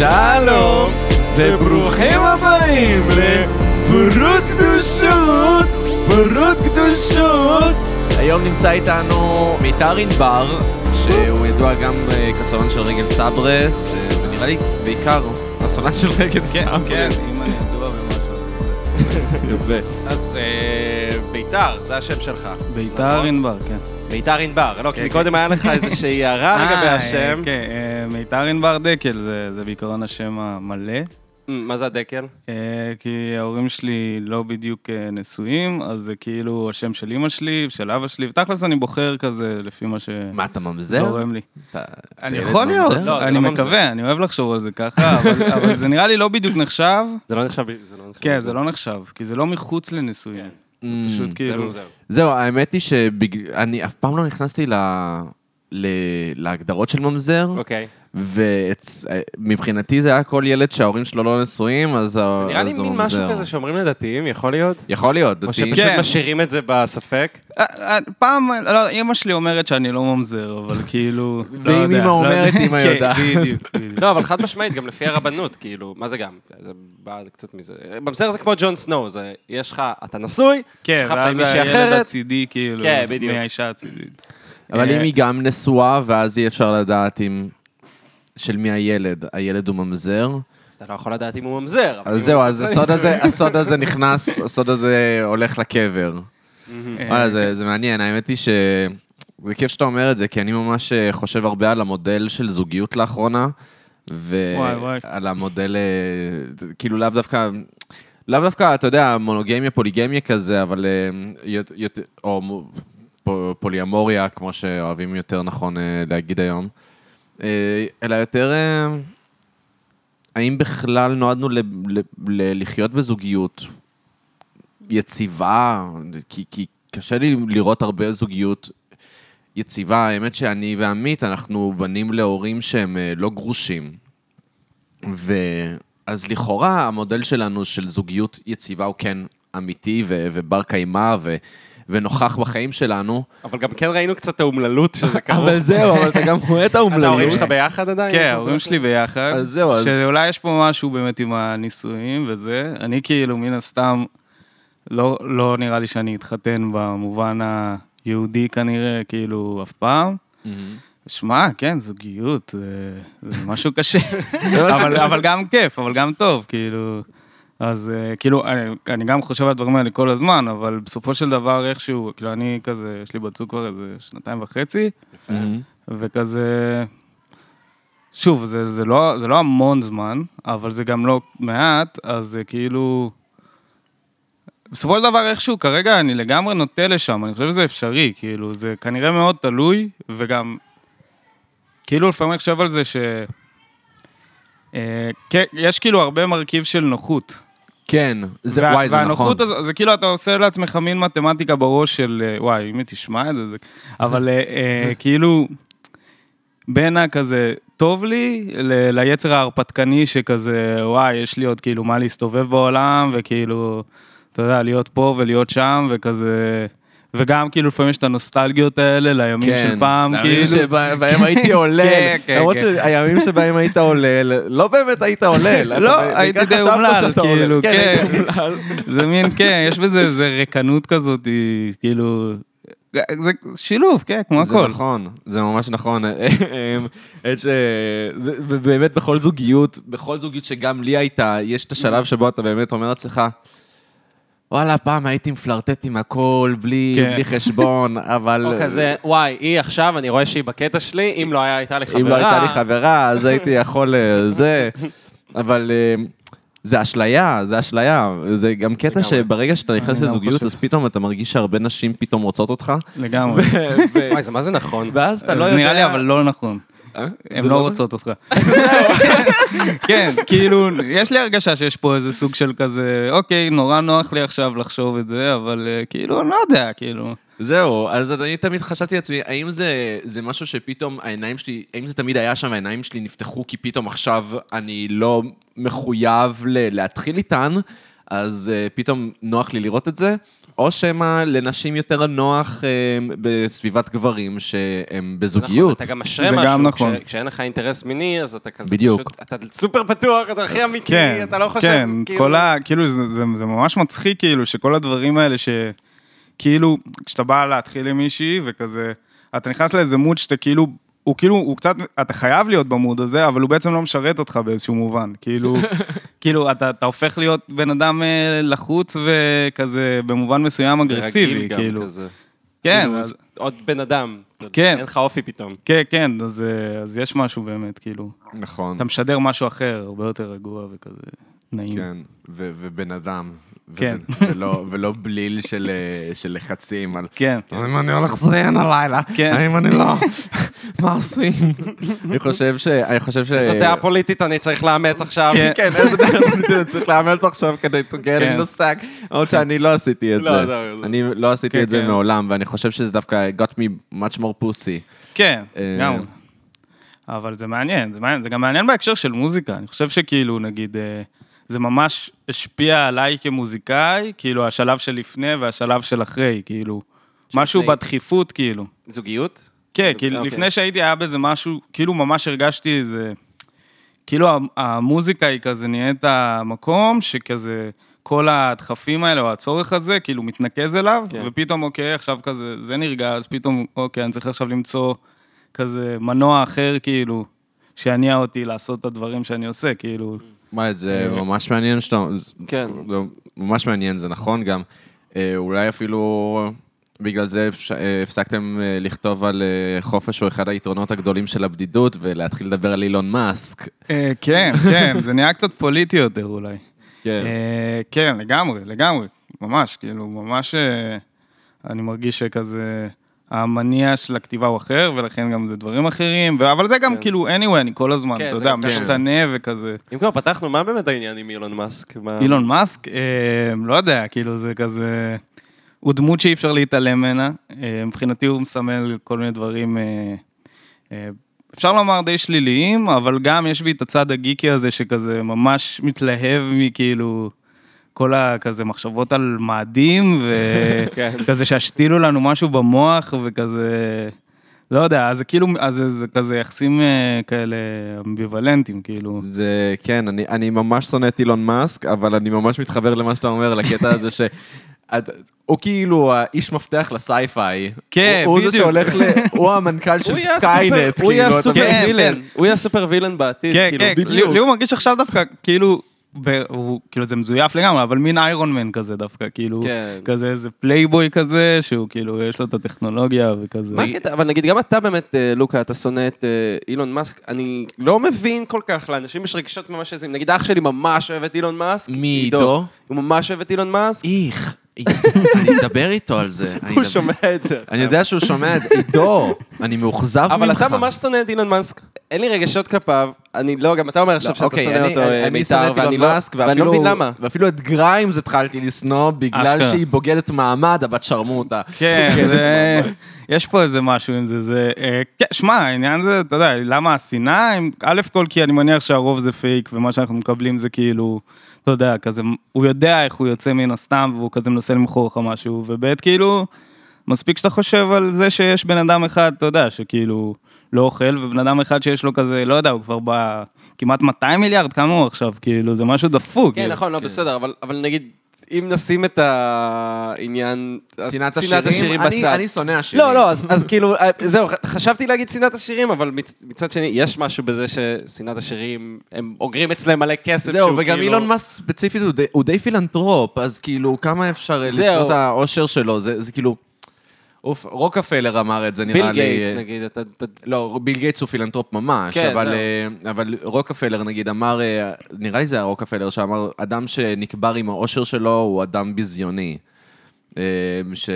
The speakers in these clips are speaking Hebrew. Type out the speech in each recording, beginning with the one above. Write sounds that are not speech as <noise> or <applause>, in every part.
שלום, וברוכים הבאים לבורות קדושות, בורות קדושות. היום נמצא איתנו מיתר ענבר, שהוא ידוע גם אה, כסולן של רגל סברס, אה, ונראה לי בעיקר הסולן של רגל סברס. כן, אם אני ידוע. יפה. אז אה, ביתר, זה השם שלך. ביתר נכון? ענבר, כן. ביתר ענבר. לא, כי כן, מקודם היה לך איזושהי הערה <laughs> לגבי אה, השם. כן, אה, מיתר ענבר דקל, זה בעיקרון השם המלא. מ, מה זה הדקל? אה, כי ההורים שלי לא בדיוק אה, נשואים, אז זה כאילו השם של אימא שלי ושל אבא שלי, ותכלס אני בוחר כזה לפי מה מה, אתה ממזר? שזורם לי. אתה- אני יכול להיות? לא, אני לא ממזר. מקווה, אני אוהב לחשוב על זה ככה, אבל- <laughs> אבל זה נראה לי לא בדיוק נחשב. זה לא נחשב... זה לא נחשב- כן, זה לא נחשב, כי זה לא מחוץ לנישואים. Mm, פשוט זה כאילו... זהו, האמת היא שאני אף פעם לא נכנסתי ל... ל- להגדרות של ממזר, אוקיי. ומבחינתי זה היה כל ילד שההורים שלו לא נשואים, אז זה נראה לי הוא מין משהו. כזה שאומרים לדתיים, יכול להיות? יכול להיות, או דתי. שפשוט כן. משאירים את זה בספק? אה, אה, פעם, לא, אימא שלי אומרת שאני לא ממזר, אבל <laughs> כאילו... לא ואם יודע, אמא לא אומרת. אמא כן, יודעת. בדיוק, <laughs> בדיוק. לא, אבל חד משמעית, גם לפי הרבנות, כאילו, מה זה גם? זה בא קצת מזה. ממזר זה כמו ג'ון סנואו, זה, יש לך, אתה נשוי, כן, שכבת עם ואז מישהי הילד אחרת, הצידי, כאילו, כן. מהאישה הצידית. אבל אה, אם היא גם נשואה, ואז אי אפשר לדעת אם... של מי הילד, הילד הוא ממזר. אז אתה לא יכול לדעת אם הוא ממזר. אז זהו, אז הסוד הזה, הסוד הזה נכנס, הסוד הזה הולך לקבר. וואלה, זה זה מעניין, האמת היא ש... זה כיף שאתה אומר את זה, כי אני ממש אה, חושב הרבה על המודל של זוגיות לאחרונה. ועל המודל, אה, כאילו לאו דווקא, לאו דווקא, אתה יודע, מונוגמיה, פוליגמיה כזה, אבל, אה, או מו- פו- פוליאמוריה, כמו שאוהבים יותר נכון להגיד היום, אלא יותר, אה, האם בכלל נועדנו ל- ל- ל- לחיות בזוגיות יציבה, כי, כי קשה לי לראות הרבה זוגיות יציבה. האמת שאני ועמית, אנחנו בנים להורים שהם אה, לא גרושים. ואז לכאורה המודל שלנו של זוגיות יציבה הוא כן אמיתי ובר קיימא ו- ונוכח בחיים שלנו. אבל גם כן ראינו קצת את האומללות שזה <laughs> קרה. אבל זהו, אבל אתה גם <laughs> רואה את האומללות. אתה ההורים שלך ביחד עדיין? כן, ההורים שלי ביחד. אז זהו, אז- שאולי יש פה משהו באמת עם הנישואים וזה. אני כאילו, מן הסתם, לא לא נראה לי שאני אתחתן במובן היהודי כנראה, כאילו, אף פעם. שמע, כן, זוגיות, זה, זה משהו קשה. <laughs> אבל, אבל גם כיף, אבל גם טוב, כאילו. אז אה, כאילו, אני, אני גם חושב על הדברים האלה כל הזמן, אבל בסופו של דבר איכשהו, כאילו, אני כזה, יש לי בת זוג כבר איזה שנתיים וחצי, מהמם. וכזה... שוב, זה, זה, לא, זה לא המון זמן, אבל זה גם לא מעט, אז זה כאילו... בסופו של דבר איכשהו, כרגע אני לגמרי נוטה לשם, אני חושב שזה אפשרי, כאילו, זה כנראה מאוד תלוי, וגם, כאילו לפעמים אני חושב על זה ש... אה, כן, יש כאילו הרבה מרכיב של נוחות. כן, זה, וה- וואי, זה נכון. והנוחות הזו, זה כאילו אתה עושה לעצמך מין מתמטיקה בראש של, אה, וואי, אם היא תשמע את זה, זה... אבל אה, אה, <laughs> כאילו, בין הכזה, טוב לי, ל- ליצר ההרפתקני שכזה, וואי, יש לי עוד כאילו מה להסתובב בעולם, וכאילו, אתה יודע, להיות פה ולהיות שם, וכזה... וגם כאילו לפעמים יש את הנוסטלגיות האלה לימים של פעם, כאילו. שבהם <laughs> הייתי עולל, כן, כן, למרות כן. שהימים שבהם היית עולל, לא באמת היית עולל. <laughs> אתה לא, הייתי די אומלל. כאילו, כן. כן. <laughs> זה מין, כן, יש בזה איזה ריקנות כזאת, כאילו... זה שילוב, כן, כמו זה הכל. נכון, זה ממש נכון. אמ, ש... זה- ובאמת בכל זוגיות, בכל זוגיות שגם לי הייתה, יש את השלב שבו אתה באמת אומר לעצמך, וואלה, פעם הייתי מפלרטט עם הכל, בלי כן. בלי חשבון, <laughs> אבל... או כזה, וואי, היא עכשיו, אני רואה שהיא בקטע שלי, אם לא היה- הייתה לי חברה... אם לא הייתה לי חברה, אז הייתי יכול אה, זה. אבל אה, זה אשליה, זה אשליה. זה גם קטע לגמרי. שברגע שאתה נכנס לזוגיות. אז פתאום אתה מרגיש שהרבה נשים פתאום רוצות אותך. לגמרי. וואי, זה מה זה נכון? ואז אתה לא זה יודע... נראה לי אבל לא נכון. אה? הן לא לא- רוצות אותך. <laughs> כן, כאילו, יש לי הרגשה שיש פה איזה סוג של כזה, אוקיי, נורא נוח לי עכשיו לחשוב את זה, אבל אה, כאילו, אני לא יודע, כאילו. זהו, אז אני תמיד חשבתי לעצמי, האם זה, זה משהו שפתאום העיניים שלי, האם זה תמיד היה שם, העיניים שלי נפתחו כי פתאום עכשיו אני לא מחויב ל- להתחיל איתן, אז uh, פתאום נוח לי לראות את זה, או שמא לנשים יותר נוח אה, בסביבת גברים שהם בזוגיות. נכון, אתה גם משרה זה משהו, גם נכון. כש- כשאין לך אינטרס מיני, אז אתה כזה בדיוק. פשוט, אתה סופר פתוח, אתה הכי אמיתי, כן, אתה לא חושב, כן, כאילו- כל ה... כאילו, זה, זה, זה ממש מצחיק, כאילו, שכל הדברים האלה ש... כאילו, כשאתה בא להתחיל עם מישהי, וכזה, אתה נכנס לאיזה מוד שאתה כאילו... הוא כאילו, הוא קצת, אתה חייב להיות במוד הזה, אבל הוא בעצם לא משרת אותך באיזשהו מובן. כאילו, <laughs> כאילו, אתה, אתה הופך להיות בן אדם אה, לחוץ וכזה, במובן מסוים אגרסיבי, רגיל גם כאילו. כזה. כן, כאילו, אז, עוד בן אדם. כן. אין לך אופי פתאום. כן, כן, אז, אה, אז יש משהו באמת, כאילו. נכון. אתה משדר משהו אחר, הרבה יותר רגוע וכזה נעים. כן, ו- ובן אדם. כן. <laughs> ולא- ולא בליל של אה, של לחצים על... כן. האם אני הולך לזיין הלילה? כן. האם אני לא? <laughs> מה עושים? אני חושב ש... אני חושב ש... זאת דעה פוליטית, אני צריך לאמץ עכשיו. כן. כן, איזה דעה פוליטית צריך לאמץ עכשיו כדי to get כן. in the sack. למרות שאני לא עשיתי את לא, זה. זהו, זהו. אני לא עשיתי כן, את זה כן. מעולם, ואני חושב שזה דווקא got me much more pussy. כן, אה, גם. אבל זה מעניין, זה מעניין, זה גם מעניין בהקשר של מוזיקה. אני חושב שכאילו, נגיד, אה, זה ממש השפיע עליי כמוזיקאי, כאילו, השלב של לפני והשלב של אחרי, כאילו. משהו. בדחיפות, כאילו. זוגיות? כן, כאילו, אוקיי. לפני שהייתי היה בזה משהו, כאילו, ממש הרגשתי איזה... כאילו, המוזיקה היא כזה נהיית המקום שכזה... כל הדחפים האלה, או הצורך הזה, כאילו מתנקז אליו, כן. ופתאום, אוקיי, עכשיו כזה, זה נרגע, אז פתאום, אוקיי, אני צריך עכשיו למצוא כזה מנוע אחר, כאילו, שיניע אותי לעשות את הדברים שאני עושה, כאילו. מה, זה ממש מעניין שאתה... כן. זה ממש מעניין, זה נכון גם. אה, אולי אפילו בגלל זה אה, הפסקתם אה, לכתוב על אה, חופש הוא אחד היתרונות הגדולים של הבדידות, ולהתחיל לדבר על אילון מאסק. אה, כן, כן, זה נהיה קצת פוליטי יותר אולי. כן. אה, כן, לגמרי, לגמרי, ממש, כאילו, ממש אה, אני מרגיש שכזה, המניע של הכתיבה הוא אחר, ולכן גם זה דברים אחרים, ו- אבל זה גם כן. כאילו, anyway, אני כל הזמן, כן, אתה זה יודע, כן. משתנה וכזה. אם כבר פתחנו, מה באמת העניין עם אילון מאסק? מה- אילון מאסק, אה, לא יודע, כאילו, זה כזה, הוא דמות שאי אפשר להתעלם ממנה, אה, מבחינתי הוא מסמל כל מיני דברים, אה, אה, אפשר לומר די שליליים, אבל גם יש בי את הצד הגיקי הזה שכזה ממש מתלהב מכאילו... כל הכזה מחשבות על מאדים, <laughs> כן. וכזה שישתילו לנו משהו במוח, וכזה, לא יודע, אז זה כאילו, אז זה, זה כזה יחסים אה, כאלה אמביוולנטיים, כאילו. זה, כן, אני, אני ממש שונא את אילון מאסק, אבל אני ממש מתחבר למה שאתה אומר, לקטע הזה ש... <laughs> הוא כאילו האיש מפתח ל sci-fi. כן, הוא, הוא זה בדיוק. שהולך ל... הוא המנכ"ל <laughs> של Skynet, ה super- הוא יהיה כאילו, אתה הסופר מבין? כן, villain, כן. הוא יהיה ה super villain בעתיד, כן, כאילו, כן, בדיוק. לי הוא מרגיש עכשיו דווקא, כאילו, הוא, כאילו זה מזויף לגמרי, אבל מין Iron Man כזה דווקא, כאילו, כן. כזה איזה פלייבוי כזה, שהוא כאילו, יש לו את הטכנולוגיה וכזה. מה הקטע? אבל נגיד, גם אתה באמת, אה, לוקה, אתה שונא את אה, אילון מאסק, אני לא מבין כל כך, לאנשים יש רגשות ממש עזים. נגיד, אח שלי ממש אוהב את אילון מאסק. מי, עידו? הוא ממש אוהב את אילון מאסק. איך, אני אדבר איתו על זה. אני הוא שומע את זה. אני יודע שהוא שומע את עידו, אני מאוכזב ממך. אבל אתה ממש שונא את אילון מאסק. אין לי רגשות כלפיו. אני לא, גם אתה אומר עכשיו שאתה אוקיי, שונא אותו, אני- אה, אני שונא מיתר, את ואני אילון לא מאסק, ואני לא מבין למה. ואפילו את גריימס התחלתי לשנוא, בגלל. שהיא בוגדת מעמד, הבת שרמוטה. כן, זה, יש פה איזה משהו עם זה, זה, אה, כן, שמע, העניין זה, אתה יודע, למה השנאה? א' כל כי אני מניח שהרוב זה פייק, ומה שאנחנו מקבלים זה כאילו, אתה יודע, כזה, הוא יודע איך הוא יוצא מן הסתם, והוא כזה מנסה למכור לך משהו, וב' כאילו, מספיק שאתה חושב על זה שיש בן אדם אחד, אתה יודע, שכאילו לא אוכל, ובן אדם אחד שיש לו כזה, לא יודע, הוא כבר ב... כמעט 200 מיליארד, כמה הוא עכשיו, כאילו, זה משהו דפוק. כן, כאילו. נכון, לא, בסדר, אבל- אבל נגיד, אם נשים את העניין... שנאת העשירים, אני- בצד. אני שונא עשירים. לא, לא, אז, אז כאילו, אה, זהו, חשבתי להגיד שנאת העשירים, אבל מצ, מצד שני, יש משהו בזה ששנאת העשירים, הם אוגרים אצלם מלא כסף. זהו, וגם כאילו- אילון מאסק ספציפית הוא די- הוא די פילנטרופ, אז כאילו, כמה אפשר אה. לשנוא את העושר שלו? זה זה כאילו... אוף, רוקפלר אמר את זה, נראה ביל לי. גייטס, אה, נגיד, אתה... לא, ביל גייטס הוא פילנטרופ ממש, כן, אבל. אה, אבל רוקפלר נגיד אמר, אה, נראה לי זה היה רוקפלר שאמר, אדם שנקבר עם העושר שלו הוא אדם ביזיוני. ש...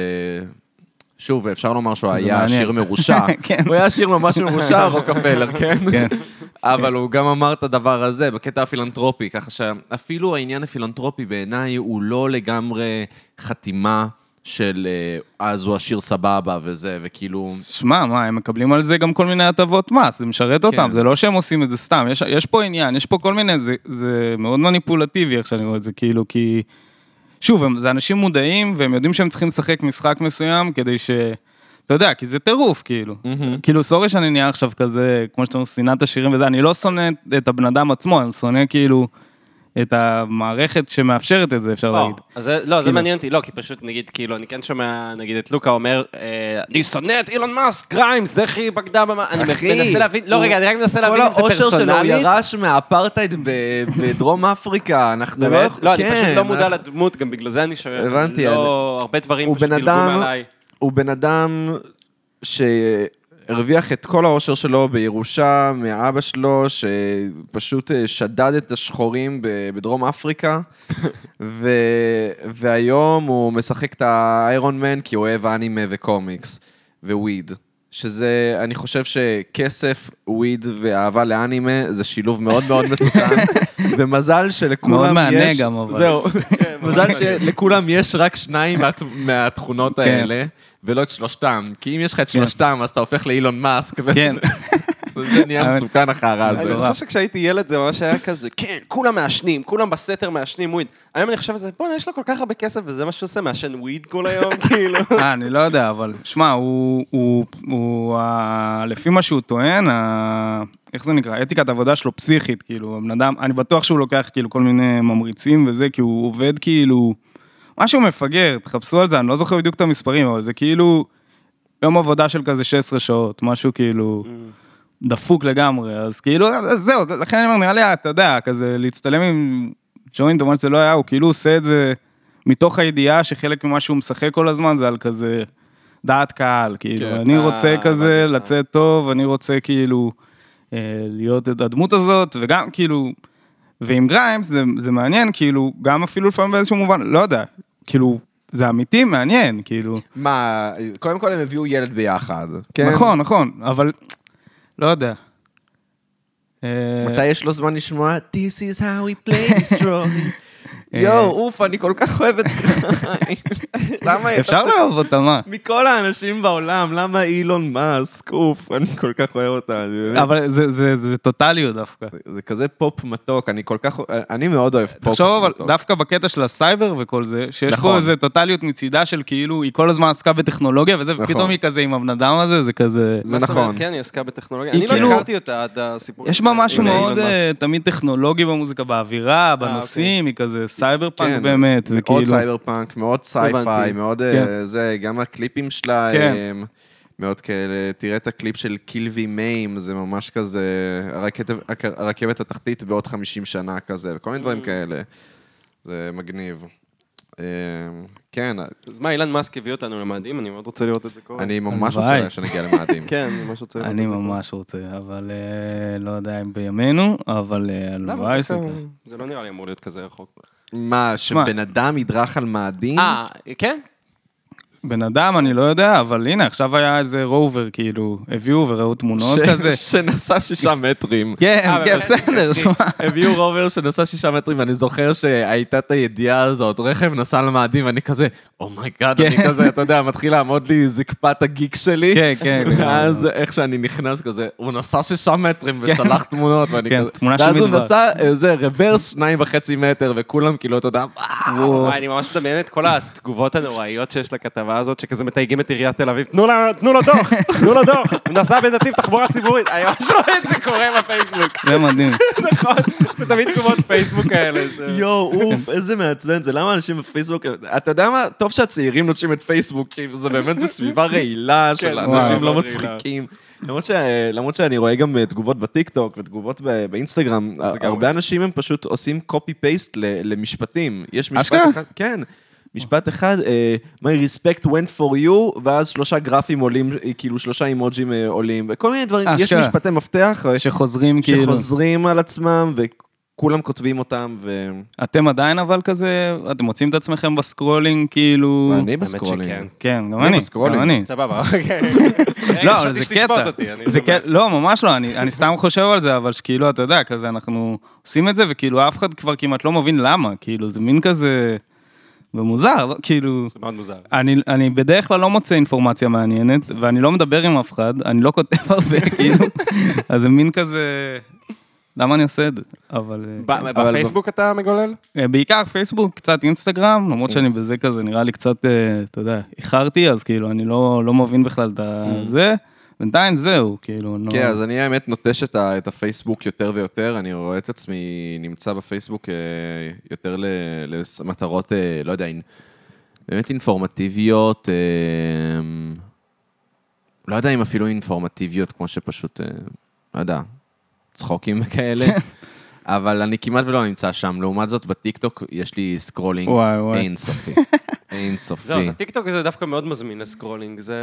שוב, אפשר לומר שהוא היה. עשיר מרושע. <laughs> כן. הוא היה עשיר ממש מרושע, <laughs> רוקפלר, כן? כן. אבל הוא גם אמר את הדבר הזה בקטע הפילנטרופי, ככה שאפילו העניין הפילנטרופי בעיניי הוא לא לגמרי חתימה של אה, אז הוא עשיר סבבה וזה, וכאילו... שמע, מה, הם מקבלים על זה גם כל מיני הטבות מס, זה משרת אותם, זה לא שהם עושים את זה סתם, יש, יש פה עניין, יש פה כל מיני, זה, זה מאוד מניפולטיבי איך שאני רואה את זה, כאילו, כי... שוב, הם, זה אנשים מודעים, והם יודעים שהם צריכים לשחק משחק מסוים כדי ש... אתה יודע, כי זה טירוף, כאילו. כאילו, סורי שאני נהיה עכשיו כזה, כמו שאתה אומר, שנאת השירים וזה, אני לא שונא את הבן אדם עצמו, אני שונא כאילו את המערכת שמאפשרת את זה, אפשר לא, להגיד. אז זה- לא, זה כאילו. מעניין אותי, לא, כי פשוט נגיד, כאילו, אני כן שומע, נגיד, את לוקה אומר, אה, אני שונא את אילון מאסק, גריימס, איך היא בגדה במה, אני אחי, מנסה להבין, לא, הוא- רגע, אני רק מנסה כל להבין אם זה העושר שלו פרסונלי. ירש מהאפרטהייד ב- בדרום אפריקה, אנחנו לא... לא, אני כן, פשוט לא מודע אנחנו- לדמות, גם בגלל זה אני שואל. הבנתי, לא, הרבה דברים הוא פשוט אדם, מעליי. הוא בן אדם שהרוויח את כל העושר שלו בירושה מאבא שלו, שפשוט אה, שדד את השחורים בדרום אפריקה, <laughs> ו... והיום הוא משחק את האיירון מן כי הוא אוהב אנימה וקומיקס, וויד. שזה, אני חושב שכסף, וויד ואהבה לאנימה זה שילוב מאוד מאוד מסוכן, <laughs> ומזל שלכולם יש... מאוד מהנה גם, אבל. זהו, <laughs> מזל שלכולם יש רק שניים מה- מהתכונות כן. האלה, ולא את שלושתם. כי אם יש לך את שלושתם, אז אתה הופך לאילון מאסק, וזה כן. <laughs> נהיה מסוכן החרא אני הזה. זוכר שכשהייתי ילד זה ממש היה כזה, כן, כולם מעשנים, כולם בסתר מעשנים וויד. היום אני חושב על זה, בוא'נה, יש לו כל כך הרבה כסף וזה מה שהוא עושה, מעשן וויד כל היום, <laughs> כאילו. אה, אני לא יודע, אבל שמע, הוא, לפי מה שהוא טוען, איך זה נקרא? אתיקת עבודה שלו פסיכית, כאילו, הבן אדם, אני בטוח שהוא לוקח כאילו כל מיני ממריצים וזה, כי הוא עובד כאילו, משהו מפגר, תחפשו על זה, אני לא זוכר בדיוק את המספרים, אבל זה כאילו יום עבודה של כזה 16 שעות, משהו כאילו דפוק לגמרי, אז כאילו, זהו, לכן אני אומר, נראה לי, אתה יודע, כזה להצטלם עם ג'וינט או מה שזה לא היה, הוא כאילו עושה את זה מתוך הידיעה שחלק ממה שהוא משחק כל הזמן זה על כזה דעת קהל, כאילו, כן. אני אה, רוצה כזה הבנתי אותך. לצאת טוב, אני רוצה כאילו אה, להיות את הדמות הזאת, וגם כאילו, ועם גריימס זה, זה מעניין, כאילו, גם אפילו לפעמים באיזשהו מובן, לא יודע, כאילו, זה אמיתי, מעניין, כאילו, מה, קודם כל הם הביאו ילד ביחד. כן? נכון, נכון, אבל, לא יודע. מתי יש לו זמן לשמוע This is how we play destroy. <laughs> יואו, אוף, אני כל כך אוהב את גריימס. למה אפשר לאהוב אותה, מה? מכל האנשים בעולם, למה אילון מאסק? אוף, אני כל כך אוהב אותה. אבל זה- זה זה טוטליות דווקא. זה כזה פופ מתוק, אני כל כך, אני מאוד אוהב פופ תחשוב אבל מתוק. דווקא בקטע של הסייבר וכל זה, שיש נכון. פה איזה טוטליות מצידה של כאילו, היא כל הזמן עסקה בטכנולוגיה וזה, נכון. ופתאום היא כזה עם הבן אדם הזה, זה כזה... זה? נכון. כן, היא עסקה בטכנולוגיה. אני לא כאילו- הכרתי אותה עד הסיפור. יש בה משהו מאוד אה, תמיד טכנולוגי במוזיקה, באווירה, בנושאים, היא כזה cyber punk כן, באמת, מאוד וכאילו... סייבר פאנק, מאוד sci-fi. מאוד אה, כן. זה, גם הקליפים שלה כן. הם מאוד כאלה, תראה את הקליפ של Kill V. Maim, זה ממש כזה, הרכבת, הרכבת התחתית בעוד 50 שנה כזה, וכל מיני Mm. דברים כאלה. זה מגניב. אה, כן, אז מה, אילון מאסק הביא אותנו למאדים? אני מאוד רוצה לראות את זה קורה. אני ממש. רוצה שנגיע למאדים. <laughs> כן, אני ממש רוצה לראות את אני זה קורה. ממש רוצה, אבל אה, לא יודע אם בימינו, אבל אה? הלוואי יקרה. זה לא נראה לי אמור להיות כזה רחוק. מה, שבן אדם ידרך על מאדים? אה, כן? בן אדם, אני לא יודע, אבל הנה, עכשיו היה איזה רובר, כאילו, הביאו וראו תמונות ש- כזה. שנסע שישה <laughs> מטרים. כן, אה, כן? בסדר, שמע. הביאו רובר שנסע שישה מטרים, ואני זוכר שהייתה את הידיעה הזאת, רכב נסע למאדים, ואני כזה, oh my god, אני כן. כזה, אתה יודע, מתחיל לעמוד לי זקפת הגיק שלי. כן, כן. ואז איך שאני נכנס כזה, הוא נסע שישה מטרים ושלח תמונות, ואני כן, כזה... תמונה של ואז הוא מדבר. נסע איזה רוורס שניים וחצי מטר, וכולם כאילו, אתה יודע, אני ממש מדמיין את כל התגובות הנוראיות שיש לכתבה הזאת, שכזה מתייגים את עיריית תל אביב, תנו לו דוח, תנו לו דוח, הוא נסע בנתיב תחבורה ציבורית, אני ממש רואה את זה קורה בפייסבוק. זה מדהים. נכון, זה תמיד תגובות פייסבוק האלה. ש- יואו, אוף, איזה מעצבן זה, למה אנשים בפייסבוק, אתה יודע מה, טוב שהצעירים נוטשים את פייסבוק, כי זה באמת, זה סביבה רעילה של זה אנשים לא. מצחיקים. למרות, ש... למרות שאני רואה גם אה, תגובות בטיקטוק ותגובות ב... באינסטגרם, גם הרבה אנשים הם פשוט עושים copy paste ל... למשפטים. יש משפט? אחד, כן, משפט אחד, אה, my respect went for you, ואז שלושה גרפים עולים, אה, כאילו שלושה אימוג'ים אה, עולים, וכל מיני דברים, יש. משפטי מפתח שחוזרים כאילו. שחוזרים על עצמם, וכולם כותבים אותם, ו... אתם עדיין אבל כזה, אתם מוצאים את עצמכם ב scrolling, כאילו... אני ב scrolling. כן, גם אני. גם אני. סבבה, <laughs> אוקיי. לא, זה קטע. זה. קטע, לא, ממש לא, אני אני סתם חושב על זה, אבל שכאילו, אתה יודע, כזה אנחנו עושים את זה, וכאילו אף אחד כבר כמעט לא מבין למה, כאילו, זה מין כזה... ומוזר, לא? כאילו... זה מאוד מוזר. אני, אני בדרך כלל לא מוצא אינפורמציה מעניינת, ואני לא מדבר עם אף אחד, אני לא כותב הרבה, <laughs> כאילו, אז זה מין כזה... למה אני עושה את זה? אבל... אה, בפייסבוק אתה מגולל? אה, בעיקר פייסבוק, קצת אינסטגרם, למרות שאני בזה כזה, נראה לי קצת, אה, אתה יודע, איחרתי, אז כאילו, אני לא לא מבין בכלל את זה. בינתיים זהו, כאילו, לא... כן, אז אני האמת נוטש את ה- את הפייסבוק יותר ויותר, אני רואה את עצמי נמצא בפייסבוק אה, יותר למטרות, אה, לא יודע, באמת אינפורמטיביות, אה, לא יודע אם אפילו אינפורמטיביות, כמו שפשוט, לא יודע, צחוקים וכאלה, <laughs> אבל אני כמעט ולא נמצא שם. לעומת זאת, בטיקטוק יש לי scrolling וואי, וואי. אינסופי. <laughs> אינסופי. זהו, אז הטיקטוק זה דווקא מאוד מזמין ל scrolling, זה,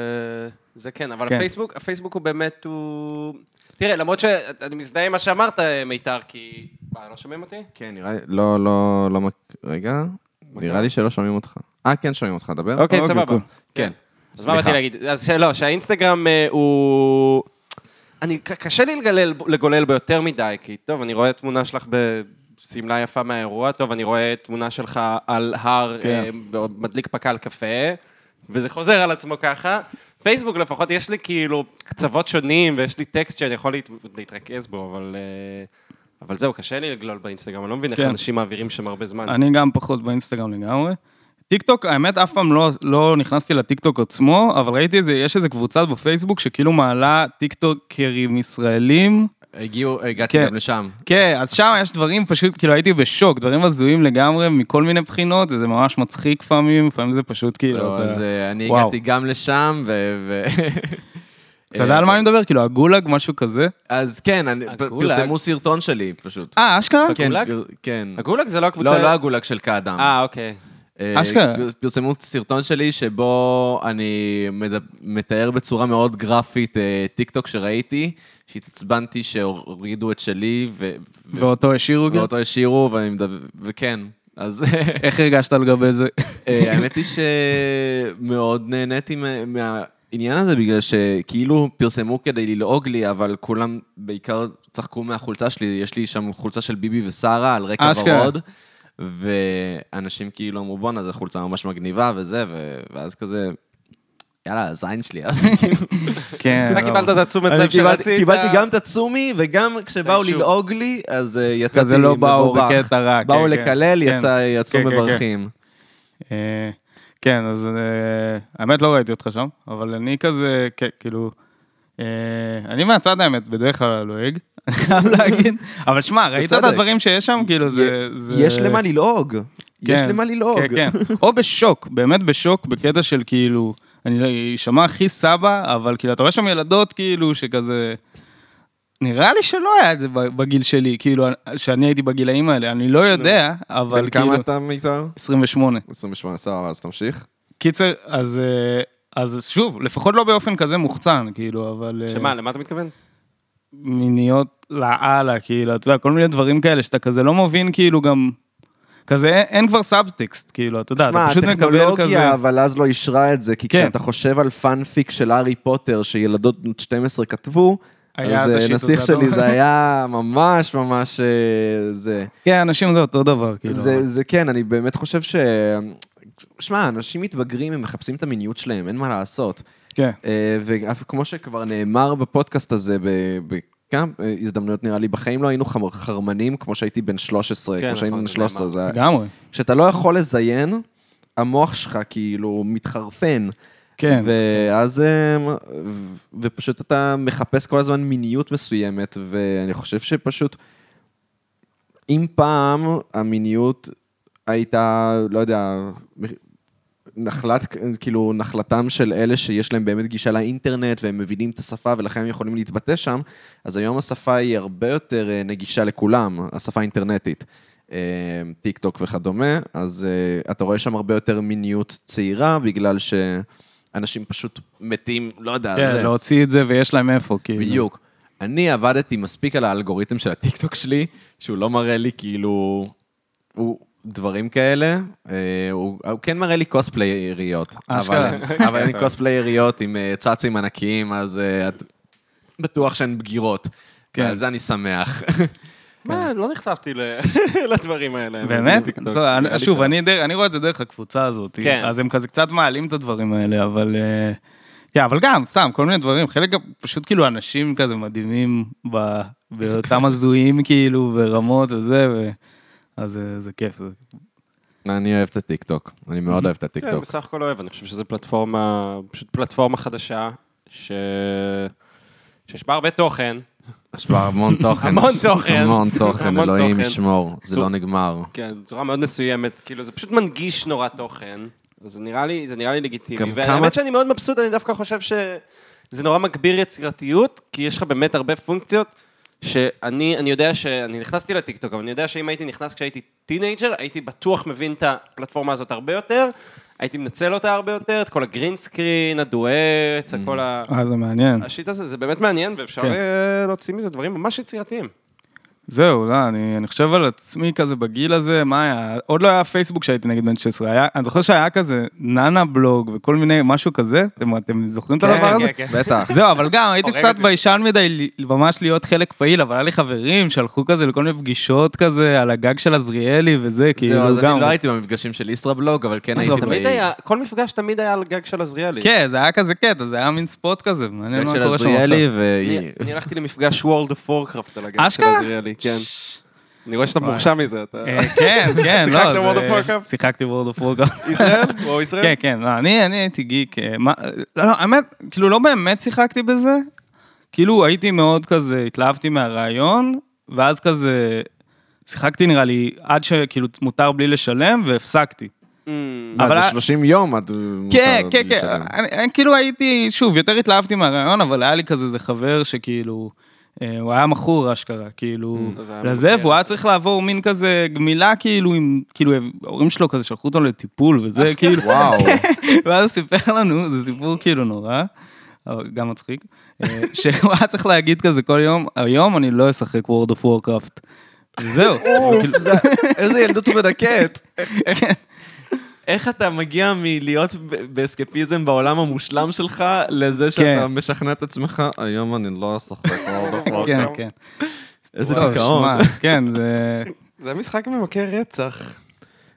זה כן, אבל כן. הפייסבוק, הפייסבוק הוא באמת, הוא... תראה, למרות שאני מזדהה עם מה שאמרת, מיתר, כי... מה, לא שומעים אותי? כן, נראה לי, לא, לא, לא, רגע, נראה לי שלא שומעים אותך. אה, כן, שומעים אותך, דבר. אוקיי, אוקיי, סבבה. כן. אז מה. באתי להגיד? אז שלא, שהאינסטגרם אה, הוא... אני, קשה לי לגולל, לגולל בו יותר מדי, כי טוב, אני רואה תמונה שלך בשמלה יפה מהאירוע, טוב, אני רואה תמונה שלך על הר, כן. אה, מדליק פקל קפה, וזה חוזר על עצמו ככה. פייסבוק לפחות יש לי כאילו קצוות שונים, ויש לי טקסט שאני יכול להת, להתרכז בו, אבל... אה, אבל זהו, קשה לי לגלול באינסטגרם, אני לא מבין איך כן. אנשים מעבירים שם הרבה זמן. אני גם פחות באינסטגרם לגמרי. טיקטוק, האמת, אף פעם לא, לא נכנסתי לטיקטוק עצמו, אבל ראיתי איזה, יש איזה קבוצה בפייסבוק שכאילו מעלה טיקטוקרים ישראלים. הגיעו, הגעתי כן. גם לשם. כן, אז שם יש דברים פשוט, כאילו הייתי בשוק, דברים הזויים לגמרי מכל מיני בחינות, וזה ממש מצחיק לפעמים, לפעמים זה פשוט כאילו, לא, אתה- אז אה, אני וואו. הגעתי גם לשם, ו... ו- <laughs> אתה יודע על מה אני מדבר? כאילו הגולאג, משהו כזה? אז כן? פרסמו סרטון שלי, פשוט. אה, אשכרה? כן, הגולאג? כן. הגולאג זה לא הקבוצה... לא, לא הגולאג של קאדם. אה, אוקיי. אה, אשכרה. פר- פרסמו סרטון שלי שבו אני מתאר בצורה מאוד גרפית אה, טיק טוק שראיתי, שהתעצבנתי שהורידו את שלי, ו- ואותו השאירו גם? ואותו השאירו, ואני מדבר- וכן. אז <laughs> איך הרגשת לגבי זה? אה, האמת היא שמאוד נהניתי מה- מהעניין הזה, בגלל שכאילו פרסמו כדי ללעוג לי, אבל כולם בעיקר צחקו מהחולצה שלי, יש לי שם חולצה של ביבי ושרה על רקע אשכרה. ואנשים כאילו אמרו, בואנה, זו חולצה ממש מגניבה וזה, ואז כזה, יאללה, הזין שלי, אז <laughs> כאילו... כן. אתה לא. קיבלת את התשומת לב שרצית. קיבלתי גם את הצומי, וגם כשבאו. ללעוג לי, אז אה, יצאתי כזה לא באו מבורך. בקטע רע. באו כן, כן. לקלל, כן. יצא- יצאו כן, כן, כן. מברכים. אה, כן, אז אה, האמת לא ראיתי אותך שם, אבל אני כזה, כן, כאילו, אה, אני מהצד האמת, בדרך כלל לועג, <laughs> אני חייב <laughs> להגיד, אבל שמע, ראית את. הדברים שיש שם? כאילו זה... יש למה ללעוג. יש כן, למה ללעוג. כן, כן. או בשוק, באמת בשוק, בקטע של כאילו, אני אשמע הכי סבא, אבל כאילו, אתה רואה שם ילדות כאילו, שכזה... נראה לי שלא היה את זה בגיל שלי, כאילו, שאני הייתי בגילאים האלה, אני לא יודע, אבל בן כאילו... כמה אתה מיתר? 28. 28, סבבה, אז תמשיך. קיצר, אז, אה, אז שוב, לפחות לא באופן כזה מוחצן, כאילו, אבל... אה, שמה, למה אתה מתכוון? מיניות לאללה, כאילו, אתה יודע, כל מיני דברים כאלה שאתה כזה לא מבין, כאילו, גם... כזה, אין, אין כבר סאבטקסט, כאילו, אתה יודע, אתה שמע, פשוט מקבל כזה... הטכנולוגיה, אבל אז לא אישרה את זה, כי כן. כשאתה חושב על fanfic של הארי פוטר שילדות בנות 12 כתבו, אז אה, נסיך שלי זה היה ממש ממש אה, זה. כן, אנשים זה אותו דבר, כאילו. זה, זה כן, אני באמת חושב ש... שמע, אנשים מתבגרים, הם מחפשים את המיניות שלהם, אין מה לעשות. כן, אה, וכמו שכבר נאמר בפודקאסט הזה, ב- בכמה אה, הזדמנויות נראה לי, בחיים לא היינו חרמנים כמו שהייתי בן 13, כן, כמו שהיינו נכון, בן זה 13. נאמר. זה היה- לגמרי. כשאתה לא יכול לזיין, המוח שלך כאילו מתחרפן. כן. ואז, אה, ו- ופשוט אתה מחפש כל הזמן מיניות מסוימת, ואני חושב שפשוט, אם פעם המיניות הייתה, לא יודע, נחלת, כאילו, נחלתם של אלה שיש להם באמת גישה לאינטרנט והם מבינים את השפה ולכן הם יכולים להתבטא שם, אז היום השפה היא הרבה יותר אה, נגישה לכולם, השפה האינטרנטית. אה, טיק טוק וכדומה, אז אה, אתה רואה שם הרבה יותר מיניות צעירה, בגלל שאנשים פשוט מתים, לא יודע, כן, זה- להוציא את זה ויש להם איפה, כאילו. בדיוק. אני עבדתי מספיק על האלגוריתם של הטיקטוק שלי, שהוא לא מראה לי כאילו... הוא דברים כאלה, אה, הוא, הוא כן מראה לי קוספלייריות. אשכרה. <laughs> אבל, לי קוספלייריות עם אה, צאצים ענקיים, אז אה, את בטוח שהן בגירות. כן. על זה אני שמח. מה, <laughs> לא נחשפתי <laughs> לדברים האלה. באמת? אני- שוב. אני דר- אני רואה את זה דרך הקבוצה הזאת. כן. אז הם כזה קצת מעלים את הדברים האלה, אבל... אה, כן, אבל גם, סתם, כל מיני דברים, חלק גם פשוט כאילו אנשים כזה מדהימים ב- באותם הזויים כאילו, ברמות וזה, ו... אז זה- זה כיף. אני אוהב את הטיקטוק, אני מאוד אוהב את כן, הטיקטוק. בסך הכל אוהב, אני חושב שזו פלטפורמה, פשוט פלטפורמה חדשה, ש... שיש בה הרבה תוכן. יש בה <laughs> המון תוכן. המון תוכן. המון תוכן, אלוהים. ישמור, זה לא נגמר. כן, צורה מאוד מסוימת, כאילו זה פשוט מנגיש נורא תוכן, אז זה נראה לי, זה נראה לי לגיטימי. והאמת שאני מאוד מבסוט, אני דווקא חושב שזה נורא מגביר יצירתיות, כי יש לך באמת הרבה פונקציות, שאני אני יודע שאני נכנסתי לטיקטוק, אבל אני יודע שאם הייתי נכנס כשהייתי teenager, הייתי בטוח מבין את הפלטפורמה הזאת הרבה יותר, הייתי מנצל אותה הרבה יותר, את כל ה green screen, ה duets, הכל ה... אה, זה מעניין. ה shit הזה, זה באמת מעניין, ואפשר כן. אה, להוציא מזה דברים ממש יצירתיים. זהו, לא, אני, אני חושב על עצמי כזה בגיל הזה, מה היה? עוד לא היה פייסבוק כשהייתי נגיד בן 16, היה, אני זוכר שהיה כזה נענע בלוג וכל מיני, משהו כזה, אתם, אתם זוכרים את הדבר הזה? כן. בטח. זהו, אבל גם הייתי קצת. ביישן מדי ממש להיות חלק פעיל, אבל היה לי חברים שהלכו כזה לכל מיני פגישות כזה על הגג של עזריאלי וזה, כאילו זהו, אז גם... אני לא הייתי במפגשים של ישראבלוג, אבל כן הייתי היה, כל מפגש תמיד היה על גג של עזריאלי. כן, זה היה כזה קטע, זה היה מין spot כזה, מעניין מה של קורה שם עכשיו. והיא... אני אני הלכתי למפגש World of Warcraft על הגג של? עזריאלי, כן. אני רואה שאתה. מורשע מזה, אתה... אה, כן, <laughs> כן, לא, שיחקת זה- World of Warcraft? שיחקתי World of Warcraft. ישראל? <laughs> או ישראל? כן, כן, לא, אני, אני הייתי גיק, אה, לא, לא, האמת, כאילו לא באמת שיחקתי בזה, כאילו הייתי מאוד כזה, התלהבתי מהרעיון, ואז כזה, שיחקתי נראה לי עד שכאילו מותר בלי לשלם, והפסקתי. Mm, מה, אבל זה ה- 30 יום עד... כן, מותר כן, כן, אני כאילו הייתי, שוב, יותר התלהבתי מהרעיון, אבל היה לי כזה איזה חבר שכאילו, הוא היה מכור אשכרה, כאילו, היה לזה. והוא היה צריך לעבור מין כזה גמילה, כאילו, עם, כאילו, ההורים שלו כזה שלחו אותו לטיפול, וזה, כאילו, וואו. <laughs> ואז הוא סיפר לנו, זה סיפור כאילו נורא, גם מצחיק, אה, <laughs> שהוא היה צריך להגיד כזה כל יום, היום אני לא אשחק World of Warcraft. זהו. איזה ילדות מדכאת. <laughs> כן. איך אתה מגיע מלהיות באסקפיזם בעולם המושלם שלך, לזה שאתה כן. משכנע את עצמך, היום אני לא אשחק of <laughs> כן, Warcraft." כן. איזה טוב, דיכאון. כן, זה... <laughs> זה משחק ממכר רצח.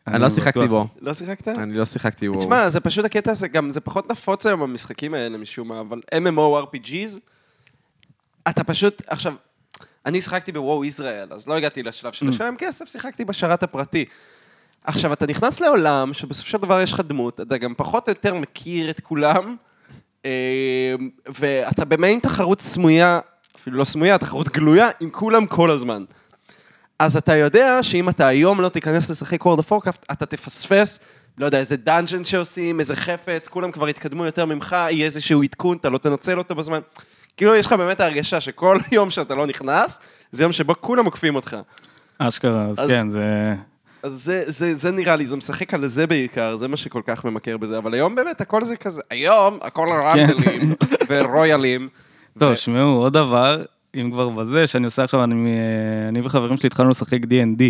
אני לא שיחקתי. בו. לא שיחקת? אני לא שיחקתי בו. תשמע, זה פשוט הקטע הזה, גם זה פחות נפוץ היום במשחקים האלה משום מה, אבל MMORPGs, אתה פשוט, עכשיו, אני שיחקתי בוואו ישראל, אז לא הגעתי לשלב של לשלם כסף, שיחקתי בשרת הפרטי. עכשיו, אתה נכנס לעולם שבסופו של דבר יש לך דמות, אתה גם פחות או יותר מכיר את כולם, אה, ואתה במעין תחרות סמויה, אפילו לא סמויה, תחרות גלויה, עם כולם כל הזמן. אז אתה יודע שאם אתה היום לא תיכנס לשחק World of Warcraft, אתה תפספס, לא יודע, איזה דאנג'ן שעושים, איזה חפץ, כולם כבר יתקדמו יותר ממך, יהיה איזשהו עדכון, אתה לא תנצל אותו בזמן. כאילו, יש לך באמת הרגשה שכל <laughs> יום שאתה לא נכנס, זה יום שבו כולם עוקפים אותך. אשכרה, אז אז- כן, זה... אז זה, זה, זה נראה לי, זה משחק על זה בעיקר, זה מה שכל כך ממכר בזה, אבל היום באמת הכל זה כזה, היום הכל רמבלים ורויאלים. <laughs> טוב, שמעו, עוד דבר, אם כבר בזה, שאני עושה עכשיו, אני אה, אני וחברים שלי התחלנו לשחק D&D.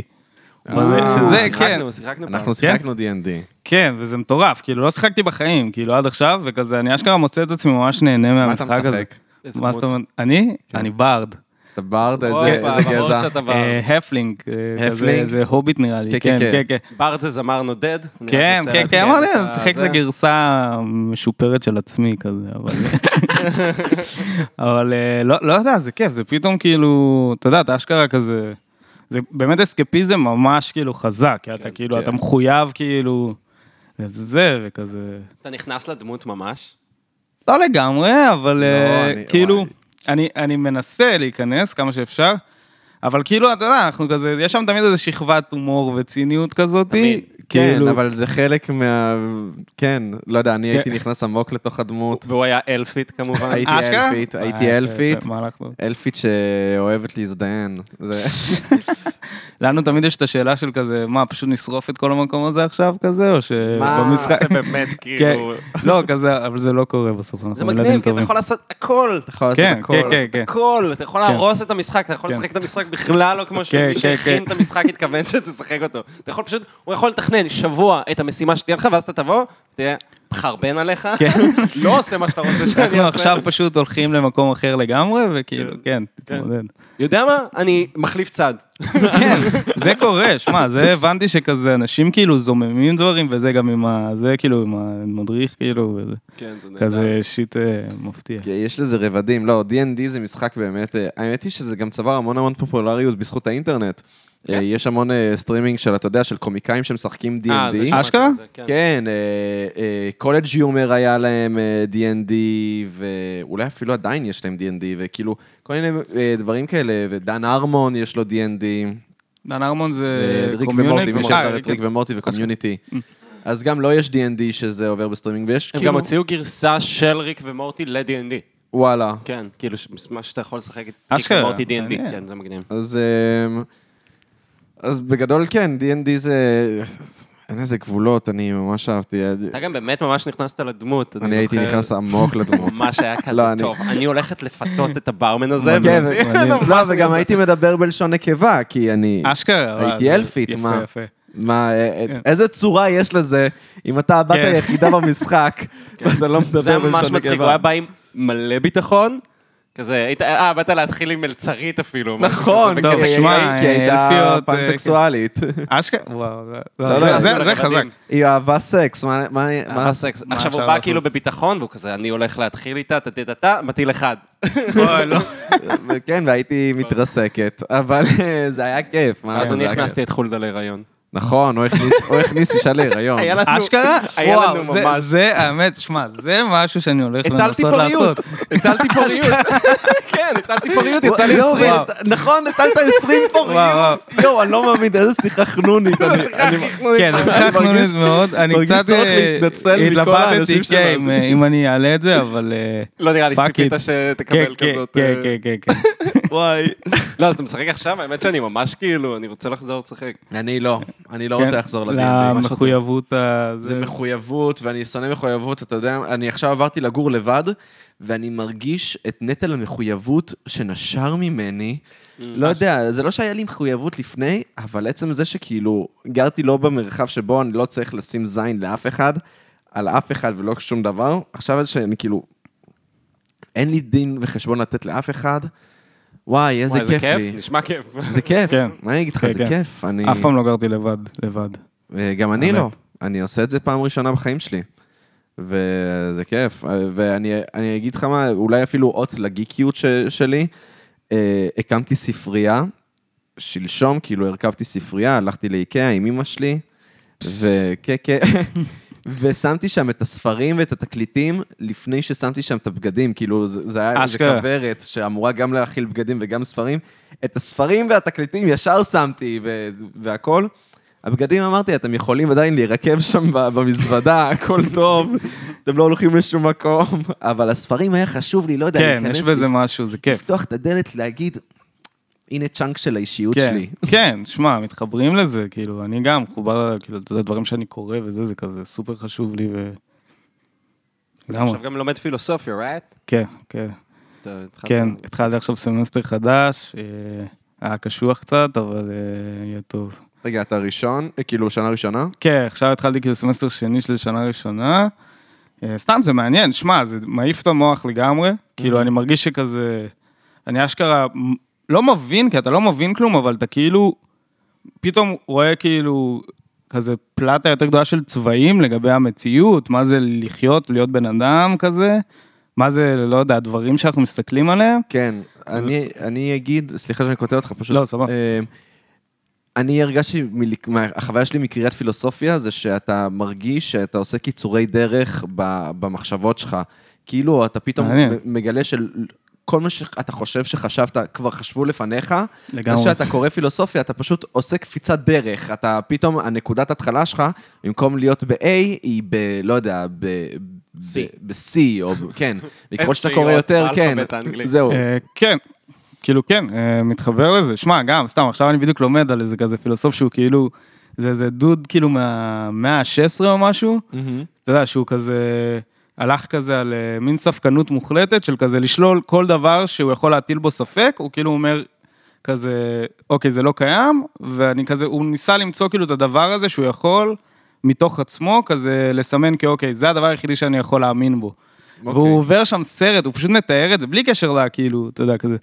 מה אה, שזה, כן. אנחנו שיחקנו D&D. כן, וזה מטורף, כאילו לא שיחקתי בחיים, כאילו עד עכשיו, וכזה, אני אשכרה מוצא את עצמי ממש נהנה מה אתה מהמשחק הזה. משחק? איזה מה זאת דמות? אני? כן. אני bard. אתה bard? איזה גזע? אה, halfling, אה? איזה הוביט נראה לי, כן, כן, כן, כן, כן. bard זה זמר נודד? כן, כן, כן, אמרתי, אני משחק את זה. הגרסה המשופרת של עצמי כזה, אבל... אבל אה, לא לא יודע, זה כיף, זה פתאום כאילו, אתה יודע, אתה אשכרה כזה... זה באמת אסקפיזם ממש כאילו חזק, אתה כאילו, כן. אתה מחויב כאילו... זה זה, וכזה... אתה נכנס לדמות ממש? לא לגמרי, אבל לא, אני- כאילו, וואי. אני, אני מנסה להיכנס כמה שאפשר, אבל כאילו, אתה יודע, אנחנו כזה, יש שם תמיד איזו שכבת הומור וציניות כזאת. תמיד. כן, כאילו, אבל זה חלק מה... כן, לא יודע, אני כן. הייתי נכנס עמוק לתוך הדמות. והוא היה אלפית כמובן. הייתי? אלפית, הייתי אה, יפה, אלפית. אלפית שאוהבת להזדיין. זה- <laughs> לנו תמיד יש את השאלה של כזה, מה, פשוט נשרוף את כל המקום הזה עכשיו כזה, או שבמשחק... זה באמת <laughs> כאילו... לא, כזה, אבל זה לא קורה בסוף. זה מגניב, כי אתה. יכול לעשות הכל. אתה יכול לעשות כן, הכל. כן, כן, כן. אתה יכול כן. להרוס את המשחק, אתה יכול כן. לשחק את המשחק בכלל לא כמו כן, שמי כן, שהכין כן. את המשחק התכוון שתשחק אותו. אתה יכול פשוט, הוא יכול לתכנן שבוע את המשימה שתהיה לך, ואז אתה תבוא, תהיה מחרבן עליך, כן. לא עושה מה שאתה רוצה שאני אעשה. אנחנו עכשיו פשוט הולכים למקום אחר לגמרי, וכאילו, כן, תתמודד. יודע מה? אני מחליף צד. כן, זה קורה, שמע, זה הבנתי שכזה אנשים כאילו זוממים דברים, וזה גם עם ה... זה כאילו עם המדריך, כאילו, וזה כן, זה נהדר. כזה שיט אה, מפתיע. יש לזה רבדים, לא, D&D זה משחק באמת, אה, האמת היא שזה גם צבר המון המון פופולריות בזכות האינטרנט. אה, יש המון אה, סטרימינג של, אתה יודע, של קומיקאים שמשחקים אה, זה D&D. אשכרה? זה, כן. כן, College Humor היה להם אה, D&D, ואולי אפילו עדיין יש להם D&D, וכאילו, כל מיני אה, דברים כאלה, ודן הרמון יש לו D&D, דן הרמון זה אה, קומיוניטי. מי אה, שיצר את ריק ומורטי וקומיוניטי. אז גם לא יש D&D שזה עובר בסטרימינג, ויש הם כאילו, גם הוציאו גרסה של ריק ומורטי ל-D&D. וואלה. כן, כאילו, מה שאתה יכול לשחק את ריק אשכרה, ומורטי D&D. כן, זה מגניב. אז, אז בגדול כן, D&D זה... אין לזה גבולות, אני ממש אהבתי. אתה גם באמת ממש נכנסת לדמות. אני הייתי נכנס עמוק לדמות. <laughs> ממש היה לא, כזה טוב. אני הולכת לפתות את הברמן הזה. כן, <laughs> לא, וגם. הייתי מדבר בלשון נקבה, כי אני... אשכרה. הייתי זה- אלפית, יפה, מה? יפה. מה, אה, כן. איזה צורה יש לזה, אם אתה הבת כן. היחידה במשחק, <laughs> ואתה לא מדבר זה היה בלשון ממש מצחיק, הוא נקבה. היה בא עם מלא ביטחון. כזה, היית, אה, באת להתחיל עם מלצרית אפילו. נכון, טוב, כי שמע, היא- הייתה אלפיות, אה, פנסקסואלית. <laughs> אשכרה, וואו, זה- לא, זה- לא, זה-. חזק. היא אהבה סקס, מה... אהבה סקס. עכשיו הוא בא? כאילו בביטחון, והוא כזה, אני הולך להתחיל איתה, טה-טה-טה, מטיל אחד. <laughs> אוי, לא. <laughs> כן, והייתי מתרסקת, אבל אה, זה היה כיף. אז אני הכנסתי את חולדה להיריון. נכון, הוא הכניס- אישה להיריון. אשכרה? היה לנו וואו, זה- ממש. זה, האמת, שמע, זה משהו שאני הולך לנסות. לעשות. הטלתי פוריות. כן, הטלתי פוריות, יצא לי יואו, 20. ואת- נכון, נתת 20 <laughs> וואו, וואו. פוריות. יואו, אני לא מאמין, איזה שיחה חנונית. <laughs> כן, זה אני שיחה חנונית מאוד. אני קצת אה, התלבטתי, כן, אם, אני אעלה את זה, אבל... אה, לא נראה לי שציפית. שתקבל כן, כזאת... כן, אה, כן, כן, כן. וואי. לא, אז אתה משחק עכשיו? האמת שאני ממש כאילו, אני רוצה לחזור לשחק. אני לא, אני לא כן, רוצה לחזור לדין. למחויבות ה... זה מחויבות, ואני שונא מחויבות, אתה יודע, אני עכשיו עברתי לגור לבד, ואני מרגיש את נטל המחויבות שנשר ממני. לא יודע, זה לא שהיה לי מחויבות לפני, אבל עצם זה שכאילו, גרתי לא במרחב שבו אני לא צריך לשים זין לאף אחד, על אף אחד ולא שום דבר, עכשיו שאני כאילו, אין לי דין וחשבון לתת לאף אחד, וואי, איזה כיף כיף? לי. נשמע כיף. זה כיף, כן. מה אני אגיד לך, כן, זה כן. כיף. אני... אף פעם לא גרתי לבד, לבד. גם אני באמת. לא. אני עושה את זה פעם ראשונה בחיים שלי. וזה כיף. ואני אני אגיד לך מה, אולי אפילו אות לגיקיות ש, שלי. אה, הקמתי ספרייה, שלשום, כאילו הרכבתי ספרייה, הלכתי לאיקאה עם אמא שלי, וכן, כן. <laughs> ושמתי שם את הספרים ואת התקליטים לפני ששמתי שם את הבגדים, כאילו זה, זה היה איזה אשכרה. כוורת שאמורה גם להכיל בגדים וגם ספרים. את הספרים והתקליטים ישר שמתי ו- והכל. הבגדים אמרתי, אתם יכולים עדיין להירקב שם ב- במזוודה, <laughs> הכל טוב, אתם לא הולכים לשום מקום, אבל הספרים היה חשוב לי, לא יודע, כן, להיכנס, יש בזה לפ- משהו, זה כיף. לפתוח את הדלת, להגיד, הנה צ'אנק של האישיות כן, שלי. כן, שמע, מתחברים לזה, כאילו, אני גם מחובר, כאילו, אתה יודע, דברים שאני קורא וזה, זה כזה סופר חשוב לי, ו... לגמרי. עכשיו גם לומד פילוסופיה, right? כן, כן, כן, התחלתי עכשיו סמסטר חדש, אה, היה קשוח קצת, אבל אה, יהיה טוב. רגע, אתה ראשון, אה, כאילו שנה ראשונה? כן, עכשיו התחלתי כאילו סמסטר שני של שנה ראשונה. אה, סתם, זה מעניין, שמע, זה מעיף את המוח לגמרי. כאילו, אני מרגיש שכזה... אני אשכרה לא מבין, כי אתה לא מבין כלום, אבל אתה כאילו... פתאום רואה כאילו כזה פלטה יותר גדולה של צבעים לגבי המציאות, מה זה לחיות, להיות בן אדם כזה, מה זה, לא יודע, הדברים שאנחנו מסתכלים עליהם. כן, אני, אני אגיד, סליחה שאני קוטע אותך פשוט. לא, סבבה. אה, אני הרגשתי, החוויה שלי מקריאת פילוסופיה זה שאתה מרגיש שאתה עושה קיצורי דרך במחשבות שלך. כאילו, אתה פתאום מגלה של... כל מה שאתה חושב שחשבת, כבר חשבו לפניך. לגמרי. אז כשאתה קורא פילוסופיה, אתה פשוט עושה קפיצת דרך. אתה פתאום, הנקודת התחלה שלך, במקום להיות ב-A, היא ב... לא יודע, ב... C. ב-C, או כן. <laughs> וככל שאתה קורא יותר, כן. זהו. אה, כן, כאילו כן, אה, מתחבר לזה. שמע, גם, סתם, עכשיו אני בדיוק לומד על איזה כזה פילוסוף שהוא כאילו, זה איזה דוד כאילו מהמאה ה-16 או משהו. אתה יודע, שהוא כזה, הלך כזה על אה, מין ספקנות מוחלטת של כזה לשלול כל דבר שהוא יכול להטיל בו ספק, הוא כאילו אומר כזה, אוקיי, זה לא קיים, ואני כזה, הוא ניסה למצוא כאילו את הדבר הזה שהוא יכול, מתוך עצמו, כזה לסמן כאוקיי, זה הדבר היחידי שאני יכול להאמין בו. אוקיי. והוא עובר שם סרט, הוא פשוט מתאר את זה, בלי קשר ל... כאילו, אתה יודע, כזה,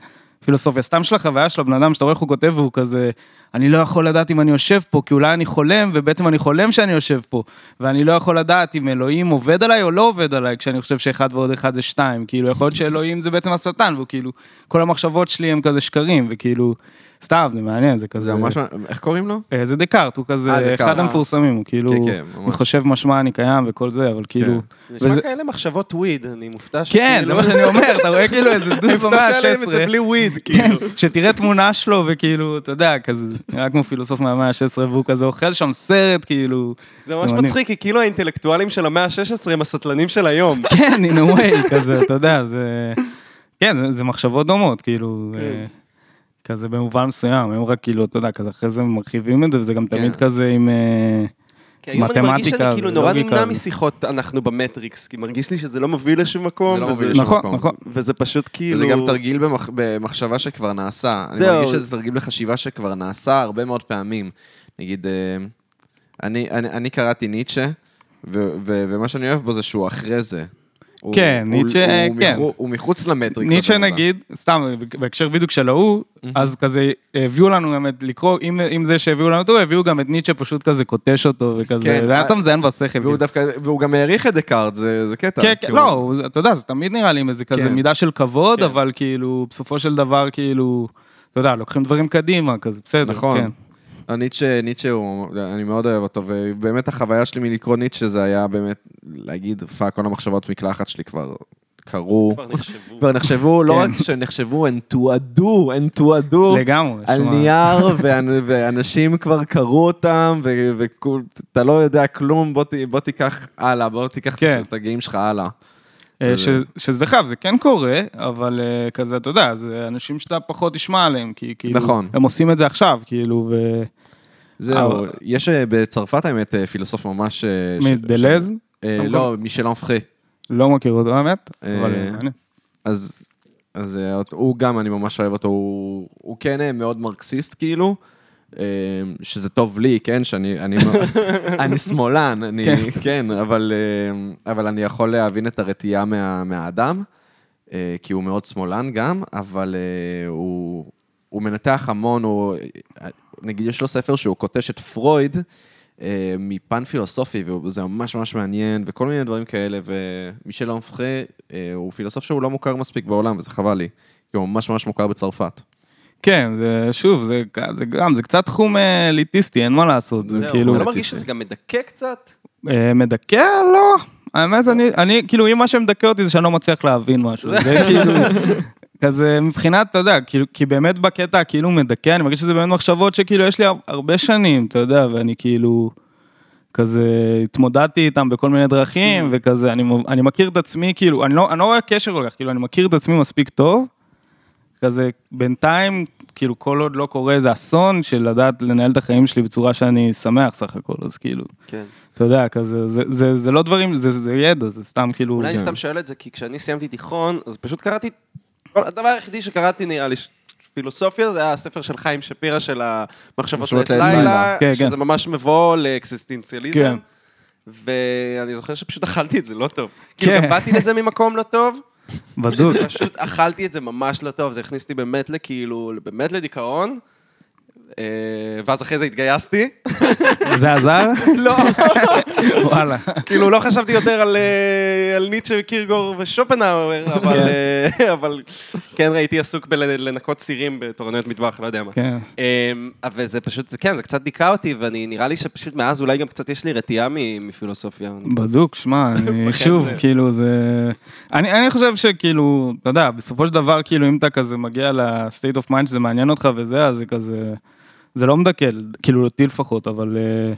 פילוסופיה, סתם של החוויה של הבן אדם, שאתה רואה איך הוא כותב, והוא כזה, אני לא יכול לדעת אם אני יושב פה, כי אולי אני חולם, ובעצם אני חולם שאני יושב פה, ואני לא יכול לדעת אם אלוהים עובד עליי או לא עובד עליי, כשאני חושב שאחד ועוד אחד זה שתיים, כאילו, יכול להיות שאלוהים זה בעצם השטן, והוא כאילו, כל המחשבות שלי הם כזה שקרים, וכאילו, סתם, זה מעניין, זה כזה... זה ממש, איך קוראים לו? אה, זה דקארט, הוא כזה אה, אחד אה. המפורסמים, הוא כאילו, כן, כן. אני חושב משמע אני קיים וכל זה, אבל כאילו... נשמע וזה- כאלה מחשבות וויד, אני מופתע כן, זה מה שאני אומר, אתה רואה כאילו איזה דוד במאה מופתע שעליהם את זה ה-16. בלי וויד, כן, כאילו. שתראה תמונה שלו וכאילו, אתה יודע, כזה, נראה כמו פילוסוף מהמאה ה-16, והוא כזה אוכל שם סרט, כאילו... זה ממש. מצחיק, כי כאילו האינטלקטואלים של המאה ה-16 הם הסטלנים של היום. כן, in a way, כזה, אתה יודע, זה... כן, זה, זה מחשבות דומות, כאילו, כן. כזה במובן מסוים, הם רק כאילו, אתה יודע, כזה אחרי זה מרחיבים את זה, וזה גם תמיד כן. כזה עם... אה, כי היום אני מרגיש שאני כאילו נורא נמנע משיחות אנחנו במטריקס, כי מרגיש לי שזה לא מוביל לשום מקום, זה לא מוביל לשום נכון, מקום. נכון. וזה פשוט כאילו... וזה גם תרגיל במח... במחשבה שכבר נעשה. אני זהו. מרגיש שזה תרגיל בחשיבה שכבר נעשה הרבה מאוד פעמים. נגיד, אה, אני, אני, אני קראתי ניטשה, ו- ו- ומה שאני אוהב בו זה שהוא אחרי זה. כן, ניטשה, כן. הוא מחוץ למטריקס. ניטשה. נגיד, סתם, בהקשר בדיוק של ההוא, אז כזה הביאו לנו גם את לקרוא, עם, עם זה שהביאו לנו אותו, הביאו גם את ניטשה פשוט כזה קוטש אותו וכזה, כן, זה היה אתה מזיין בשכל. והוא כאילו. דווקא, והוא גם העריך את דקארט, זה, קטע. כן, כן, הוא- לא, אתה יודע, זה תמיד נראה לי עם איזה כזה כן. מידה של כבוד, כן. אבל כאילו, בסופו של דבר, כאילו, אתה יודע, לוקחים דברים קדימה, כזה, בסדר, נכון. ניטשה, ניטשה הוא, אני מאוד אוהב אותו, ובאמת החוויה שלי מלקרוא ניטשה זה היה באמת להגיד, פאק, כל מחשבות המקלחת שלי כבר קרו. כבר נחשבו. כבר נחשבו, לא כן. רק שנחשבו, הן תועדו, הן תועדו. לגמרי. על. נייר, ואנ- ואנשים כבר קראו אותם, ואתה לא יודע כלום, בוא תיקח הלאה, בוא תיקח את כן. ה startגים שלך הלאה. אה, ש- שזה חייב, זה כן קורה, אבל אה, כזה, אתה יודע, זה אנשים שאתה פחות תשמע עליהם, כי כאילו, נכון. הם עושים את זה עכשיו, כאילו, ו... זהו, יש אה, בצרפת האמת אה, פילוסוף ממש... אה, מי, ש- דלז? ש- אה, לא מישל אנפחה. לא מכיר אותו, האמת, אבל. אז, אז הוא גם, אני ממש אוהב אותו, הוא, הוא כן מאוד מרקסיסט כאילו, שזה טוב לי, כן, שאני אני, <laughs> אני שמאלן, אני, כן. כן, אבל, אבל אני יכול להבין את הרתיעה מה, מהאדם, כי הוא מאוד שמאלן גם, אבל הוא, הוא מנתח המון, הוא, נגיד יש לו ספר שהוא קוטש את פרויד, אה, מפן פילוסופי, וזה ממש ממש מעניין, וכל מיני דברים כאלה, ומישל אנפחה אה, הוא פילוסוף שהוא לא מוכר מספיק בעולם, וזה חבל לי, כי הוא ממש ממש מוכר בצרפת. כן, זה, שוב, זה, זה גם, זה קצת תחום אה, אליטיסטי, אין מה לעשות, זה זהו, כאילו... אתה לא מרגיש שזה גם מדכא קצת? אה, מדכא? לא. האמת, אני, אני, כאילו, אם מה שמדכא אותי זה שאני לא מצליח להבין משהו. זה <laughs> כאילו, כזה, מבחינת, אתה יודע, כאילו, כי באמת בקטע הכאילו מדכא, אני מרגיש שזה באמת מחשבות שכאילו יש לי הר- הרבה שנים, אתה יודע, ואני כאילו, כזה, התמודדתי איתם בכל מיני דרכים, וכזה, אני, אני מכיר את עצמי, כאילו, אני לא, אני לא רואה קשר כל כך, כאילו, אני מכיר את עצמי מספיק טוב, כזה, בינתיים, כאילו, כל עוד לא קורה איזה אסון של לדעת לנהל את החיים שלי בצורה שאני שמח סך הכל, אז כאילו, כן. אתה יודע, כזה, זה, זה, זה לא דברים, זה, זה ידע, זה סתם כאילו... אולי אני כן. סתם שואל את זה, כי כשאני סיימתי תיכון, אז פשוט קראתי, הדבר היחידי שקראתי נראה לי, פילוסופיה, זה היה הספר של חיים שפירא של המחשבות לעת לעת לילה. כן, שזה כן. ממש מבוא לאקסיסטנציאליזם. כן. ואני זוכר שפשוט אכלתי את זה לא טוב. כאילו, כן. גם באתי לזה ממקום לא טוב, בדוק. פשוט אכלתי את זה ממש לא טוב, זה הכניס אותי באמת לכאילו, באמת לדיכאון. אה, ואז אחרי זה התגייסתי. זה עזר? <laughs> לא, וואלה. כאילו לא חשבתי יותר על, אה, על ניטשה, קירגור ושופנהאואר, <laughs> אבל, כן. אה, אבל כן הייתי עסוק בלנקות צירים בתורנויות מטבח, לא יודע מה. כן. אמ, אבל זה פשוט, זה כן, זה קצת דיכא אותי, ואני, נראה לי שפשוט מאז אולי גם קצת יש לי רתיעה מפילוסופיה. בדוק, שמע, <laughs> שוב, זה. כאילו זה... אני אני חושב שכאילו, אתה יודע, בסופו של דבר, כאילו, אם אתה כזה מגיע ל-state of mind שזה מעניין אותך וזה, אז זה כזה... זה לא מדכא, כאילו, אותי לפחות, אבל... אה,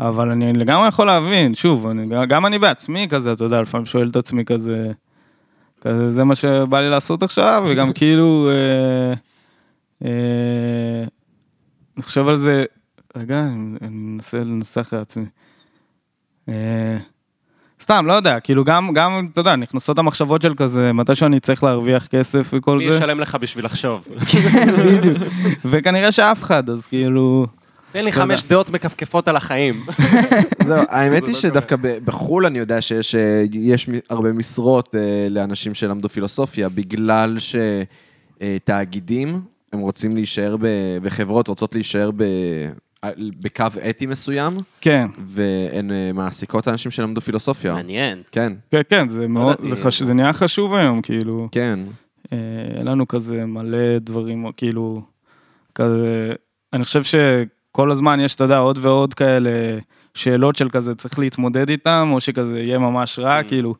אבל אני לגמרי יכול להבין, שוב, אני, גם אני בעצמי כזה, אתה יודע, לפעמים שואל את עצמי כזה, כזה, זה מה שבא לי לעשות עכשיו, וגם <laughs> כאילו, אה, אה, אני חושב על זה, רגע, אני, אני מנסה לנסח לעצמי. אה, סתם, לא יודע, כאילו גם, גם, אתה יודע, נכנסות המחשבות של כזה, מתי שאני צריך להרוויח כסף וכל מי זה. ישלם לך בשביל לחשוב? כן, <laughs> בדיוק. וכנראה שאף אחד, אז כאילו... תן לי חמש דעות מכפכפות על החיים. <laughs> זהו, <laughs> האמת זה היא לא שדווקא בחו"ל אני יודע שיש אה, הרבה משרות אה, לאנשים שלמדו פילוסופיה, בגלל שתאגידים, הם רוצים להישאר, ב- וחברות רוצות להישאר ב- בקו אתי מסוים, כן, והן אה, מעסיקות אנשים שלמדו פילוסופיה. מעניין. כן, כן, כן, זה מאוד. זה חש- זה נהיה חשוב היום, כאילו. כן. אה, אין לנו כזה מלא דברים, כאילו, כזה, אני חושב שכל הזמן יש, אתה יודע, עוד ועוד כאלה שאלות של כזה, צריך להתמודד איתם, או שכזה יהיה ממש רע, Mm. כאילו.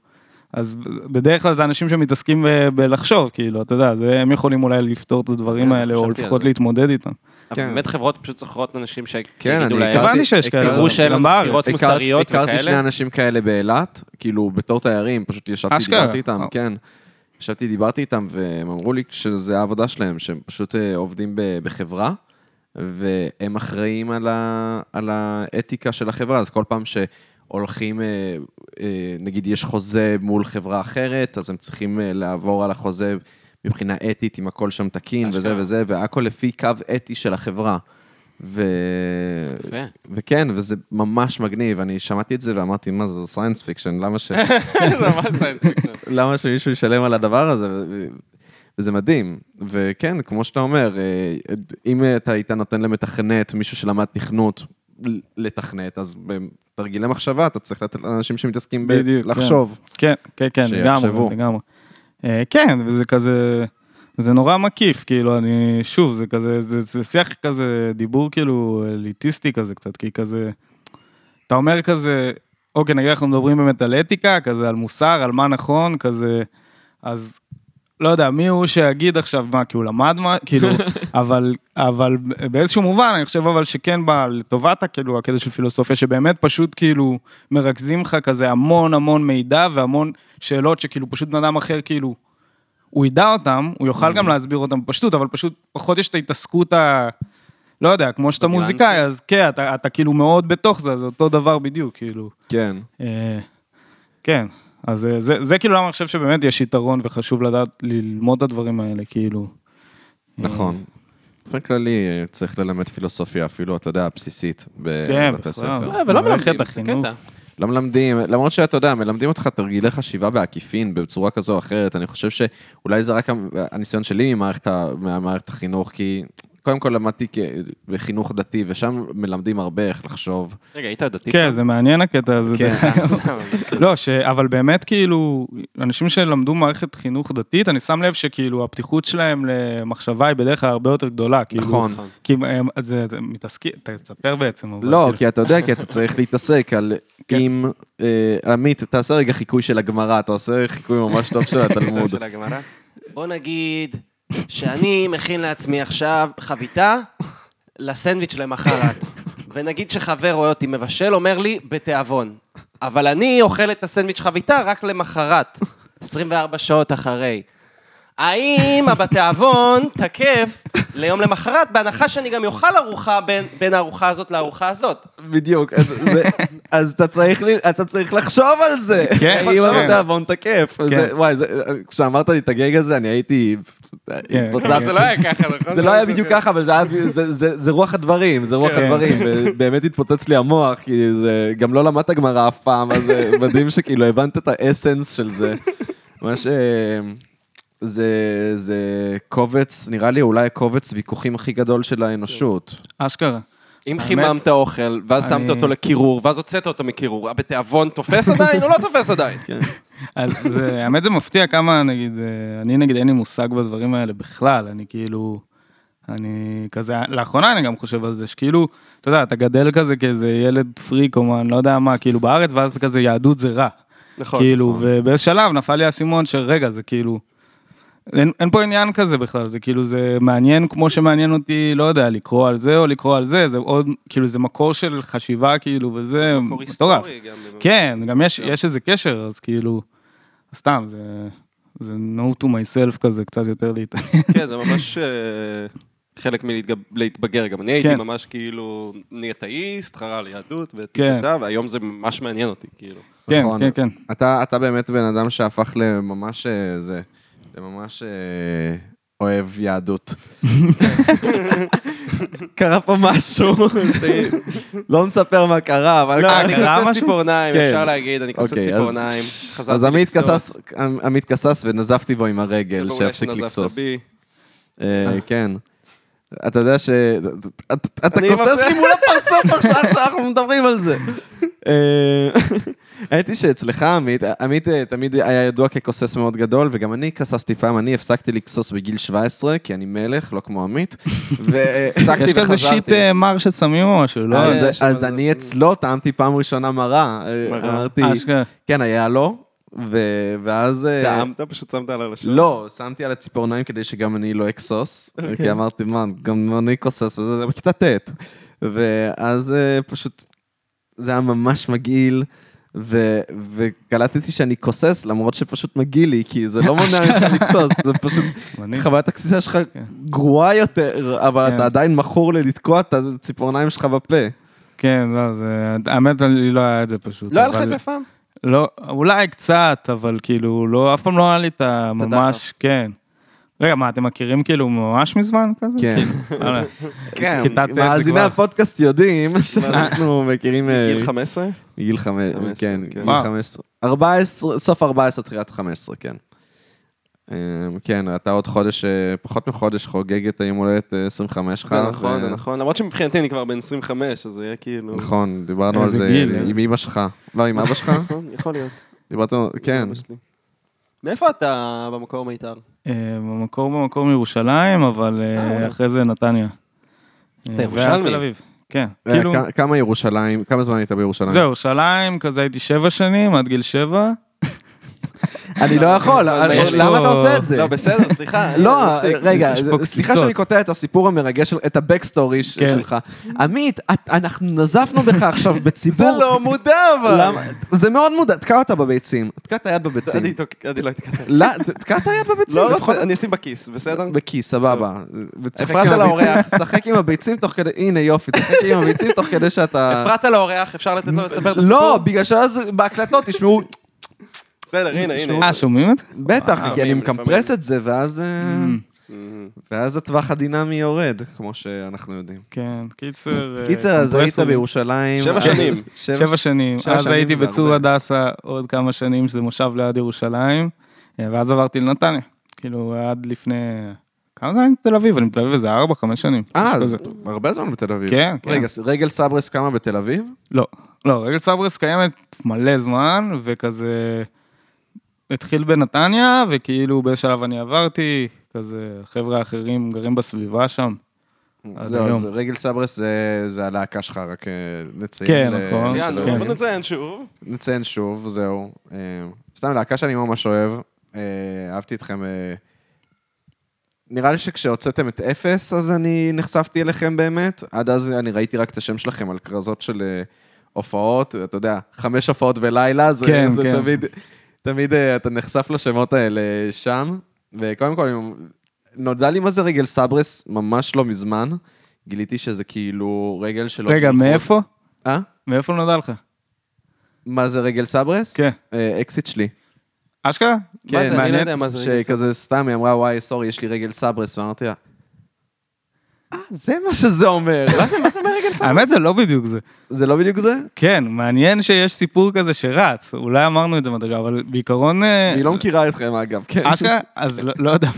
אז בדרך כלל זה אנשים שמתעסקים ב- בלחשוב, כאילו, אתה יודע, זה, הם יכולים אולי לפתור את הדברים כן, האלה, או לפחות. להתמודד איתם. אבל כן. באמת חברות פשוט צריכות אנשים כן, שיגידו אני להם, הכרתי- הבנתי שיש כאלה, תראו שאין גם לנו מוסריות הכרתי שני וכאלה. אנשים כאלה באילת, כאילו בתור תיירים, פשוט ישבתי, אשכרה. דיברתי איתם. כן. ישבתי, דיברתי איתם, והם אמרו לי שזה העבודה שלהם, שהם פשוט אה, עובדים בחברה, והם אחראים על, ה, על האתיקה של החברה, אז כל פעם שהולכים, אה, אה, נגיד יש חוזה מול חברה אחרת, אז הם צריכים לעבור על החוזה מבחינה אתית, אם הכל שם תקין, וזה אשכרה. וזה, והכל לפי קו אתי של החברה. ו... יפה. וכן, וזה ממש מגניב, אני שמעתי את זה ואמרתי, מה זה, זה science fiction, למה, ש... <laughs> זה ממש science fiction. <laughs> למה שמישהו ישלם על הדבר הזה? וזה מדהים. וכן, כמו שאתה אומר, אה, אם אתה היית נותן למתכנת, מישהו שלמד תכנות, לתכנת, אז בתרגילי מחשבה אתה צריך לתת לאנשים שמתעסקים כן. בלחשוב. כן, כן, כן, שיחשבו. לגמרי, לגמרי. אה, כן, וזה כזה, זה נורא מקיף, כאילו, אני, שוב, זה כזה, זה, זה שיח כזה, דיבור כאילו אליטיסטי כזה קצת, כי כזה, אתה אומר כזה, אוקיי, נגיד אנחנו מדברים באמת על אתיקה, כזה על מוסר, על מה נכון, כזה, אז לא יודע, מי הוא שיגיד עכשיו מה, כי הוא למד מה, כאילו, <laughs> אבל, אבל באיזשהו מובן, אני חושב אבל שכן בא לטובת, כאילו, הקטע של פילוסופיה, שבאמת פשוט כאילו מרכזים לך כזה המון המון מידע והמון שאלות שכאילו פשוט בן אדם אחר, כאילו, הוא ידע אותם, הוא יוכל גם להסביר אותם בפשטות, אבל פשוט פחות יש את ההתעסקות ה... לא יודע, כמו שאתה. מוזיקאי, אז כן, אתה, אתה כאילו מאוד בתוך זה, זה אותו דבר בדיוק, כאילו. כן. אה, כן, אז אה, זה, זה כאילו למה אני חושב שבאמת יש יתרון וחשוב לדעת ללמוד את הדברים האלה, כאילו. נכון. באופן כללי אה, צריך ללמד פילוסופיה, אפילו, אתה יודע, הבסיסית, כן, בבתי. ספר. אה, ולא מלמדים, זה החינוך. קטע. לא מלמדים, למרות שאתה יודע, מלמדים אותך תרגילי חשיבה בעקיפין, בצורה כזו או אחרת. אני חושב שאולי זה רק הניסיון שלי ממערכת, ממערכת החינוך, כי קודם כל למדתי בחינוך דתי, ושם מלמדים הרבה איך לחשוב. רגע, היית דתי? כן, זה מעניין הקטע הזה. כן. <laughs> לא, ש... אבל באמת כאילו, אנשים שלמדו מערכת חינוך דתית, אני שם לב שכאילו הפתיחות שלהם למחשבה היא בדרך כלל הרבה יותר גדולה. כאילו, נכון. נכון. כי הם, אז זה, מתעסקים, תספר בעצם. לא, כאילו- כי אתה יודע, כי אתה צריך להתעסק על <laughs> כן. אם... אה, עמית, תעשה רגע חיקוי של הגמרא, אתה עושה חיקוי ממש טוב של <laughs> התלמוד. של הגמרא. בוא נגיד שאני מכין לעצמי עכשיו חביתה לסנדוויץ' למחרת. ונגיד שחבר רואה אותי מבשל, אומר לי, בתיאבון. אבל אני אוכל את הסנדוויץ' חביתה רק למחרת, 24 שעות אחרי. האם הבתיאבון תקף ליום למחרת, בהנחה שאני גם אוכל ארוחה בין, בין הארוחה הזאת לארוחה הזאת? בדיוק, אז, זה, אז אתה, צריך, לי- אתה צריך לחשוב על זה. כן, אם כן. התיאבון תקף. כן. זה- וואי, זה- כשאמרת לי את הגג הזה, אני הייתי... כן. התפוצצתי. זה לא היה ככה, נכון? זה לא היה בדיוק ככה, אבל זה רוח הדברים, זה רוח כן. הדברים, ובאמת התפוצץ לי המוח, כי זה, גם לא למדת גמרא אף פעם, אז מדהים שכאילו הבנת את האסנס של זה. מה ש... זה, זה קובץ, נראה לי אולי הקובץ ויכוחים הכי גדול של האנושות. אשכרה. אם חיממת אוכל, ואז אני- שמת אותו לקירור, ואז הוצאת אותו מקירור, הבתיאבון תופס עדיין או לא תופס עדיין? אז זה, האמת זה מפתיע כמה, נגיד, אה, אני נגיד אין לי מושג בדברים האלה בכלל, אני כאילו, אני כזה, לאחרונה אני גם חושב על זה, שכאילו, אתה יודע, אתה גדל כזה כאיזה ילד פריק או מה, אני לא יודע מה, כאילו בארץ, ואז כזה יהדות זה רע. נכון. כאילו, ובאיזה שלב נפל לי האסימון של רגע, זה כאילו, אין, אין פה עניין כזה בכלל, זה כאילו, זה מעניין כמו שמעניין אותי, לא יודע, לקרוא על זה או לקרוא על זה, זה עוד, כאילו, זה מקור של חשיבה, כאילו, וזה מקור מטורף. היסטורי גם. כן, גם יש, יש איזה קשר, אז כאילו, סתם, זה, זה no to myself כזה, קצת יותר להתעניין. כן, זה ממש אה, חלק מלהתבגר. גם אני הייתי כן. ממש כאילו, אני אתאיסט, חרא על יהדות, כן. והיום זה ממש מעניין אותי, כאילו. כן, נכון. כן, כן. אתה, אתה באמת בן אדם שהפך לממש אה, זה, לממש אה, אוהב יהדות. <laughs> קרה פה משהו, <laughs> לא נספר מה קרה, אבל... לא, קרה. אני קרה כוסס משהו? ציפורניים, כן. אפשר להגיד, אני אוקיי, אז- ציפורניים. אז עמית. כסס, כסס ונזפתי בו עם הרגל, שיפסיק. בי. אה, כן. אתה יודע ש... אתה- אני כוסס. לי מול הפרצוף עכשיו שאנחנו מדברים על זה. <laughs> אה, האמת היא שאצלך, עמית, עמית אה, תמיד היה ידוע ככוסס מאוד גדול, וגם אני כססתי פעם, אני הפסקתי לכסוס בגיל 17, כי אני מלך, לא כמו עמית. <laughs> יש כזה. שיט אה, מר ששמים או משהו, לא? אז- איזה- אני אצלו טעמתי פעם ראשונה מרה. אה. אמרתי. כן, היה לו, ואז... אה, טעמת? פשוט שמת על הלשון? לא, שמתי על הציפורניים כדי שגם אני לא אכסוס, כי אמרתי, מה, גם אני כוסס, וזה זה בכיתה ט'. ואז אה, פשוט, זה היה ממש מגעיל, ו- וקלטתי שאני כוסס, למרות שפשוט מגעיל לי, כי זה לא מונע ממך לכסוס, זה פשוט. חוויית הכסיסה שלך גרועה יותר, אבל כן. אתה עדיין מכור ללתקוע את הציפורניים שלך בפה. כן, לא, זה... האמת, לי לא היה את זה פשוט. לא היה לך את זה פעם? לא, אולי קצת, אבל כאילו, לא, אף פעם לא היה לי את הממש, כן. רגע, מה, אתם מכירים כאילו ממש מזמן כזה? כן. <laughs> כן. מאזיני הפודקאסט יודעים <laughs> שאנחנו מכירים... אה, גיל 15? מגיל חמש, 15, כן. גיל וואו. 15. 14, סוף 14, תחילת 15, כן. אה, כן, אתה עוד חודש, אה, פחות מחודש חוגג את היום הולדת אה, 25 שלך. זה נכון, ו- זה נכון. למרות שמבחינתי אני כבר בן 25, אז זה יהיה כאילו... נכון, דיברנו על זה גיל, עם אמא שלך. לא, עם אבא שלך? נכון, יכול להיות. דיברת, כן. מאיפה אתה במקור מיתר? אה, במקור במקור מירושלים, אבל אה, וואלה. אחרי זה נתניה. אה, ירושלמי. ואז תל אביב. כן, אה, כאילו, כמה ירושלים, כמה זמן היית בירושלים? זהו, ירושלים, כזה הייתי שבע שנים, עד גיל שבע. אני לא יכול, לא, למה אתה עושה את זה? לא, בסדר, סליחה. <laughs> לא. רגע, סליחה. שאני קוטע את הסיפור המרגש, את הבקסטורי כן. שלך. עמית, אנחנו נזפנו בך עכשיו זה בציבור. לא מודע, אבל. זה מאוד מודע, תקע אותה בביצים. תקע את היד בביצים. אני לא. לא, תקע את היד בביצים, לא אני אשים בכיס, בסדר? בכיס, סבבה. הפרעת עם הביצים- לאורח. תשחק עם הביצים תוך כדי, הנה יופי, תשחק עם הביצים תוך כדי שאתה... הפרעת לאורח, אפשר לתת לו לספר את הסיפור? לא, בגלל שאז בהקלטות תשמעו, בסדר, הנה, הנה. אה, שומעים את זה? בטח, כי אני מקמפרס את זה, ואז... אה, מהמם. ואז הטווח הדינמי יורד, כמו שאנחנו יודעים. כן, קיצר... אה, קיצר, אז היית. בירושלים. שבע אה, שנים. שבע שנים. אז הייתי בצור. הדסה עוד כמה שנים, שזה מושב ליד ירושלים, אה, ואז עברתי לנתניה. כאילו, עד לפני... כמה היה בתל אביב? אני בתל אביב איזה ארבע, חמש שנים. אה, אז. הרבה זמן בתל אביב. כן, כן. רגע, רגל סברס כמה בתל אביב? לא, לא, רגל סברס קיימת מלא זמן, וכזה... התחיל בנתניה, וכאילו באיזשהו שלב אני עברתי, כזה חבר'ה אחרים גרים בסביבה שם. זהו. אז רגל סברס זה- זה הלהקה שלך, רק אה, נציין. כן, נכון. ציינו, כן. נציין שוב. נציין שוב, זהו. אה, סתם להקה שאני ממש אוהב, אה, אהבתי אתכם. אה, נראה לי שכשהוצאתם את אפס, אז אני נחשפתי אליכם באמת. עד אז אני ראיתי רק את השם שלכם על כרזות של הופעות, אתה יודע, חמש הופעות בלילה, זה, כן, זה כן. תמיד, תמיד אה, אתה נחשף לשמות האלה שם. וקודם כל, נודע לי מה זה רגל סברס ממש לא מזמן. גיליתי שזה כאילו רגל שלא... רגע, מאיפה? אה? מאיפה נודע לך? מה זה רגל סברס? כן. אה, אקסיט שלי. אשכרה? מה זה? אני לא. יודע מה זה רגל שכזה סתם, היא אמרה, וואי, סורי, יש לי רגל סברס, ואמרתי לה, אה, זה מה שזה אומר. מה זה, מה זה ברגל צד? האמת זה לא בדיוק זה. זה לא בדיוק זה? כן, מעניין שיש סיפור כזה שרץ, אולי אמרנו את זה מתישהו, אבל בעיקרון... אה, היא לא מכירה אתכם, אגב, כן. אשכרה, אז לא, לא יודע,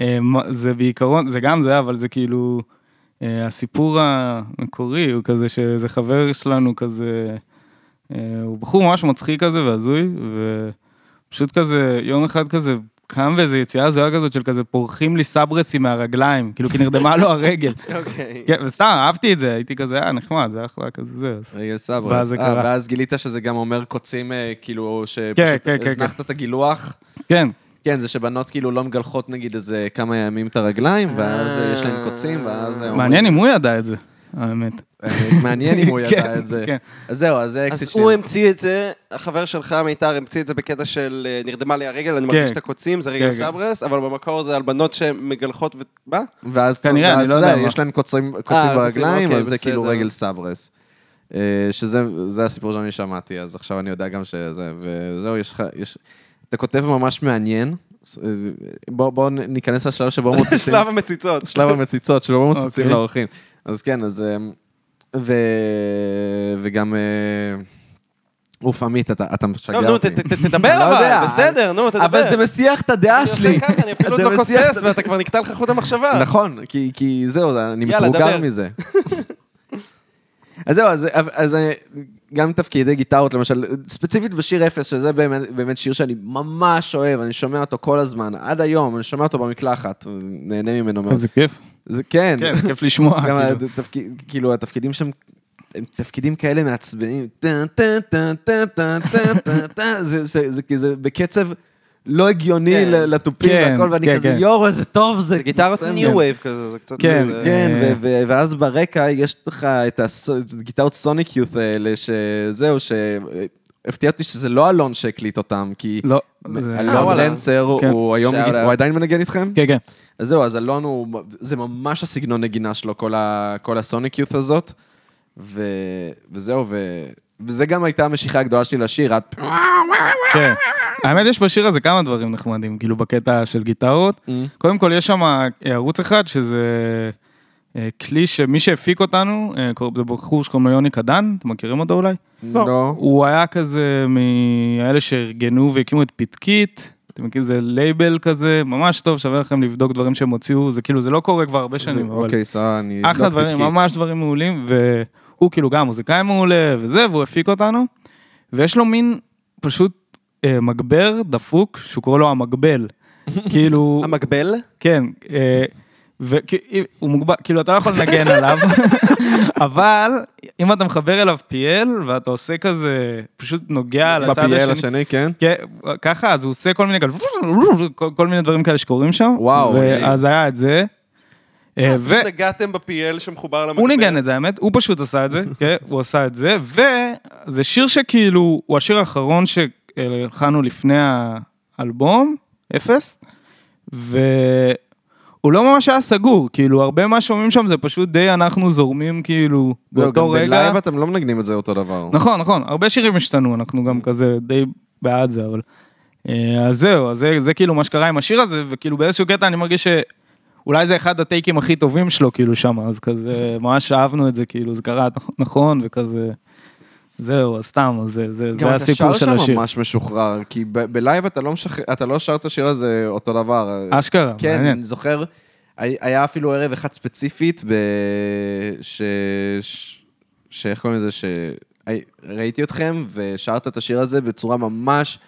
אה, זה בעיקרון, זה גם זה, אבל זה כאילו, אה, הסיפור המקורי הוא כזה שזה חבר שלנו כזה, אה, הוא בחור ממש מצחיק כזה והזוי, ופשוט כזה, יום אחד כזה, קם באיזה יציאה הזויה כזאת של כזה פורחים לי סברסים מהרגליים, כאילו כי נרדמה לו הרגל. <laughs> אוקיי. כן, וסתם, אהבתי את זה, הייתי כזה, אה, נחמד, זה אחלה כזה זה. רגל סברס. ואז זה אה. ואז גילית שזה גם אומר קוצים, אה, כאילו, כן, שפשוט כן, כן, הזנחת את הגילוח. כן, כן, זה שבנות כאילו לא מגלחות נגיד איזה כמה ימים את הרגליים, ואז אה, יש להן קוצים, ואז... אה, מעניין אם הוא ידע את זה, האמת. אה, מעניין אם הוא <laughs> ידע כן, את זה. כן. אז זהו, אז זה אקסיט אז שלי. הוא המציא את זה, החבר שלך מיתר המציא את זה בקטע של אה, נרדמה לי הרגל, אני מרגיש כן. את הקוצים, זה רגל כן, כן. סברס, אבל במקור זה על בנות שמגלחות ו... מה? ואז כנראה, אני לא יודע. יש להם קוצים קוצים ברגליים, אוקיי, אז זה כאילו. רגל סברס. אה, שזה זה הסיפור שאני שמעתי, אז עכשיו אני יודע גם שזה, וזהו, יש לך, יש... אתה כותב ממש מעניין, בואו בוא ניכנס לשלב שבו מוצצים. <laughs> שלב המציצות. שלב המציצות, שלא מוצצים אוקיי. לאורחים. אז כן, אז... אה, ו... וגם... אה, אוף, עמית, אתה, אתה משגע נו, אותי. ת- תדבר <laughs> לא יודע. אבל, בסדר, נו, תדבר. אבל זה מסיח את הדעה אני שלי. עושה ככה, אני אפילו לא כוסס, את- ואתה כבר נקטע לך חוט המחשבה. נכון, כי, כי זהו, אני דבר. מזה. <laughs> אז זהו, אז, אז אני- גם תפקידי גיטרות, למשל, ספציפית בשיר אפס, שזה באמת, באמת שיר שאני ממש אוהב, אני שומע אותו כל הזמן, עד היום, אני שומע אותו במקלחת, נהנה ממנו מאוד. איזה כיף. זה כן. כן, כיף לשמוע. גם כאילו. כאילו, התפקידים שם, הם תפקידים כאלה מעצבנים. טה טה טה טה טה טה טה, זה כי בקצב... לא הגיוני כן. לתופים כן, והכל, ואני כן, כזה, יורו, איזה טוב זה. גיטרת new wave כזה, זה קצת... כן, כן, אה. ואז ברקע יש לך את הגיטרות סוניק יות' האלה, שזהו, ש... שהפתיע אותי שזה לא אלון שהקליט אותם, כי לא, זה- אלון וואלה. לנצר, כן. הוא היום, out. הוא עדיין מנגן איתכם? כן, כן. אז זהו, אז אלון הוא, זה ממש הסגנון נגינה שלו, כל, ה, כל הסוניק יות' הזאת. ו, וזהו, ו, וזה גם הייתה המשיכה הגדולה שלי לשיר, עד... כן. האמת, יש בשיר הזה כמה דברים נחמדים, כאילו בקטע של גיטרות. Mm. קודם כל, יש שם ערוץ אחד שזה כלי שמי שהפיק אותנו, אה, זה בחור שקוראים לו יוני קדן, אתם מכירים אותו אולי? לא. הוא היה כזה מאלה שארגנו והקימו את פתקית, אתם מכירים, זה לייבל כזה, ממש טוב, שווה לכם לבדוק דברים שהם הוציאו, זה כאילו, זה לא קורה כבר הרבה שנים, אבל אוקיי, סבבה, אני... אחלה לא דברים, פתקית. ממש דברים מעולים, והוא כאילו גם מוזיקאי מעולה וזה, והוא הפיק אותנו, ויש לו מין פשוט אה, מגבר דפוק, שהוא קורא לו המגבל. <laughs> כאילו, המקבל? כן, אה, והוא מוגבל, כאילו אתה לא יכול לנגן <laughs> עליו, אבל אם אתה מחבר אליו פיאל ואתה עושה כזה, פשוט נוגע על הצד בפיאל השני, השני, כן? כן, ככה, אז הוא עושה כל מיני, כזה, כל, מיני דברים כאלה שקורים שם, וואו, ואז היה את זה. אה, ו... פשוט נגעתם בפיאל שמחובר למקבל. הוא ניגן את זה, האמת, הוא פשוט עשה את זה, <laughs> כן, הוא עשה את זה, וזה שיר שכאילו, הוא השיר האחרון שהלחנו לפני האלבום, אפס, והוא לא ממש היה סגור, כאילו, הרבה מה שומעים שם זה פשוט די אנחנו זורמים, כאילו, זהו, באותו גם רגע. בלייב אתם לא מנגנים את זה אותו דבר. נכון, נכון, הרבה שירים השתנו, אנחנו גם כזה די בעד זה, אבל... אה, אז זהו, אז זה, זה כאילו מה שקרה עם השיר הזה, וכאילו באיזשהו קטע אני מרגיש שאולי זה אחד הטייקים הכי טובים שלו, כאילו שם, אז כזה, ממש אהבנו את זה, כאילו, זה קרה נכון, וכזה... זהו, אז סתם, אז זה, זה, גם זה אתה הסיפור שר של שם השיר. ממש משוחרר, כי ב- בלייב אתה לא משחרר, אתה לא שר את השיר הזה אותו דבר. אשכרה, כן, מעניין. אני זוכר, הי- היה אפילו ערב אחד ספציפית, ב... ש... ש... שאיך קוראים לזה? שראיתי אתכם ושרת את השיר הזה בצורה ממש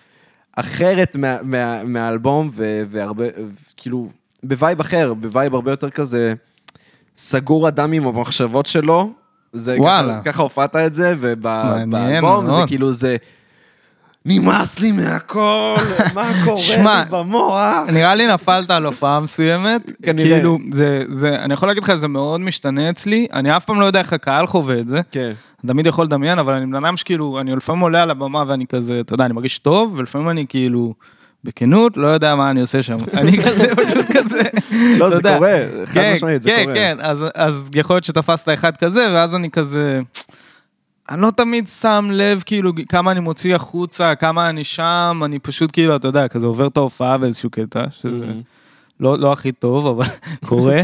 אחרת מה... מה... מהאלבום, ו... והרבה, כאילו, ב vibe אחר, ב vibe הרבה יותר כזה סגור אדם עם המחשבות שלו. זה וואלה. ככה, ככה הופעת את זה, ובאלבום זה. כאילו זה... נמאס לי מהכל, <laughs> מה קורה שמע, לי במוח? נראה לי נפלת על הופעה מסוימת, <laughs> כנראה. כאילו, זה, זה, אני יכול להגיד לך, זה מאוד משתנה אצלי, אני אף פעם לא יודע איך הקהל חווה את זה, כן. תמיד יכול לדמיין, אבל אני בן אדם שכאילו, אני לפעמים עולה על הבמה ואני כזה, אתה יודע, אני מרגיש טוב, ולפעמים אני כאילו, בכנות, לא יודע מה אני עושה שם. <laughs> אני כזה, פשוט כזה. לא, אתה זה. קורה, חד כן, משמעית, זה כן, קורה. כן, אז, אז יכול להיות שתפסת אחד כזה, ואז אני כזה... אני לא תמיד שם לב כאילו כמה אני מוציא החוצה, כמה אני שם, אני פשוט כאילו, אתה יודע, כזה עובר את ההופעה באיזשהו קטע, שזה לא, לא הכי טוב, אבל <laughs> קורה.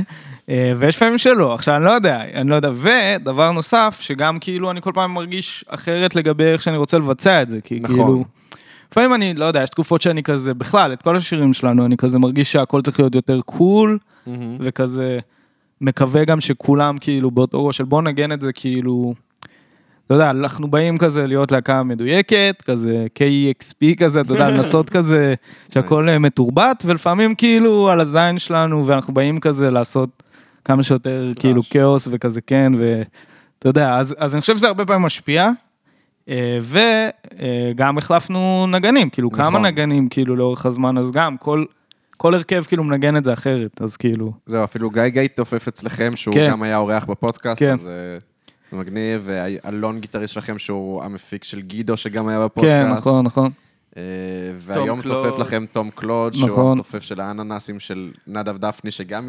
אה, ויש פעמים שלא, עכשיו אני לא יודע, אני לא יודע. ודבר נוסף, שגם כאילו אני כל פעם מרגיש אחרת לגבי איך שאני רוצה לבצע את זה, כי נכון. כאילו... לפעמים אני, לא יודע, יש תקופות שאני כזה, בכלל, את כל השירים שלנו, אני כזה מרגיש שהכל צריך להיות יותר קול, וכזה מקווה גם שכולם כאילו באותו ראש של בוא נגן את זה כאילו, אתה יודע, אנחנו באים כזה להיות להקה מדויקת, כזה KEXP כזה, אתה יודע, <laughs> לנסות כזה, שהכל אה, מתורבת, ולפעמים כאילו על הזין שלנו, ואנחנו באים כזה לעשות כמה שיותר כאילו כאוס וכזה כן, ואתה יודע, אז, אז אני חושב שזה הרבה פעמים משפיע. אה, וגם החלפנו נגנים, כאילו כמה נכון. נגנים כאילו לאורך הזמן, אז גם כל, כל הרכב כאילו מנגן את זה אחרת, אז כאילו, זהו, אפילו גיא גיא תופף אצלכם, שהוא כן. גם היה אורח בפודקאסט, כן. אז אה, זה מגניב, ואלון גיטריסט שלכם, שהוא המפיק של גידו, שגם היה כן, בפודקאסט. נכון, נכון. אה, והיום. תופף לכם תום קלוד, שהוא נכון. התופף של האננסים של נדב דפני, שגם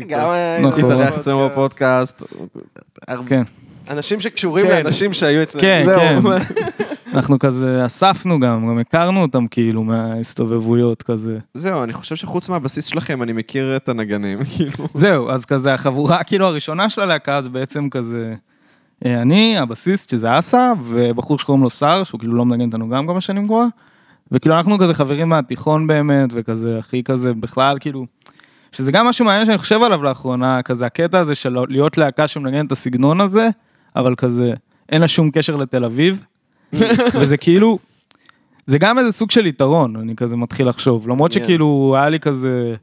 נכון. התארח אצלנו בפודקאסט. כן. אנשים שקשורים כן. לאנשים שהיו אצלנו. כן, זהו, כן. זה- <laughs> אנחנו כזה אספנו גם, גם הכרנו אותם כאילו מההסתובבויות כזה. זהו, אני חושב שחוץ מהבסיס שלכם, אני מכיר את הנגנים, <laughs> כאילו. זהו, אז כזה החבורה <laughs> כאילו הראשונה של הלהקה זה בעצם כזה, אה, אני, הבסיסט שזה אסה, ובחור שקוראים לו סער, שהוא כאילו לא מנגן איתנו גם כמה שנים כבר, וכאילו אנחנו כזה חברים מהתיכון באמת, וכזה הכי כזה בכלל כאילו, שזה גם משהו מעניין שאני חושב עליו לאחרונה, כזה הקטע הזה של להיות להקה שמנגנת את הסגנון הזה, אבל כזה אין לה שום קשר לתל אביב, וזה כאילו, זה גם איזה סוג של יתרון, אני כזה מתחיל לחשוב, למרות כן. שכאילו היה לי כזה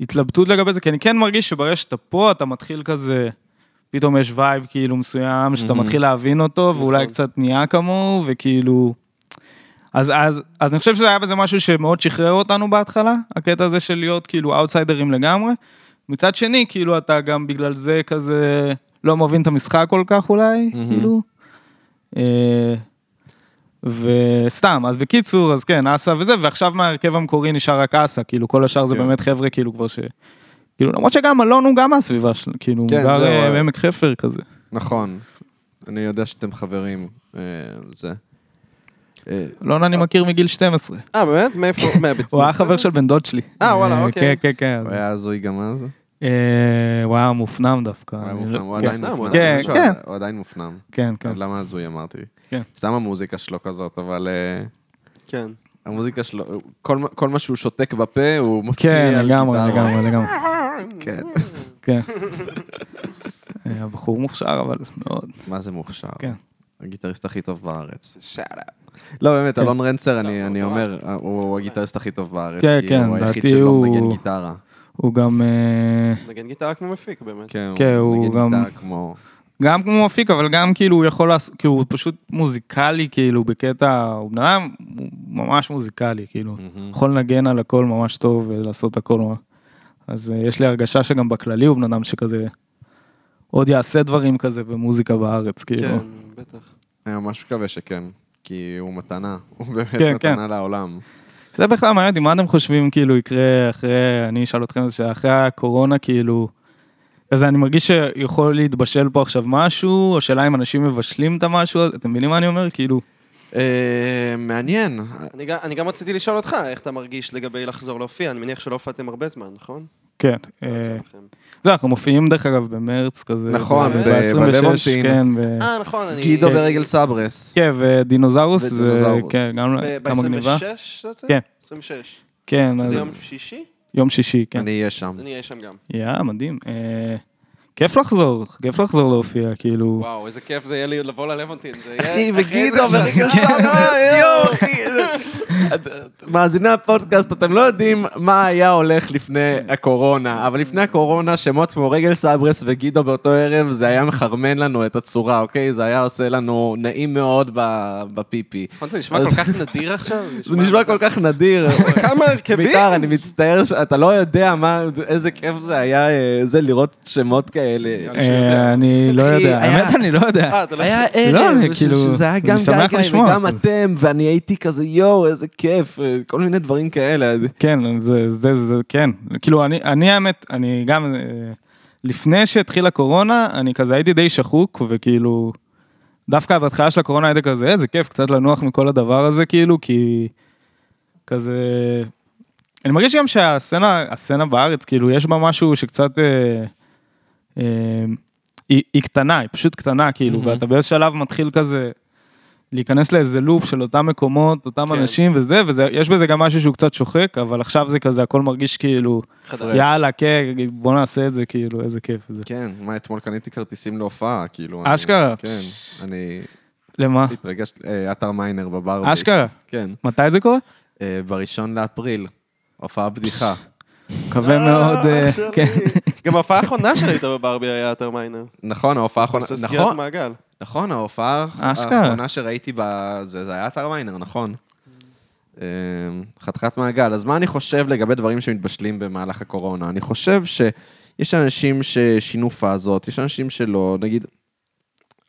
התלבטות לגבי זה, כי אני כן מרגיש שברגע שאתה פה, אתה מתחיל כזה, פתאום יש vibe כאילו מסוים, שאתה מתחיל להבין אותו, ואולי נכון. קצת נהיה כמוהו, וכאילו... אז, אז, אז אני חושב שזה היה בזה משהו שמאוד שחרר אותנו בהתחלה, הקטע הזה של להיות כאילו אאוטסיידרים לגמרי. מצד שני, כאילו אתה גם בגלל זה כזה לא מבין את המשחק כל כך אולי, כאילו. אה, וסתם, אז בקיצור, אז כן, אסה וזה, ועכשיו מההרכב המקורי נשאר רק אסה, כאילו כל השאר זה. באמת חבר'ה כאילו כבר ש... כאילו למרות שגם אלון הוא גם מהסביבה שלו, כאילו, כן, הוא גר בעמק חפר כזה. נכון. אני יודע שאתם חברים, אה, זה. אה, אלון אני מכיר מגיל 12, אה, באמת? מאיפה? מהבית <laughs> הוא היה חבר של בן דוד שלי. אה, וואלה, אוקיי. כן, כן, כן. הוא היה הזוי גם אז? אה, הוא היה מופנם דווקא. הוא היה אני מופנם, לא- הוא כן, עדיין מופנם. כן, כן. שהוא עדיין מופנם. כן, כן. למה הזוי אמרתי? כן. סתם המוזיקה שלו כזאת, אבל אה, כן. המוזיקה שלו, כל מה- שהוא שותק בפה, הוא מוציא כן, על לגמרי, גיטרות. לגמרי, לגמרי. כן. כן. אה, הבחור מוכשר, אבל מאוד. מה זה מוכשר? כן. הגיטריסט הכי טוב בארץ. שאלה. לא, באמת, כן. אלון רנצר, אני לא, לא. אומר, הוא הגיטריסט הכי טוב בארץ. כן, כי כן, הוא היחיד שלא הוא- מנגן גיטרה. הוא גם, אה, נגן גיטרה כמו מפיק, באמת. כן, כן, הוא הוא מנגן גם- גיטרה כמו... גם כמו מפיק, אבל גם כאילו הוא יכול לעשות, כאילו הוא פשוט מוזיקלי, כאילו בקטע, הוא בן אדם ממש מוזיקלי, כאילו. יכול לנגן על הכל ממש טוב ולעשות הכל. אז אה, יש לי הרגשה שגם בכללי הוא בן אדם שכזה, עוד יעשה דברים כזה במוזיקה בארץ, כאילו. כן, בטח. אני ממש מקווה שכן, כי הוא מתנה, הוא באמת כן, כן. מתנה לעולם. זה בכלל מעניין אותי, מה אתם חושבים כאילו יקרה אחרי, אני אשאל אתכם, זה שאחרי הקורונה כאילו, כזה אני מרגיש שיכול להתבשל פה עכשיו משהו, או שאלה אם אנשים מבשלים את המשהו הזה, אתם מבינים מה אני אומר? כאילו, אה, מעניין. אני גם- אני גם רציתי לשאול אותך, איך אתה מרגיש לגבי לחזור להופיע? אני מניח שלא הופעתם הרבה זמן, נכון? כן. אה. זה, אנחנו מופיעים דרך אגב במרץ כזה. נכון, ב- ב- ב-26, בלוונטין. כן, אה, נכון, אני... גידו. ורגל סברס. כן, ודינוזאורוס, זה, ודינוזאורוס. כן, גם כמה מגניבה. ב-26 זה יוצא? כן. 26. כן, זה יום שישי? יום שישי, כן. אני אהיה שם. אני אהיה שם גם. יא, מדהים. כיף לחזור, כיף לחזור להופיע, כאילו. וואו, איזה כיף זה יהיה לי לבוא ללוונטין. זה יהיה- אחי, וגידו יואו. אחי. מאזיני הפודקאסט, אתם לא יודעים מה היה הולך לפני הקורונה, אבל לפני הקורונה, שמות כמו רגל סברס וגידו באותו ערב, זה היה מחרמן לנו את הצורה, אוקיי? זה היה עושה לנו נעים מאוד ב- בפיפי. נכון, זה נשמע כל כך נדיר עכשיו? <laughs> זה נשמע כל כך נדיר. כמה הרכבים? ביתר, אני מצטער שאתה לא יודע מה, איזה כיף זה היה, אה, זה לראות שמות כאלה. אה, אני לא יודע, האמת אני לא יודע. אה, לא... היה לא, ערב, ש- כאילו- שזה היה גם גיא. וגם אתם, ואני הייתי כזה, יואו, איזה כיף, אה, כל מיני דברים כאלה. כן, זה, זה, זה, כן. כאילו, אני, אני האמת, אני גם, לפני שהתחילה הקורונה, אני כזה הייתי די שחוק, וכאילו, דווקא בהתחלה של הקורונה הייתי כזה, איזה כיף, קצת לנוח מכל הדבר הזה, כאילו, כי כזה... אני מרגיש גם שהסצנה, הסצנה בארץ, כאילו, יש בה משהו שקצת... אה, היא, היא קטנה, היא פשוט קטנה, כאילו, ואתה באיזה שלב מתחיל כזה להיכנס לאיזה לופ של אותם מקומות, אותם כן. אנשים וזה, ויש בזה גם משהו שהוא קצת שוחק, אבל עכשיו זה כזה, הכל מרגיש כאילו, חדש. יאללה, כן, בוא נעשה את זה, כאילו, איזה כיף זה. כן, מה, אתמול קניתי כרטיסים להופעה, כאילו. אני- אשכרה? כן, אני למה? התרגשתי, אה, אתר מיינר בברבי. אשכרה? כן, מתי זה קורה? אה, בראשון לאפריל, הופעה בדיחה. מקווה מאוד, אה, אח שלי. כן. גם ההופעה האחרונה שראית בברבי היה אתר מיינר. נכון, ההופעה האחרונה, עושה סגירת נכון, מעגל. נכון, ההופעה. האחרונה שראיתי זה היה אתר מיינר, נכון. אה, חתיכת מעגל. אז מה אני חושב לגבי דברים שמתבשלים במהלך הקורונה? אני חושב שיש אנשים ששינו פאזות, יש אנשים שלא, נגיד,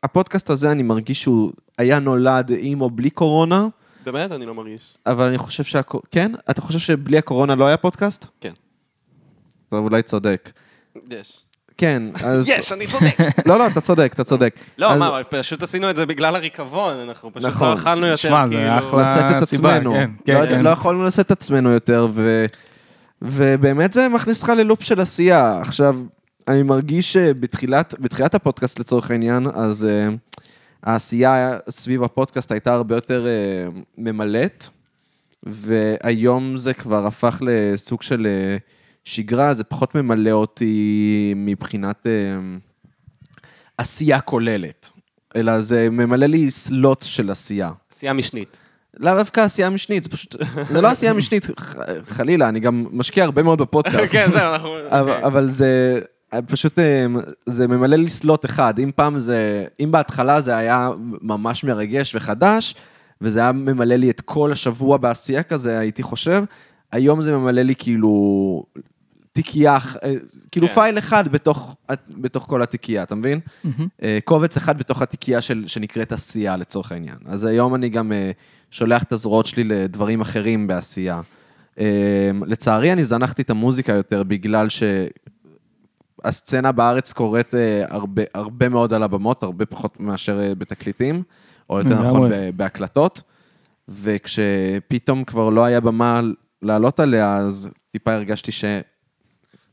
הפודקאסט הזה, אני מרגיש שהוא היה נולד עם או בלי קורונה, באמת? אני לא מרגיש. אבל אני חושב שה... כן? אתה חושב שבלי הקורונה לא היה פודקאסט? כן. אתה אולי צודק. יש. כן, אז... יש, אני צודק. <laughs> לא, לא, אתה צודק, אתה צודק. לא, אז מה, פשוט עשינו את זה בגלל הריקבון, אנחנו פשוט נכון. לא אכלנו יותר, שמע, זה כאילו... אחלה. סיבה, עצמנו. כן, לא, כן, כן. לא יכולנו לשאת את עצמנו יותר, ו... ובאמת זה מכניס אותך ללופ של עשייה. עכשיו, אני מרגיש שבתחילת בתחילת הפודקאסט לצורך העניין, אז uh, העשייה סביב הפודקאסט הייתה הרבה יותר uh, ממלאת, והיום זה כבר הפך לסוג של uh, שגרה, זה פחות ממלא אותי מבחינת uh, עשייה כוללת, אלא זה ממלא לי סלוט של עשייה. עשייה משנית. לאו דווקא עשייה משנית, זה פשוט, זה לא עשייה משנית, חלילה, אני גם משקיע הרבה מאוד בפודקאסט. כן, זהו, אנחנו... אבל, אוקיי. זה פשוט, אה, זה ממלא לי סלוט אחד. אם פעם זה, אם בהתחלה זה היה ממש מרגש וחדש, וזה היה ממלא לי את כל השבוע בעשייה כזה, הייתי חושב, היום זה ממלא לי כאילו תיקייה, אה, כאילו כן. פייל אחד בתוך, בתוך כל התיקייה, אתה מבין? אה, קובץ אחד בתוך התיקייה של, שנקראת עשייה לצורך העניין. אז היום אני גם אה, שולח את הזרועות שלי לדברים אחרים בעשייה. לצערי, אני זנחתי את המוזיקה יותר בגלל שהסצנה בארץ קורית הרבה, הרבה מאוד על הבמות, הרבה פחות מאשר בתקליטים, או יותר. נכון ב- בהקלטות. וכשפתאום כבר לא היה במה לעלות עליה, אז טיפה הרגשתי ש...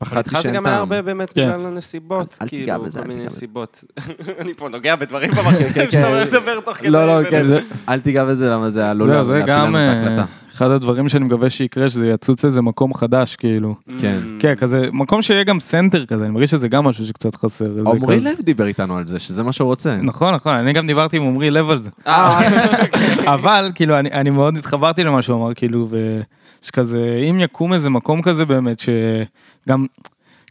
פחדתי איתך זה שאין גם היה טעם. הרבה באמת כן. בגלל הנסיבות. אל תיגע כאילו, בזה, אל תיגע בזה. נסיבות. <laughs> אני פה נוגע בדברים במחשב שאתה אומר לדבר תוך כדי. לא, לא, כן, אל תיגע בזה, למה זה עלול זהו, להפיל זה לנו גם את אה, ההקלטה. אחד הדברים שאני מקווה שיקרה, שזה יצוץ איזה מקום חדש, כאילו. כן. כן, כזה, מקום שיהיה גם center כזה, אני מרגיש שזה גם משהו שקצת חסר. זה עמרי לב דיבר איתנו על זה, שזה מה שהוא רוצה. נכון, נכון, אני גם דיברתי עם עמרי לב על זה. אה, <laughs> אבל כאילו אני, אני מאוד התחברתי למה שהוא אמר כאילו ושכזה אם יקום איזה מקום כזה באמת שגם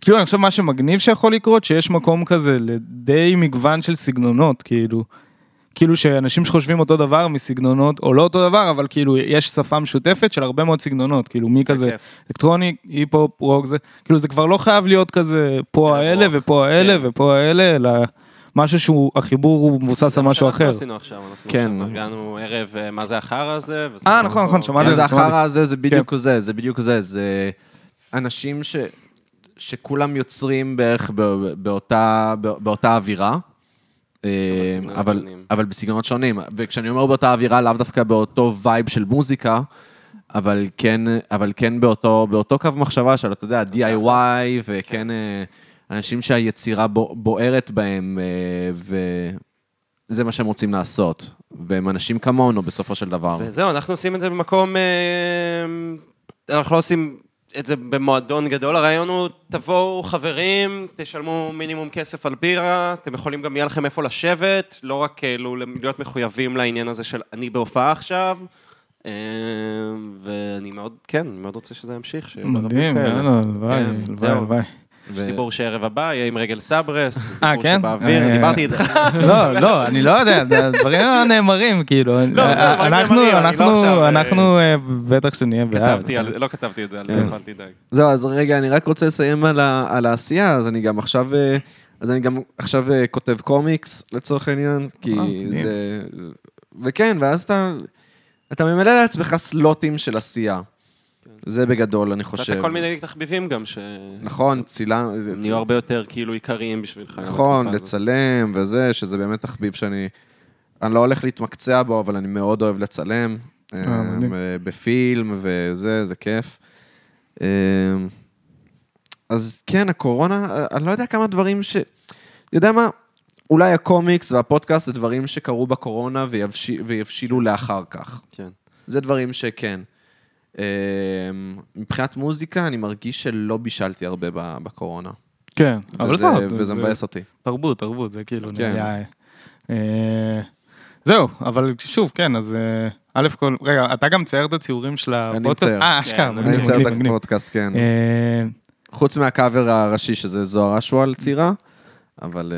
כאילו אני חושב מה שמגניב שיכול לקרות שיש מקום כזה לדי מגוון של סגנונות כאילו. כאילו שאנשים שחושבים אותו דבר מסגנונות או לא אותו דבר אבל כאילו יש שפה משותפת של הרבה מאוד סגנונות כאילו מי כזה כיף. אלקטרוני היפ-הופ רוק זה כאילו זה כבר לא חייב להיות כזה פה האלה רוק. ופה האלה כן. ופה האלה אלא משהו שהוא החיבור הוא מבוסס על משהו אחר. עשינו עכשיו, אנחנו כן. עכשיו ארגנו ערב, אה, מה זה החרא הזה? אה, נכון, נכון, שמעתי מה על זה. החרא הזה, זה בדיוק זה, זה בדיוק זה, זה אנשים ש... שכולם יוצרים בערך ב- באותה, באותה אווירה. אה, אבל. אבל בסגנונות שונים, וכשאני אומר באותה אווירה, לאו דווקא באותו וייב של מוזיקה, אבל כן, אבל כן באותו, באותו קו מחשבה של, אתה יודע, DIY, וכן אה, אנשים שהיצירה בו- בוערת בהם, אה, וזה מה שהם רוצים לעשות. והם אנשים כמונו בסופו של דבר. וזהו, אנחנו עושים את זה במקום... אה, אנחנו לא עושים את זה במועדון גדול, הרעיון הוא, תבואו חברים, תשלמו מינימום כסף על בירה, אתם יכולים גם, יהיה לכם איפה לשבת, לא רק כאילו להיות מחויבים לעניין הזה של אני בהופעה עכשיו. ואני מאוד, כן, אני מאוד רוצה שזה ימשיך. מדהים, הלוואי, כן, הלוואי. הלוואי. יש דיבור שערב הבא יהיה עם רגל סברס, אה, דיבור כן? שבאוויר, אה, דיברתי איתך. לא, לא, אני לא יודע, הדברים הנאמרים, כאילו. לא, בסדר, נאמרים, אני לא אנחנו, אה, אנחנו, בטח שנהיה בעד. כתבתי, לא כתבתי את זה, כן. אל תדאג. זהו, אז רגע, אני רק רוצה לסיים על, העשייה, אז אני גם עכשיו, אז אני גם עכשיו כותב קומיקס, לצורך העניין, כי. זה... וכן, ואז אתה, אתה ממלא לעצמך סלוטים של עשייה. זה בגדול, אני חושב. קצת כל מיני תחביבים גם, שהם נכון, צילם... נהיו הרבה יותר כאילו עיקריים בשבילך. נכון. לצלם וזה, שזה באמת תחביב שאני... אני לא הולך להתמקצע בו, אבל אני מאוד אוהב לצלם. אה, מדהים. אה, בפילם וזה, זה כיף. אה, אז כן, הקורונה, אה, אני לא יודע כמה דברים ש... אתה יודע מה? אולי הקומיקס והפודקאסט זה דברים שקרו בקורונה ויבש... ויבשילו לאחר כך. כן. זה דברים שכן. אה, מבחינת מוזיקה, אני מרגיש שלא בישלתי הרבה ב- בקורונה. כן, אבל זה, וזה זה מבאס אותי. תרבות, תרבות, זה כאילו כן. נהיה... אה, זהו, אבל שוב, כן, אז אה, א' כל, רגע, אתה גם צייר את הציורים של הפודקאסט? מצייר. אה, אשכרה, כן, אני מצייר את. הפודקאסט, כן. אה, חוץ מהקאבר הראשי, שזה זוהר אשואל צירה, אבל...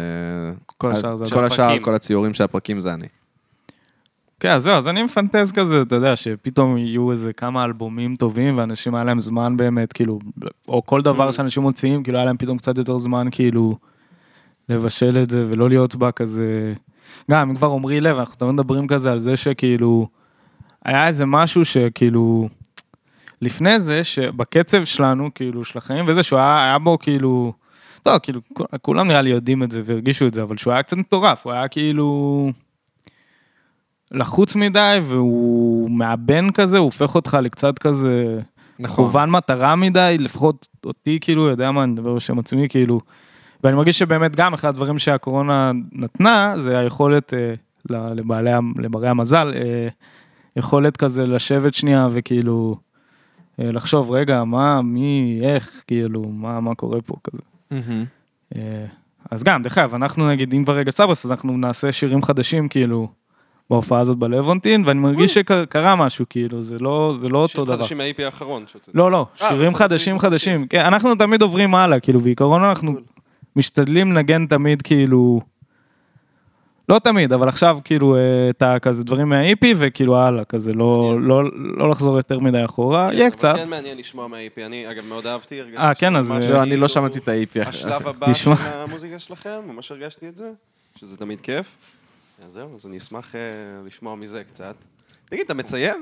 כל השאר זה... כל השאר, הפרקים. כל הציורים של הפרקים זה אני. כן, אז זהו, אז אני מפנטז כזה, אתה יודע, שפתאום יהיו איזה כמה אלבומים טובים, ואנשים היה להם זמן באמת, כאילו, או כל דבר שאנשים מוציאים, כאילו, היה להם פתאום קצת יותר זמן, כאילו, לבשל את זה, ולא להיות בה כזה... גם, אם כבר עמרי לב, אנחנו תמיד מדברים כזה על זה שכאילו, היה איזה משהו שכאילו, לפני זה, שבקצב שלנו, כאילו, של החיים וזה, שהוא היה, היה בו כאילו, טוב, כאילו, כ- כולם נראה לי יודעים את זה והרגישו את זה, אבל שהוא היה קצת מטורף, הוא היה כאילו... לחוץ מדי, והוא מאבן כזה, הוא הופך אותך לקצת כזה... נכון. כוון מטרה מדי, לפחות אותי, כאילו, יודע מה, אני מדבר בשם עצמי, כאילו. ואני מרגיש שבאמת גם אחד הדברים שהקורונה נתנה, זה היכולת אה, לבעלי, לברי המזל, אה, יכולת כזה לשבת שנייה וכאילו אה, לחשוב, רגע, מה, מי, איך, כאילו, מה, מה קורה פה כזה. מהמם. אה, אז גם, דרך אגב, אנחנו נגיד, אם כבר רגע סברס, אז אנחנו נעשה שירים חדשים, כאילו, בהופעה הזאת בלוונטין, ואני מרגיש שקרה משהו, כאילו, זה לא, זה לא אותו דבר. חדשים מה-IP האחרון. לא, לא, אה, שירים חדשים, חדשים. כן, אנחנו תמיד עוברים הלאה, כאילו, בעיקרון אנחנו משתדלים לנגן תמיד, כאילו... לא תמיד, אבל עכשיו כאילו אה, את הכזה דברים מה-EP וכאילו הלאה, כזה לא, לא, לא לחזור יותר מדי אחורה, כן, יהיה אבל קצת. כן מעניין לשמוע מה-IP. אני, אגב, מאוד אהבתי, הרגשתי אה, כן, אז, אה, לא, אני לא שמעתי את ה-IP. השלב הבא. של המוזיקה שלכם, ממש הרגשתי את זה, שזה תמיד כיף. אז זהו, אז אני אשמח אה, לשמוע מזה קצת. תגיד, אתה מצייר?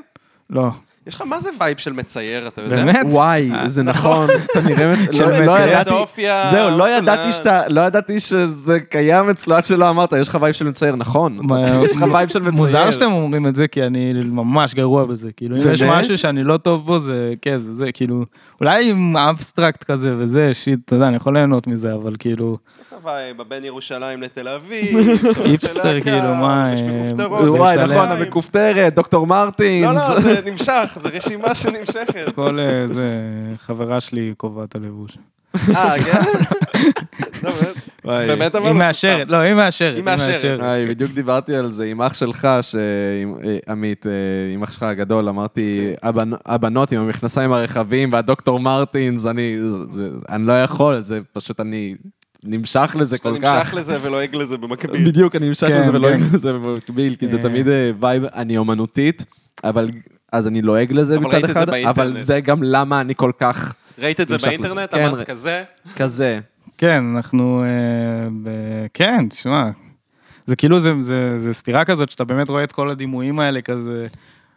לא. יש לך מה זה vibe של מצייר, אתה יודע? באמת? וואי, זה נכון, <laughs> אתה נראה... מצ- של לא- לא זהו, לא. ידעתי שאתה, לא ידעתי שזה קיים אצלו עד שלא אמרת, יש לך vibe של מצייר, נכון. יש לך vibe של מצייר. מוזר שאתם אומרים את זה, כי אני ממש גרוע בזה. כאילו, אם יש? משהו שאני לא טוב בו, זה, כן, זה זה, כאילו, אולי עם אבסטרקט כזה וזה, shit, אתה יודע, אני יכול ליהנות מזה, אבל כאילו, אתה vibe, בין ירושלים לתל אביב, <laughs> היפסטר, הקו, כאילו, מה, יש אה, מכופתרות, וואי. נכון, המכופתרת, דוקטור מרטינס. לא, לא, זה <laughs> נמשך, זה רשימה <laughs> שנמשכת. כל אה, זה, חברה שלי קובעת הלבוש. אה, כן? לא, באמת? אבל? היא או מאשרת, לא, היא מאשרת. היא מאשרת. וואי, בדיוק דיברתי על זה עם אח שלך, אה, עמית, אה, עם אח שלך הגדול, אמרתי, "הבנ- הבנות עם המכנסיים הרחבים והדוקטור מרטינס, אני זה- אני לא יכול, זה פשוט אני נמשך לזה אתה כל נמשך כך. לזה ולועג לזה במקביל. בדיוק, אני נמשך כן, לזה ולועג כן. לזה במקביל, כי זה אה. תמיד אה, vibe, אני אומנותית, אבל אז אני לועג לזה אבל מצד אחד, אבל. זה גם למה אני כל כך ראית את זה נמשך לזה. באינטרנט? כן, אמרת כזה? כזה. כן, אנחנו, אה, כן, תשמע, זה כאילו, זה, זה, זה סתירה כזאת, שאתה באמת רואה את כל הדימויים האלה, כזה,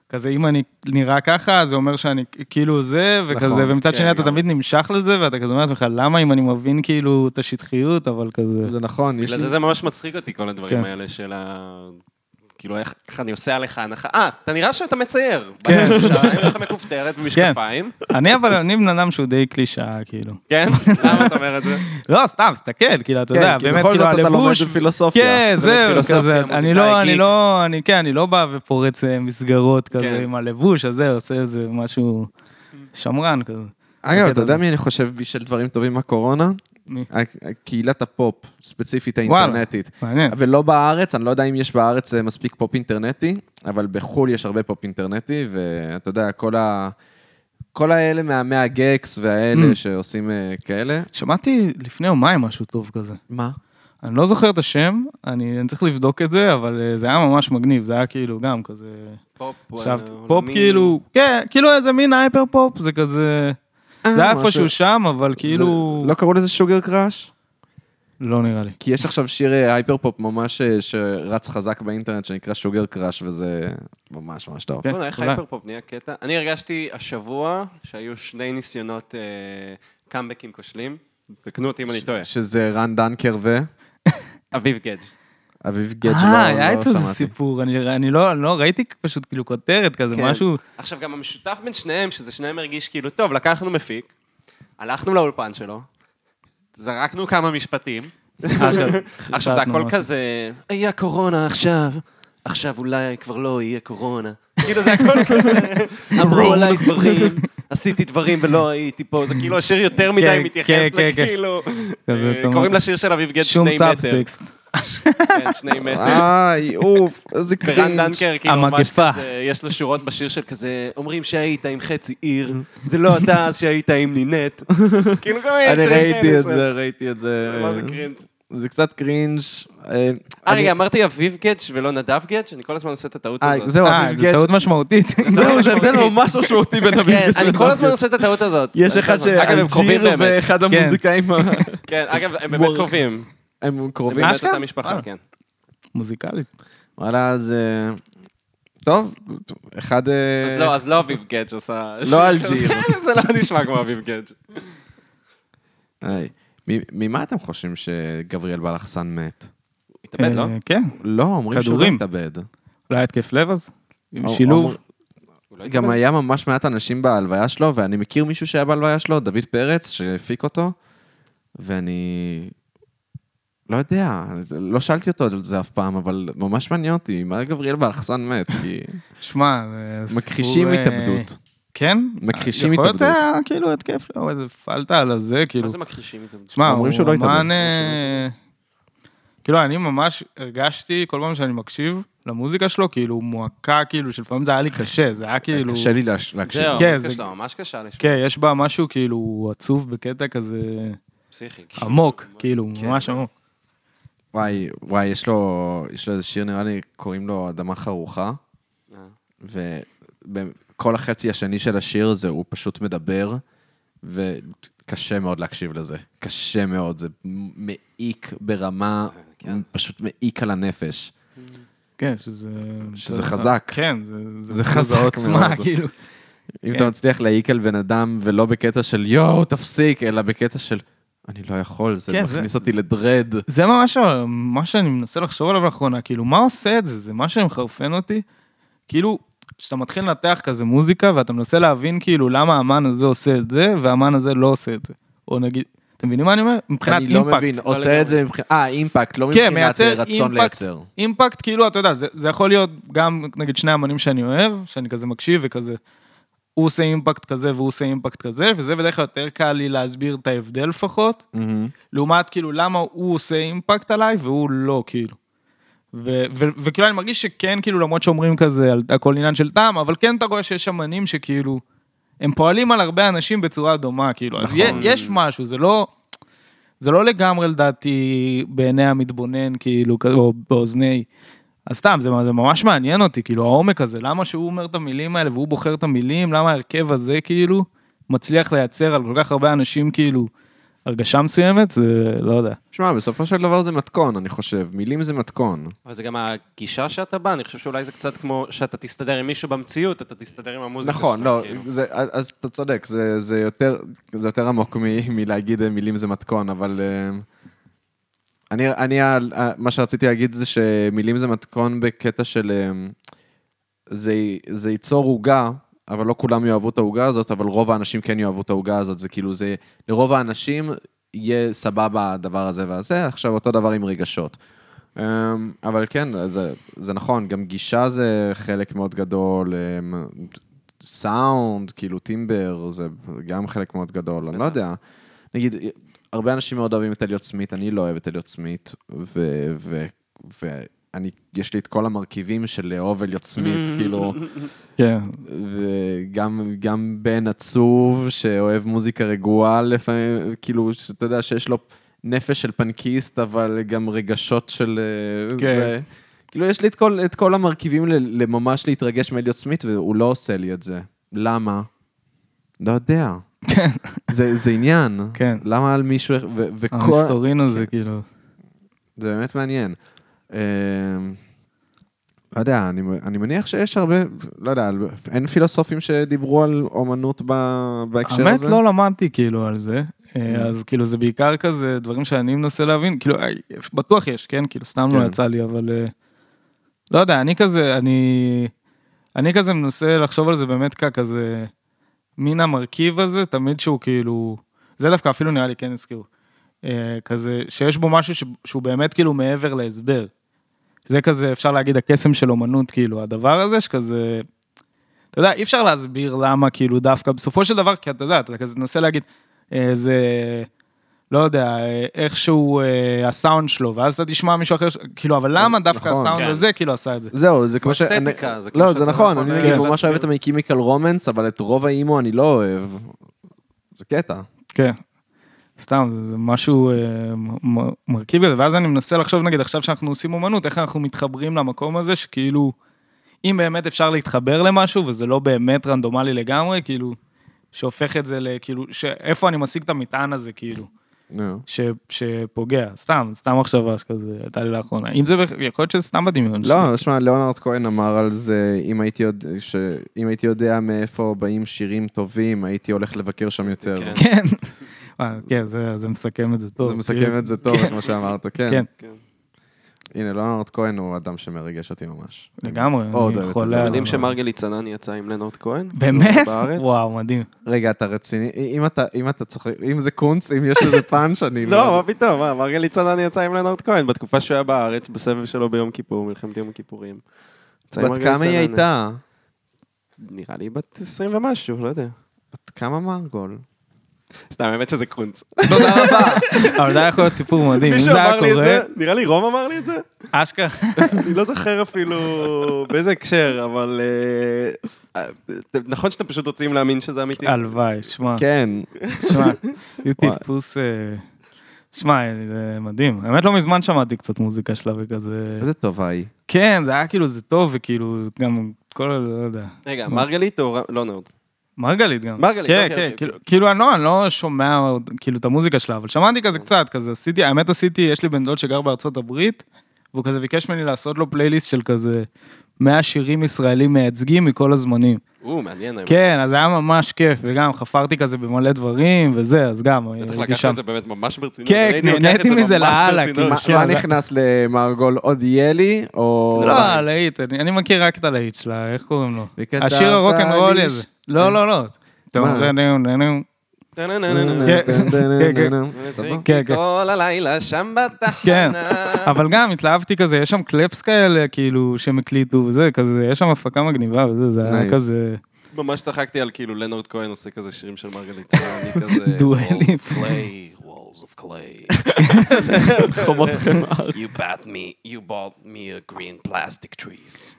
כזה, אם אני נראה ככה, זה אומר שאני כאילו זה, וכזה, נכון, ומצד כן, שני אתה לגמרי. תמיד נמשך לזה, ואתה כזה אומר לעצמך, למה אם אני מבין כאילו את השטחיות, אבל כזה... זה נכון, יש בגלל לי... זה זה ממש מצחיק אותי, כל הדברים כן. האלה של ה... כאילו, איך איך אני עושה עליך הנחה. אה, אתה נראה שאתה מצייר. כן. <laughs> יש לך מכופתרת ומשקפיים. אני אבל, אני בן אדם שהוא די קלישאה, כאילו. כן? <laughs> למה אתה אומר את זה? לא, סתם, סתכל, כאילו, אתה כן, יודע, כי באמת, בכל כאילו, זאת אתה הלבוש... לומד בפילוסופיה. כן, זה זהו, כזה, אני לא, אני גיק. לא, אני, כן, אני לא בא ופורץ אה, מסגרות כזה כן. עם הלבוש הזה, עושה איזה משהו שמרן כזה. אגב, אתה יודע. מי אני חושב בישל דברים טובים מהקורונה? מי? קהילת הפופ, ספציפית וואלה. האינטרנטית. מעניין. ולא בארץ, אני לא יודע אם יש בארץ אה, מספיק פופ אינטרנטי, אבל בחו"ל יש הרבה פופ אינטרנטי, ואתה יודע, כל ה... כל האלה מה-100 gecs והאלה Mm. שעושים אה, כאלה. שמעתי לפני יומיים משהו טוב כזה. מה? אני לא זוכר את השם, אני אני צריך לבדוק את זה, אבל אה, זה היה ממש מגניב, זה היה כאילו גם כזה... פופ, עכשיו, פופ. כאילו, כן, כאילו איזה מין hyper pop, זה כזה... זה היה אה, איפשהו שם, אבל כאילו... לא קראו לזה Sugar Crash? לא נראה לי. כי יש עכשיו שיר אה, hyper pop ממש אה, שרץ חזק באינטרנט, שנקרא Sugar Crash, וזה ממש ממש טוב. כן, בוא'נה, איך. hyper pop נהיה קטע? אני הרגשתי השבוע שהיו שני ניסיונות אה, קאמבקים כושלים. תקנו אותי אם אני טועה. שזה רן דנקר ו... <laughs> אביב גדג'. אביב גט שלא אה, היה את איזה שמעתי. סיפור, אני אני לא לא ראיתי פשוט כאילו כותרת כזה, כן. משהו... עכשיו, גם המשותף בין שניהם, שזה שניהם הרגיש כאילו, טוב, לקחנו מפיק, הלכנו לאולפן שלו, זרקנו כמה משפטים, <laughs> עכשיו זה הכל. כזה, יהיה קורונה עכשיו, עכשיו אולי כבר לא יהיה קורונה. <laughs> כאילו זה הכל כזה, אמרו עליי דברים, <laughs> עשיתי דברים ולא הייתי פה, זה כאילו השיר יותר מדי כן, מתייחס כן, כן, כן. לכאילו, כזה, אה, קוראים לשיר של אביב גד שום שני מטר. כן, שני מטר. איי, אוף, איזה ורן קרינג'. דנקר, כאילו, ממש המגפה. כזה, יש לו שורות בשיר של כזה, אומרים שהיית עם חצי עיר, זה לא אתה אז שהיית עם נינט. <laughs> כאילו, כל מיני אני שירים ראיתי כאלה את של- זה, ראיתי את זה. מה זה קרינג'? זה קצת קרינג'. אה, אה, רגע, אמרתי אביב גדג' ולא נדב גדג'? אני כל הזמן עושה את הטעות הזאת. זהו, אביב זו גט. טעות משמעותית. <laughs> זהו, זה הבדל ממש משמעותי בין אביב כן, גט אני כל הזמן. עושה את הטעות הזאת. יש אחד הם שאלג'יר. ואחד המוזיקאים, ה- <laughs> כן, אגב, הם באמת. קרובים. הם הם קרובים. באמת אשכרה? אותה משפחה, אה. כן. מוזיקלית. וואלה, אז... אה, טוב, אחד... אה, אז לא, אז לא אביב גדג' עושה... לא אלג'יר. <laughs> זה לא נשמע כמו אביב גדג'. ממה אתם חושבים שגבריאל בלחסן מת? התאבד, לא? אה, כן, לא, אומרים שהוא לא. התאבד. אולי התקף לב אז? עם שילוב. לא גם? היה ממש מעט אנשים בהלוויה שלו, ואני מכיר מישהו שהיה בהלוויה שלו, דוד פרץ, שהפיק אותו, ואני... לא יודע, לא שאלתי אותו על זה אף פעם, אבל ממש מעניין אותי, מה גבריאל באלחסן מת? כי שמע, זה סיפור... מכחישים אה, התאבדות. כן? מכחישים יכול להיות התאבדות. היה כאילו התקף, או איזה פלטה על הזה, כאילו. מה זה מכחישים התאבדות? שמע, אומרים שהוא לא התאבד. אמן... אה, כאילו, אני ממש הרגשתי, כל פעם שאני מקשיב למוזיקה שלו, כאילו, מועקה, כאילו, שלפעמים זה היה לי קשה, זה היה כאילו... קשה לי להקשיב. זהו, כן, המוזיקה זה- שלו ממש קשה לשמוע. כן, יש בה משהו כאילו עצוב בקטע כזה פסיכי. עמוק, כאילו, כן. ממש עמוק. וואי, וואי, יש לו, יש לו איזה שיר, נראה לי, קוראים לו אדמה חרוכה, אה. וכל החצי השני של השיר זה, הוא פשוט מדבר, וקשה מאוד להקשיב לזה. קשה מאוד, זה מעיק ברמה, כן. פשוט מעיק על הנפש. כן, שזה... שזה חזק. כן, זה... זה חזק זה עוצמה, מאוד. כאילו. אם כן. אתה מצליח להעיק על בן אדם, ולא בקטע של יואו, תפסיק, אלא בקטע של אני לא יכול, זה כן, זה- מכניס אותי לדרד. זה ממש מה שאני מנסה לחשוב עליו לאחרונה, כאילו, מה עושה את זה? זה מה שמחרפן אותי. כאילו, כשאתה מתחיל לנתח כזה מוזיקה, ואתה מנסה להבין כאילו למה האמן הזה עושה את זה, והאמן הזה לא עושה את זה. או נגיד, אתם מבינים מה אני אומר? מבחינת אני לא אימפקט. מבין, עושה את זה מבחינת, אה, אימפקט, לא כן, מבחינת מייצר אה, רצון אימפקט, לייצר. אימפקט, כאילו, אתה יודע, זה, זה יכול להיות גם, נגיד, שני אמנים שאני אוהב, שאני כזה מקשיב וכזה, הוא עושה אימפקט כזה והוא עושה אימפקט כזה, וזה בדרך כלל יותר קל לי להסביר את ההבדל לפחות, מהמם. לעומת כאילו למה הוא עושה אימפקט עליי והוא לא, כאילו. וכאילו אני מרגיש שכן, כאילו, למרות שאומרים כזה על הכל עניין של טעם, אבל כן אתה רואה שיש אמנים שכאילו, הם פועלים על הרבה אנשים בצורה דומה, כאילו. אז נכון. י- יש משהו, זה לא... זה לא לגמרי לדעתי בעיני המתבונן, כאילו, או באוזני. אז סתם, זה, זה ממש מעניין אותי, כאילו, העומק הזה, למה שהוא אומר את המילים האלה והוא בוחר את המילים, למה ההרכב הזה, כאילו, מצליח לייצר על כל כך הרבה אנשים, כאילו, הרגשה מסוימת, זה, לא יודע. שמע, בסופו של דבר זה מתכון, אני חושב. מילים זה מתכון. אבל זה גם הגישה שאתה בא, אני חושב שאולי זה קצת כמו שאתה תסתדר עם מישהו במציאות, אתה תסתדר עם המוזיקה נכון, שלך, לא, כאילו. זה, אז אתה צודק, זה, זה, יותר, זה יותר עמוק מ, מלהגיד אה, מילים זה מתכון, אבל אה, אני, אני, ה- ה- מה שרציתי להגיד זה שמילים זה מתכון בקטע של, אה, זה, זה ייצור עוגה, אבל לא כולם יאהבו את העוגה הזאת, אבל רוב האנשים כן יאהבו את העוגה הזאת, זה כאילו, זה, לרוב האנשים יהיה סבבה הדבר הזה והזה, עכשיו אותו דבר עם רגשות. אמ, אבל כן, זה, זה נכון, גם גישה זה חלק מאוד גדול, אמ, סאונד, כאילו טימבר, זה גם חלק מאוד גדול, אני לא יודע. נגיד, הרבה אנשים מאוד אוהבים את אליוט סמית, אני לא אוהב את אליוט סמית, ו- ו- ואני, יש לי את כל המרכיבים של לאהוב אליוט סמית, כאילו, <laughs> כן. וגם גם בן עצוב שאוהב מוזיקה רגועה לפעמים, כאילו, שאתה יודע שיש לו נפש של פנקיסט, אבל גם רגשות של... אה, כן. זה, כאילו, יש לי את כל, את כל המרכיבים ל- לממש להתרגש מאליוט סמית, והוא לא עושה לי את זה. למה? לא יודע. כן. זה, זה עניין. כן. למה על מישהו... ו- וכל... המסתורין הזה, כאילו. זה באמת מעניין. אה, לא יודע, אני, אני מניח שיש הרבה, לא יודע, אין פילוסופים שדיברו על אומנות ב- בהקשר האמת הזה? לא למדתי כאילו על זה, אה, אז כאילו זה בעיקר כזה דברים שאני מנסה להבין, כאילו אה, בטוח יש, כן? כאילו סתם לא כן. יצא לי, אבל אה, לא יודע, אני כזה, אני, אני כזה מנסה לחשוב על זה באמת ככזה, מין המרכיב הזה, תמיד שהוא כאילו, זה דווקא אפילו נראה לי כן הזכירו, אה, כזה, שיש בו משהו ש- שהוא באמת כאילו מעבר להסבר. זה כזה, אפשר להגיד, הקסם של אומנות, כאילו, הדבר הזה שכזה, אתה יודע, אי אפשר להסביר למה, כאילו, דווקא, בסופו של דבר, כי אתה יודע, אתה כזה תנסה להגיד, אה, זה, לא יודע, איכשהו אה, הסאונד שלו, ואז אתה תשמע מישהו אחר, כאילו, אבל למה דווקא נכון. הסאונד כן. הזה, כאילו, עשה את זה? זהו, זה כמו ש... אסתטיקה, אני- זה כמו לא, זה נכון, אני נגיד ממש. אוהב את המקימיקל רומנס, אבל את רוב האימו אני לא אוהב. זה קטע. כן. סתם, זה, זה משהו אה, מ- מ- מרכיב כזה, ואז אני מנסה לחשוב, נגיד, עכשיו שאנחנו עושים אומנות, איך אנחנו מתחברים למקום הזה, שכאילו, אם באמת אפשר להתחבר למשהו, וזה לא באמת רנדומלי לגמרי, כאילו, שהופך את זה לכאילו, שאיפה אני משיג את המטען הזה, כאילו, נו. ש, שפוגע, סתם, סתם מחשבה שכזה, הייתה לי לאחרונה. אם זה, יכול להיות שזה סתם בדמיון. לא, שמע, ליאונרד כהן אמר על זה, אם הייתי, יודע, ש... אם הייתי יודע מאיפה באים שירים טובים, הייתי הולך לבקר שם יותר. כן. כן, אה, כן, זה זה מסכם את זה טוב. זה מסכם. את זה טוב, כן. את מה שאמרת, כן. כן, הנה, ליאונרד כהן הוא אדם שמרגש אותי ממש. לגמרי, אני חולה עליו. יודעים שמרגלי צנן יצא עם לנורד כהן? באמת? בארץ? וואו, מדהים. רגע, אתה רציני? אם אתה, אם אתה צוחק, אם זה קונץ, אם יש לזה פאנץ', אני... <laughs> לא, מה פתאום, מה, מרגלי צנן יצא עם לנורד כהן בתקופה שהוא היה בארץ, בסבב שלו ביום כיפור, מלחמת יום הכיפורים. בת כמה היא. הייתה? נראה לי בת 20 ומשהו, לא יודע. בת כמה מרגול? סתם, האמת שזה קונץ. תודה רבה. <laughs> אבל זה היה יכול להיות סיפור מדהים. אם מישהו זה היה אמר לי את קורה, זה, נראה לי רום אמר לי את זה. אשכרה. אני לא זוכר אפילו באיזה הקשר, אבל... אה, אה, נכון שאתם פשוט רוצים להאמין שזה אמיתי? הלוואי, שמע, כן. שמע, <laughs> זה טיפוס... אה, שמע, זה מדהים. האמת, לא מזמן שמעתי קצת מוזיקה שלה וכזה... איזה טובה היא. כן, זה היה כאילו, זה טוב, וכאילו, גם כל, ה- לא יודע. רגע, מרגלית או לא נורד? מרגלית גם. מרגלית, כן, אוקיי, כן, אוקיי, כאילו, כאילו, אני לא, אני לא שומע כאילו את המוזיקה שלה, אבל שמעתי כזה קצת, כזה עשיתי, האמת עשיתי, יש לי בן דוד שגר בארצות הברית, והוא כזה ביקש ממני לעשות לו פלייליסט של כזה 100 שירים ישראלים מייצגים מכל הזמנים. או, מעניין. כן, אז היה ממש כיף, וגם חפרתי כזה במלא דברים, וזה, אז גם, בטח הייתי לקחת שם. את זה באמת ממש ברצינות. כן, נהניתי מזה לאללה, ברצינות. מה- נכנס למרגול? עוד ילי? או... לא, הלהיט, אני אני מכיר רק את הלהיט שלה, איך קוראים לו? השיר הרוקנרולי לי הזה. לא, לא, לא. מה? כן, כן, כן. כן, כן. כל הלילה שם כן, בתחנה. אבל גם התלהבתי כזה, יש שם קלפס כאלה, כאילו, שהם הקליטו וזה, כזה, יש שם הפקה מגניבה וזה, זה היה. כזה... ממש צחקתי על כאילו לנורד כהן עושה כזה שירים של מרגלית צנני כזה. <laughs> דואלים. Walls of clay. <laughs> חומות <laughs> חמר. You bought me, you bought me a green plastic trees.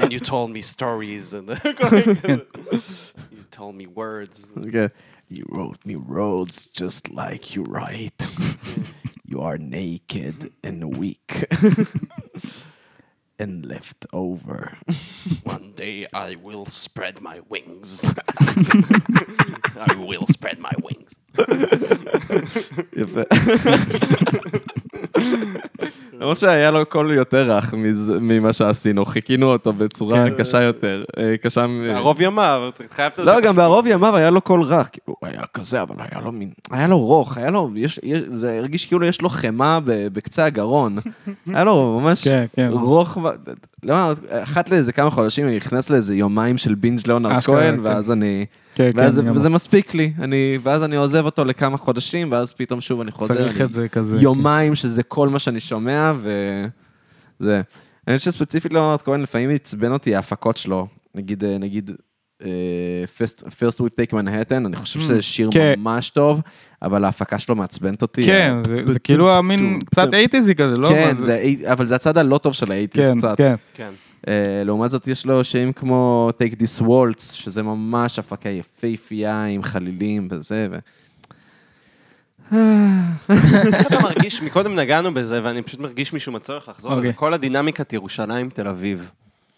and you told me stories and you told me words. כן. You wrote me roads just like you write. <laughs> you are naked and weak. <laughs> and left over. <laughs> One day I will spread my wings. I will spread my wings. <laughs> למרות שהיה לו קול יותר רך ממה שעשינו, חיקינו אותו בצורה קשה יותר. אה, קשה... בערוב ימיו, התחייבת לא, גם בערוב ימיו היה לו קול רך, כאילו, הוא היה כזה, אבל היה לו מין, היה לו רוך, היה לו, זה הרגיש כאילו יש לו חמאה בקצה הגרון. היה לו ממש כן, כן. רוך, לא, אחת לאיזה כמה חודשים אני נכנס לאיזה יומיים של binge ליאונרד כהן, כן. ואז אני, כן, ואז, כן, גם וזה מספיק לי, אני, ואז אני עוזב אותו לכמה חודשים, ואז פתאום שוב אני חוזר. צריך אני- את זה כזה. יומיים שזה כל מה שאני שומע, וזה. אני חושב שספציפית ליאונרד כהן, לפעמים עצבן אותי ההפקות שלו. נגיד, אה, נגיד, אה, First, First We Take Manhattan, אני חושב שזה שיר כן. ממש טוב, אבל ההפקה שלו מעצבנת אותי. כן, זה- זה כאילו המין קצת אייטיזי כזה, לא? כן, זה, אבל זה הצד הלא טוב של האייטיז כן, קצת. כן. כן. אה, לעומת זאת, יש לו שירים כמו Take This Waltz, שזה ממש הפקה יפהפייה עם חלילים וזה, ו... איך אתה מרגיש, מקודם נגענו בזה, ואני פשוט מרגיש משום הצורך לחזור לזה, אוקיי. כל הדינמיקת ירושלים, תל אביב.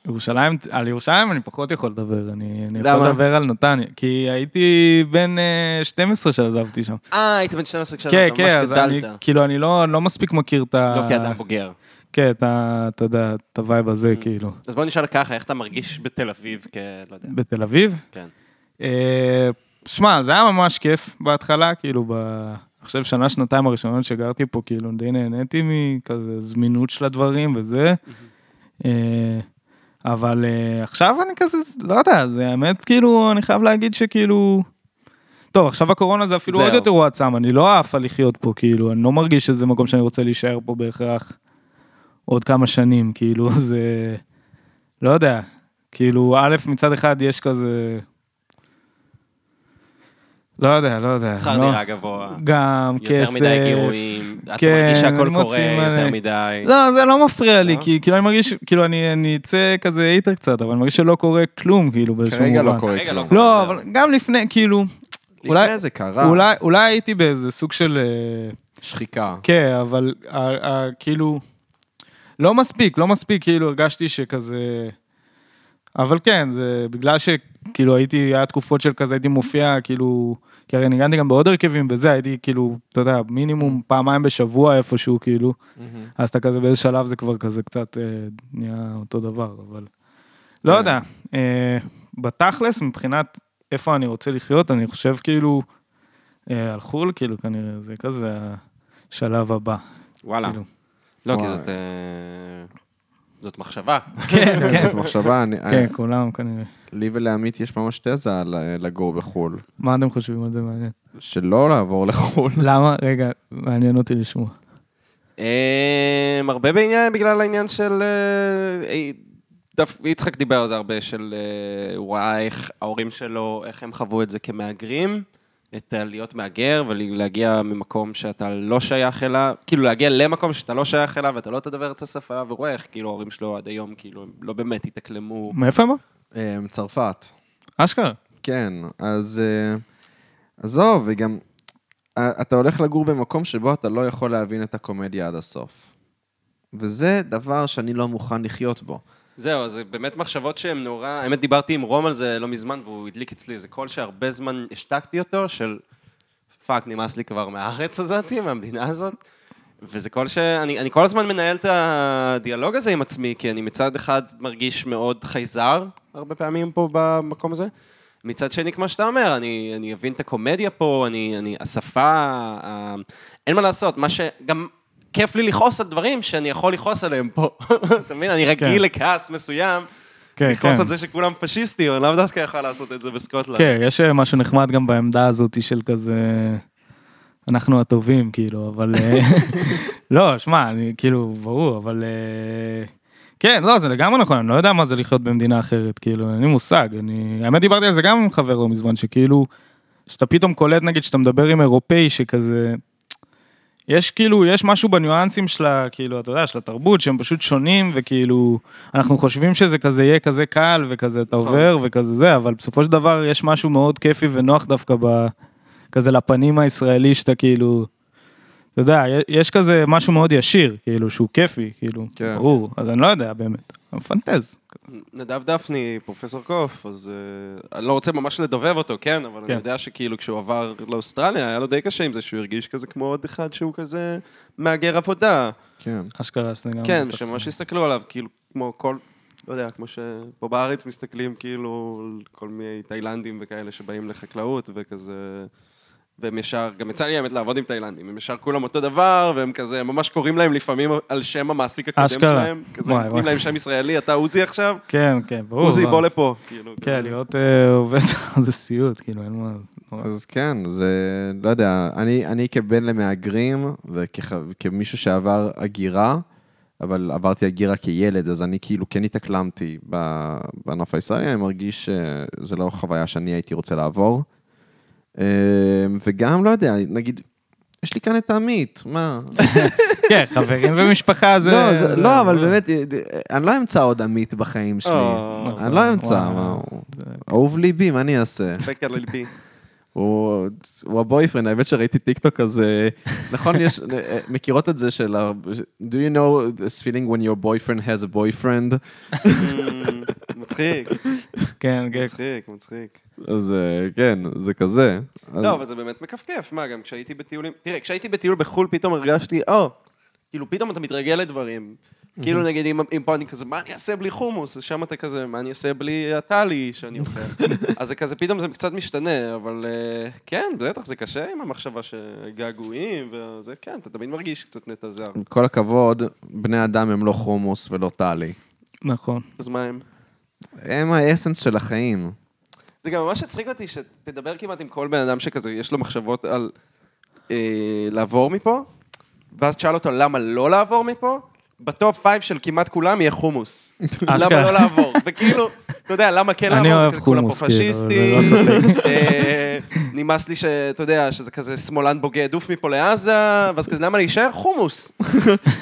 ירושלים, על ירושלים אני פחות יכול לדבר, אני אני יכול? לדבר על נתניה, כי הייתי בן אה, 12 שעזבתי שם. אה, היית בן 12 כשאתה כן, ממש כן, אז אני. כאילו, אני לא לא מספיק מכיר את ה... לא כאדם בוגר. כן, את ה... אתה יודע, את ה vibe הזה, Mm. כאילו. אז בוא נשאל ככה, איך אתה מרגיש בתל אביב כ... לא יודע. בתל אביב? כן. אה, שמע, זה היה ממש כיף בהתחלה, כאילו, ב... עכשיו שנה, שנתיים הראשונות שגרתי פה, כאילו, די נהניתי מכזה זמינות של הדברים וזה. אה, אבל אה, עכשיו אני כזה, לא יודע, זה האמת, כאילו, אני חייב להגיד שכאילו... טוב, עכשיו הקורונה זה אפילו. עוד יותר הועצם, אני לא עף על לחיות פה, כאילו, אני לא מרגיש שזה מקום שאני רוצה להישאר פה בהכרח עוד כמה שנים, כאילו, <laughs> זה... לא יודע, כאילו, א', מצד אחד יש כזה... לא יודע, לא יודע. שכר לא- דירה גבוה. גם יותר כסף. מדי גירויים. אתה כן, מרגיש שהכל אני קורה יותר מלא. מדי. לא, זה לא מפריע לי, לא? כי כאילו אני מרגיש, כאילו אני אני אצא כזה היטר קצת, אבל אני מרגיש שלא קורה כלום, כאילו, באיזשהו מובן. כרגע לא קורה לא כלום. קורה. לא, אבל גם לפני, כאילו, אולי- לפני זה קרה. אולי אולי הייתי באיזה סוג של... אה, שחיקה. כן, אבל ה- ה- כאילו, לא מספיק, לא מספיק, כאילו הרגשתי שכזה... אבל כן, זה בגלל שכאילו הייתי, היה תקופות של כזה, הייתי מופיע, כאילו, כי הרי ניגנתי גם בעוד הרכבים וזה, הייתי כאילו, אתה יודע, מינימום פעמיים בשבוע איפשהו, כאילו, אז אתה כזה באיזה שלב זה כבר כזה קצת אה, נהיה אותו דבר, אבל... לא כן. יודע, אה, בתכלס, מבחינת איפה אני רוצה לחיות, אני חושב כאילו, אה, על חו"ל, כאילו, כנראה, זה כזה השלב הבא. וואלה. כאילו. לא, כי. זאת... אה, זאת מחשבה. <laughs> כן, כן, כן, זאת מחשבה, אני- <laughs> כן, כולם כנראה. לי ולעמית יש ממש תזה על אה, לגור בחו"ל. מה אתם חושבים על זה מעניין? שלא לעבור לחו"ל. <laughs> למה? רגע, מעניין אותי לשמוע. אמ, הרבה בעניין, בגלל העניין של... אה, יצחק דיבר על זה הרבה, של... הוא ראה איך ההורים שלו, איך הם חוו את זה כמהגרים, את ה- להיות מהגר ולהגיע ממקום שאתה לא שייך אליו, כאילו להגיע למקום שאתה לא שייך אליו ואתה לא תדבר את השפה, ורואה איך כאילו ההורים שלו עד היום, כאילו, הם לא באמת התאקלמו. מאיפה הם? אה, צרפת. אשכרה. כן, אז אה, עזוב, וגם אה, אתה הולך לגור במקום שבו אתה לא יכול להבין את הקומדיה עד הסוף. וזה דבר שאני לא מוכן לחיות בו. זהו, אז זה באמת מחשבות שהן נורא... האמת, דיברתי עם רום על זה לא מזמן, והוא הדליק אצלי איזה קול שהרבה זמן השתקתי אותו, של fuck, נמאס לי כבר מהארץ הזאת, מהמדינה הזאת. וזה קול שאני אני כל הזמן מנהל את הדיאלוג הזה עם עצמי, כי אני מצד אחד מרגיש מאוד חייזר, הרבה פעמים פה במקום הזה. מצד שני, כמו שאתה אומר, אני, אני אבין את הקומדיה פה, אני, אני, השפה, ה- אין מה לעשות, מה שגם כיף לי לכעוס על דברים שאני יכול לכעוס עליהם פה. <laughs> אתה מבין? אני רגיל כן. לכעס מסוים, כן, לכעוס כן. על זה שכולם פשיסטים, אני לאו דווקא יכול לעשות את זה בסקוטלנד. כן, יש אה, משהו נחמד גם בעמדה הזאת של כזה... אנחנו הטובים, כאילו, אבל... אה, <laughs> לא, שמע, אני כאילו, ברור, אבל... אה, כן, לא, זה לגמרי נכון, אני לא יודע מה זה לחיות במדינה אחרת, כאילו, אין לי מושג. אני... האמת, דיברתי על זה גם עם חבר לא מזמן, שכאילו, שאתה פתאום קולט, נגיד, שאתה מדבר עם אירופאי שכזה... יש כאילו, יש משהו בניואנסים שלה, כאילו, אתה יודע, של התרבות, שהם פשוט שונים, וכאילו, אנחנו חושבים שזה כזה יהיה כזה קל, וכזה אתה עובר, וכזה זה, אבל בסופו של דבר יש משהו מאוד כיפי ונוח דווקא ב... כזה לפנים הישראלי, שאתה כאילו, אתה יודע, יש כזה משהו מאוד ישיר, כאילו, שהוא כיפי, כאילו, כן. ברור, אז אני לא יודע באמת, מפנטז. נדב דפני, פרופסור קוף, אז uh, אני לא רוצה ממש לדובב אותו, כן? אבל כן. אני יודע שכאילו כשהוא עבר לאוסטרליה, היה לו די קשה עם זה שהוא הרגיש כזה כמו עוד אחד שהוא כזה מהגר עבודה. כן. אשכרה שזה גם... כן. שממש הסתכלו עליו, כאילו, כמו כל, לא יודע, כמו שפה בארץ מסתכלים כאילו על כל מיני תאילנדים וכאלה שבאים לחקלאות וכזה... והם ישר, גם יצא לי האמת לעבוד עם תאילנדים, הם ישר כולם אותו דבר, והם כזה, ממש קוראים להם לפעמים על שם המעסיק הקודם אשכרה. שלהם, כזה וואי, נותנים וואי. להם שם ישראלי, אתה עוזי עכשיו? כן, כן, ברור. עוזי, לא. בוא לפה. כאילו, כן, כזה. להיות אה, עובד <laughs> זה סיוט, כאילו, אין מה... אז כן, זה, לא יודע, אני, אני כבן למהגרים, וכמישהו שעבר הגירה, אבל עברתי הגירה כילד, אז אני כאילו כן התאקלמתי בנוף הישראלי, אני מרגיש שזה לא חוויה שאני הייתי רוצה לעבור. אה, וגם, לא יודע, נגיד, יש לי כאן את עמית, מה? <laughs> כן, חברים ומשפחה זה... לא, זה, לא, אבל באמת, אני לא אמצא עוד עמית בחיים שלי. אני לא אמצא. מה אהוב ליבי, מה אני אעשה? <laughs> על ליבי. הוא, הוא ה boyfriend, האמת שראיתי טיקטוק כזה, נכון, יש, מכירות את זה של, ה- do you know this feeling when your boyfriend has a boyfriend? <laughs> מצחיק, כן, כן. מצחיק, מצחיק. אז אה, כן, זה כזה. אז- לא, אבל זה באמת מכפכף, מה, גם כשהייתי בטיולים... תראה, כשהייתי בטיול בחו"ל, פתאום הרגשתי, או, כאילו, פתאום אתה מתרגל לדברים. כאילו, נגיד, אם, אם פה אני כזה, מה אני אעשה בלי חומוס? אז שם אתה כזה, מה אני אעשה בלי הטלי שאני אוכל? <laughs> אז זה כזה, פתאום זה קצת משתנה, אבל אה, כן, בטח, זה קשה עם המחשבה שגעגועים, וזה, כן, אתה תמיד מרגיש קצת נטע זר. עם כל הכבוד, בני אדם הם לא חומוס ולא טלי. נכון. אז מה הם? הם האסנס של החיים. זה גם ממש הצחיק אותי שתדבר כמעט עם כל בן אדם שכזה, יש לו מחשבות על אה, לעבור מפה, ואז תשאל אותו למה לא לעבור מפה, ב top five של כמעט כולם יהיה חומוס. למה אשכרה. לא לעבור? וכאילו, אתה יודע, למה כן אני לעבור? אוהב כולם פה חומוס, כאילו, לא אה, נמאס לי שאתה יודע, שזה כזה שמאלן בוגד, עוף מפה לעזה, ואז כזה, למה להישאר? חומוס.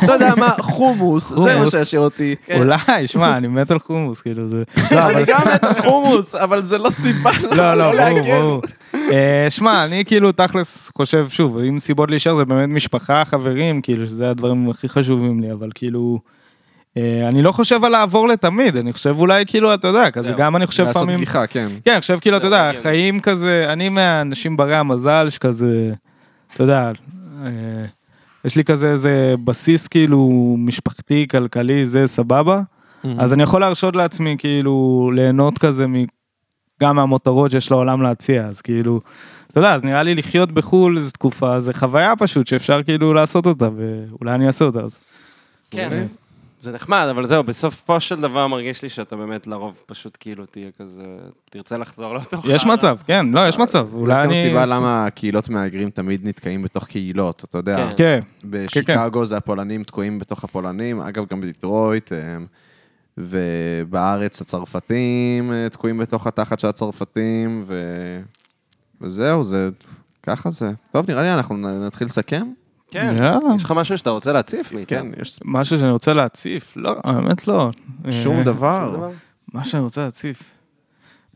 אתה יודע מה, חומוס, זה מה. שישאיר אותי. כן. אולי, שמע, אני מת על חומוס, כאילו זה... לא, אני גם מת על חומוס, אבל זה לא סיבה לא, למה לא, להגן. אה, שמע, אני כאילו תכלס חושב, שוב, אם סיבות להישאר זה באמת משפחה, חברים, כאילו, שזה הדברים הכי חשובים לי, אבל כאילו... אה, אני לא חושב על לעבור לתמיד, אני חושב אולי כאילו, אתה יודע, כזה. גם אני חושב לעשות לפעמים... גיחה, כן. כן, אני חושב כאילו, אתה יודע, הגיוני. חיים כזה, אני מהאנשים ברי המזל שכזה, אתה יודע, אה, יש לי כזה איזה בסיס כאילו משפחתי, כלכלי, זה סבבה, אז אני יכול להרשות לעצמי כאילו ליהנות כזה. גם מהמותרות שיש לעולם להציע, אז כאילו, אתה יודע, אז נראה לי לחיות בחו"ל איזו תקופה, זה חוויה פשוט שאפשר כאילו לעשות אותה, ואולי אני אעשה אותה אז. כן, זה נחמד, אבל זהו, בסופו של דבר מרגיש לי שאתה באמת לרוב פשוט כאילו תהיה כזה, תרצה לחזור לאותו חרא. יש מצב, כן, לא, יש מצב, יש אולי גם אני... סיבה למה קהילות מהגרים תמיד נתקעים בתוך קהילות, אתה יודע. כן. כן, בשיקגו זה הפולנים תקועים בתוך הפולנים, אגב, גם בדיטרויט, אה, ובארץ הצרפתים אה, תקועים בתוך התחת של הצרפתים, ו... וזהו, זה... ככה זה. טוב, נראה לי אנחנו נתחיל לסכם. כן, יאללה. יש לך משהו שאתה רוצה להציף לי? כן, יש משהו שאני רוצה להציף, לא, האמת לא. שום אה, דבר. מה שאני רוצה להציף.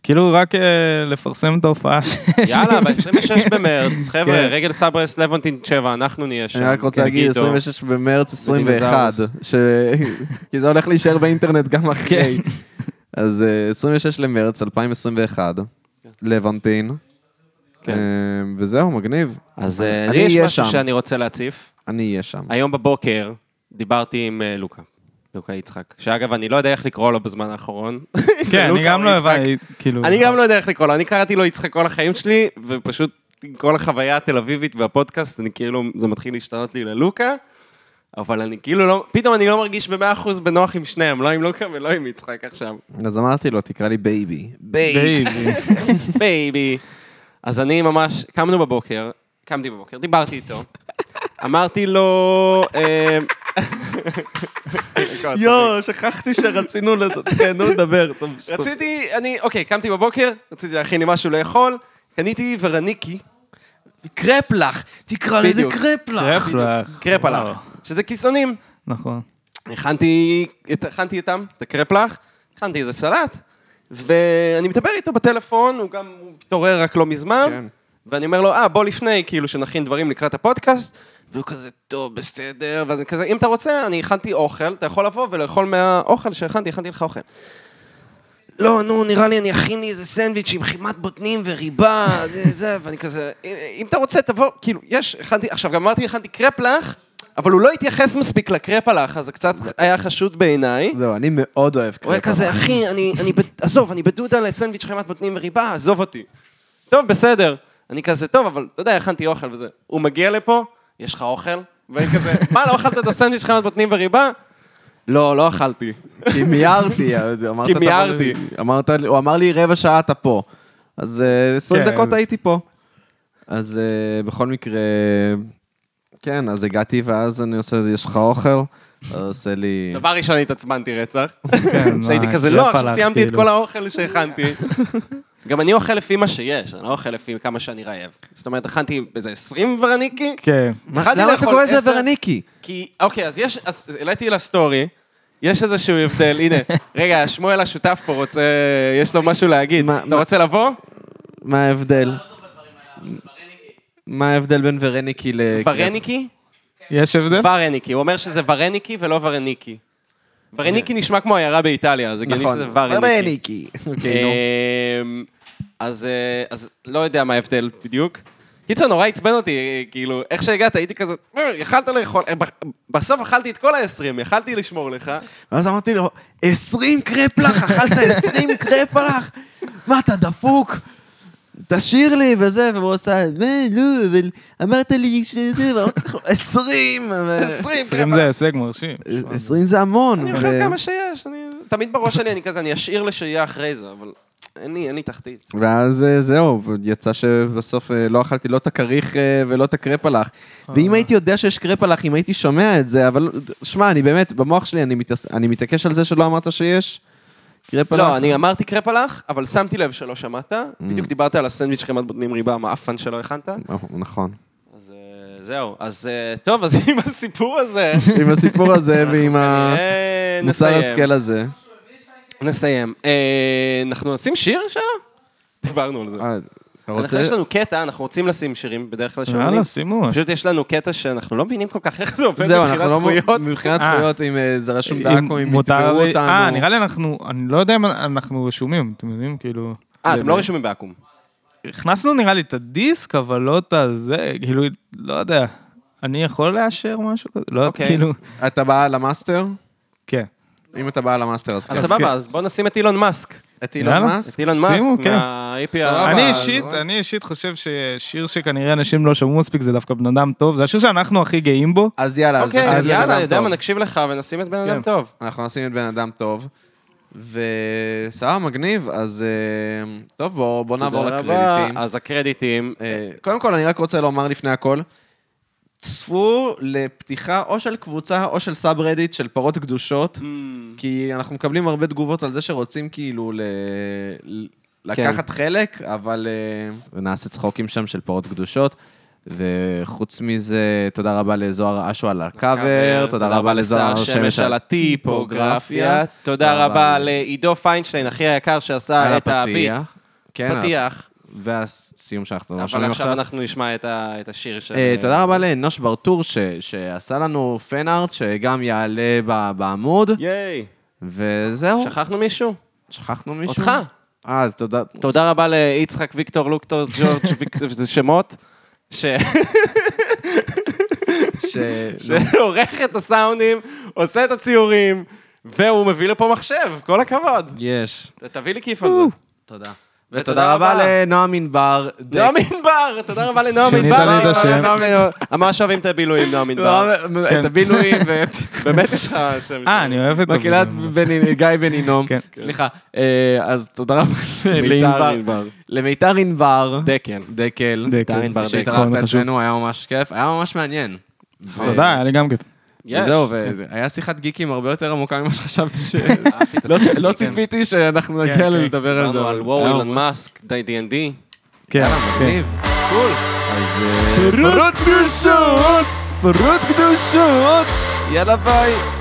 כאילו רק אה, לפרסם את ההופעה. ש- יאללה, ב-26 <laughs> במרץ, חבר'ה, כן. רגל סברס לבונטין 7, אנחנו נהיה שם. אני רק רוצה כן, להגיד, גיטו. 26 במרץ 21, ש... <laughs> כי זה הולך להישאר באינטרנט גם אחרי. אז אה, 26 למרץ 2021, לבנטין. כן. אה, וזהו, מגניב. אז אה, אני לי יש משהו שם. שאני רוצה להציף. אני אהיה שם. היום בבוקר דיברתי עם אה, לוקה, לוקה יצחק, שאגב, אני לא יודע איך לקרוא לו בזמן האחרון. <laughs> כן, אני גם לא. הבנתי, כאילו... אני גם לא יודע איך לקרוא לו, אני קראתי לו יצחק כל החיים שלי, ופשוט עם כל החוויה התל אביבית והפודקאסט, אני כאילו, זה מתחיל להשתנות לי ללוקה, אבל אני כאילו לא, פתאום אני לא מרגיש במאה אחוז בנוח עם שניהם, לא עם לוקה ולא עם יצחק עכשיו. אז אמרתי לו, תקרא לי baby. baby. baby. <laughs> אז אני ממש, קמנו בבוקר, קמתי בבוקר, דיברתי איתו, אמרתי לו... אה, שכחתי שרצינו לזה. כן, נו, דבר. רציתי, אני, אוקיי, קמתי בבוקר, רציתי להכין לי משהו לאכול, קניתי ורניקי, קרפלח, תקרא לזה. קרפלח. קרפלח. קרפלח, שזה כיסונים. נכון. הכנתי, איתם את הקרפלח, הכנתי איזה סלט, ואני מדבר איתו בטלפון, הוא גם התעורר רק לא מזמן, כן. ואני אומר לו, אה, בוא לפני, כאילו, שנכין דברים לקראת הפודקאסט, והוא כזה, טוב, בסדר, ואז אני כזה, אם אתה רוצה, אני הכנתי אוכל, אתה יכול לבוא ולאכול מהאוכל שהכנתי, הכנתי לך אוכל. לא, נו, נראה לי אני אכין לי איזה סנדוויץ' עם חימת בוטנים וריבה, זה, זה, <laughs> ואני כזה, אם, אתה רוצה, תבוא, כאילו, יש, הכנתי, עכשיו, גם אמרתי, הכנתי קרפלח, אבל הוא לא התייחס מספיק לקרפלח, אז זה קצת היה חשוד בעיניי. זהו, אני מאוד אוהב הוא היה. כזה, אחי, אני, אני, <laughs> עזוב, אני בדודה לסנדוויץ' חימת בוטנים וריבה, עזוב אותי. טוב, בסדר. אני כזה, טוב, אבל אתה יודע, הכנתי אוכל וזה. הוא מגיע לפה, יש לך אוכל? ואני כזה, <laughs> מה, לא אכלת את הסנדוויץ' חימת בוטנים וריבה? לא, לא אכלתי. כי מיהרתי, אמרת... כי מיהרתי. אמרת, הוא אמר לי רבע שעה אתה פה. אז אה, 20 כן. דקות הייתי פה. אז אה, בכל מקרה, כן, אז הגעתי ואז אני עושה, יש לך אוכל? עושה לי... דבר ראשון התעצבנתי רצח. כן, שהייתי כזה, לא, עכשיו קרפלח, סיימתי את כאילו. כל האוכל שהכנתי. <laughs> גם אני אוכל לפי מה שיש, אני לא אוכל לפי כמה שאני רעב. זאת אומרת, הכנתי איזה 20 ורניקי, כן. למה אתה קורא לזה ורניקי? כי, אוקיי, אז יש, אז העליתי לסטורי, יש איזשהו הבדל, הנה, <laughs> רגע, שמואל השותף פה רוצה, יש לו משהו להגיד. אתה מה- רוצה לבוא? מה ההבדל? מה ההבדל בין ורניקי ל... ורניקי? יש הבדל? ורניקי, הוא אומר שזה ורניקי ולא ורניקי. ורניקי נשמע כמו עיירה באיטליה, אז הגיוני נכון, שזה ורניקי. ורניקי. <laughs> אוקיי, נו. אז אה, אז לא יודע מה ההבדל בדיוק. קיצר, נורא עצבן אותי, כאילו, איך שהגעת, הייתי כזה, "אה, יכלת לאכול, אה, בסוף אכלתי את כל ה-20, יכלתי לשמור לך. ואז אמרתי לו, 20 קרפלח? אכלת 20 קרפלח? מה, אתה דפוק? תשאיר לי וזה, והוא עושה, לא, אבל אמרת לי שזה, ואמרתי לו, 20! 20 20 זה הישג מרשים. 20 זה המון. אני אוכל כמה שיש, אני... תמיד בראש שלי אני כזה, אני אשאיר לשהייה אחרי זה, אבל אין לי, אין לי תחתית. ואז אה, זהו, יצא שבסוף אה, לא אכלתי לא את הכריך אה, ולא את הקרפלח. ואם הייתי יודע שיש קרפלח, אם הייתי שומע את זה, אבל שמע, אני באמת, במוח שלי, אני מתעס- אני מתעקש על זה שלא אמרת שיש קרפלח. לא, אני אמרתי קרפלח, אבל שמתי לב שלא שמעת. בדיוק דיברת על הסנדוויץ' חמת בוטנים ריבה, המאפן שלא הכנת. נכון. אז זהו, אז טוב, אז <laughs> עם הסיפור הזה, עם הסיפור הזה ועם המוסר. השכל הזה. נסיים. אה, אנחנו נשים שיר שלו? דיברנו על זה. אה, אתה אנחנו, רוצה? יש לנו קטע, אנחנו רוצים לשים שירים בדרך כלל שאומרים. יאללה, שימו. פשוט יש לנו קטע שאנחנו לא מבינים כל כך איך זה עובד זהו, מבחינת אנחנו לא... זכויות. מבחינת אה. זכויות, אם זה רשום בעכו, אם מותר יתבעו לי- אותנו. אה, נראה לי אנחנו, אני לא יודע אם אנחנו רשומים, אתם יודעים, כאילו... אה, אתם לא רשומים בעכו"ם. הכנסנו נראה לי את הדיסק, אבל לא את הזה, כאילו, לא יודע. אני יכול לאשר משהו כזה? לא, אוקיי. כאילו... אתה בא למאסטר? כן. אם אתה בא למאסטר, אז אז כן. סבבה, אז בוא נשים את אילון מאסק. את אילון יאללה. מאסק? את אילון מאסק כן. מה-EP סבבה. אני אז אישית. אני אישית חושב ששיר שכנראה אנשים לא שמעו מספיק זה דווקא בן אדם טוב, זה השיר שאנחנו הכי גאים בו. אז יאללה, אז נשים אוקיי, את בן יאללה, אדם אני יודע טוב. מה, נקשיב לך ונשים את בן אדם כן. טוב. אנחנו נשים את בן אדם טוב. וסבבה, מגניב, אז אה, טוב, בוא בוא נעבור. לקרדיטים. אז הקרדיטים, אה, קודם כל, אני רק רוצה לומר לפני הכל, צפו לפתיחה או של קבוצה או של סאב רדיט של פרות קדושות, כי אנחנו מקבלים הרבה תגובות על זה שרוצים כאילו ל... ל- לקחת חלק, אבל... אה, ונעשה צחוקים שם של פרות קדושות. וחוץ מזה, תודה רבה לזוהר אשו על הקאבר, תודה רבה לזוהר שמש על הטיפוגרפיה, תודה רבה לעידו פיינשטיין, אחי היקר שעשה את הביט. כן, פתיח. והסיום שאנחנו לא אבל שומעים עכשיו עכשיו. אנחנו נשמע את ה- את השיר של... אה, תודה רבה לאנוש ברטור, ש- שעשה לנו פן-ארט, שגם יעלה ב- בעמוד, ייי. וזהו. שכחנו מישהו? שכחנו מישהו? אותך. אה, אז תודה. תודה רבה ליצחק, ויקטור, לוקטור, ג'ורג', <laughs> ויק- זה שמות. ש- ש... <laughs> שעורך את הסאונדים, עושה את הציורים, והוא מביא לפה מחשב, כל הכבוד. יש. תביא לי כיף על זה. תודה. ותודה רבה. לנועם ענבר. נועם ענבר, תודה רבה לנועם שינית ענבר. לי את השם. ממש אוהבים את הבילויים, נועם ענבר. את הבילויים ואת <laughs> באמת יש לך שם. אה, אני אוהב את מקהלת בני- גיא בנינום. כן. סליחה. אה, אז תודה רבה לענבר. ענבר. למיתר ענבר. דקל. דקל. דקל. ענבר דקל. שהתארחת נכון. אצלנו, היה ממש כיף, היה ממש מעניין. תודה, היה לי גם כיף. יש. וזהו, והיה שיחת גיקים הרבה יותר עמוקה ממה שחשבתי ש... לא- לא כן. ציפיתי שאנחנו נגיע כן. לדבר על זה. דיברנו על וואו, ממש- מאסק, D&D. כן, כן. מגניב. קול. אז... אה, פרות קדושות! פרות קדושות! יאללה ביי!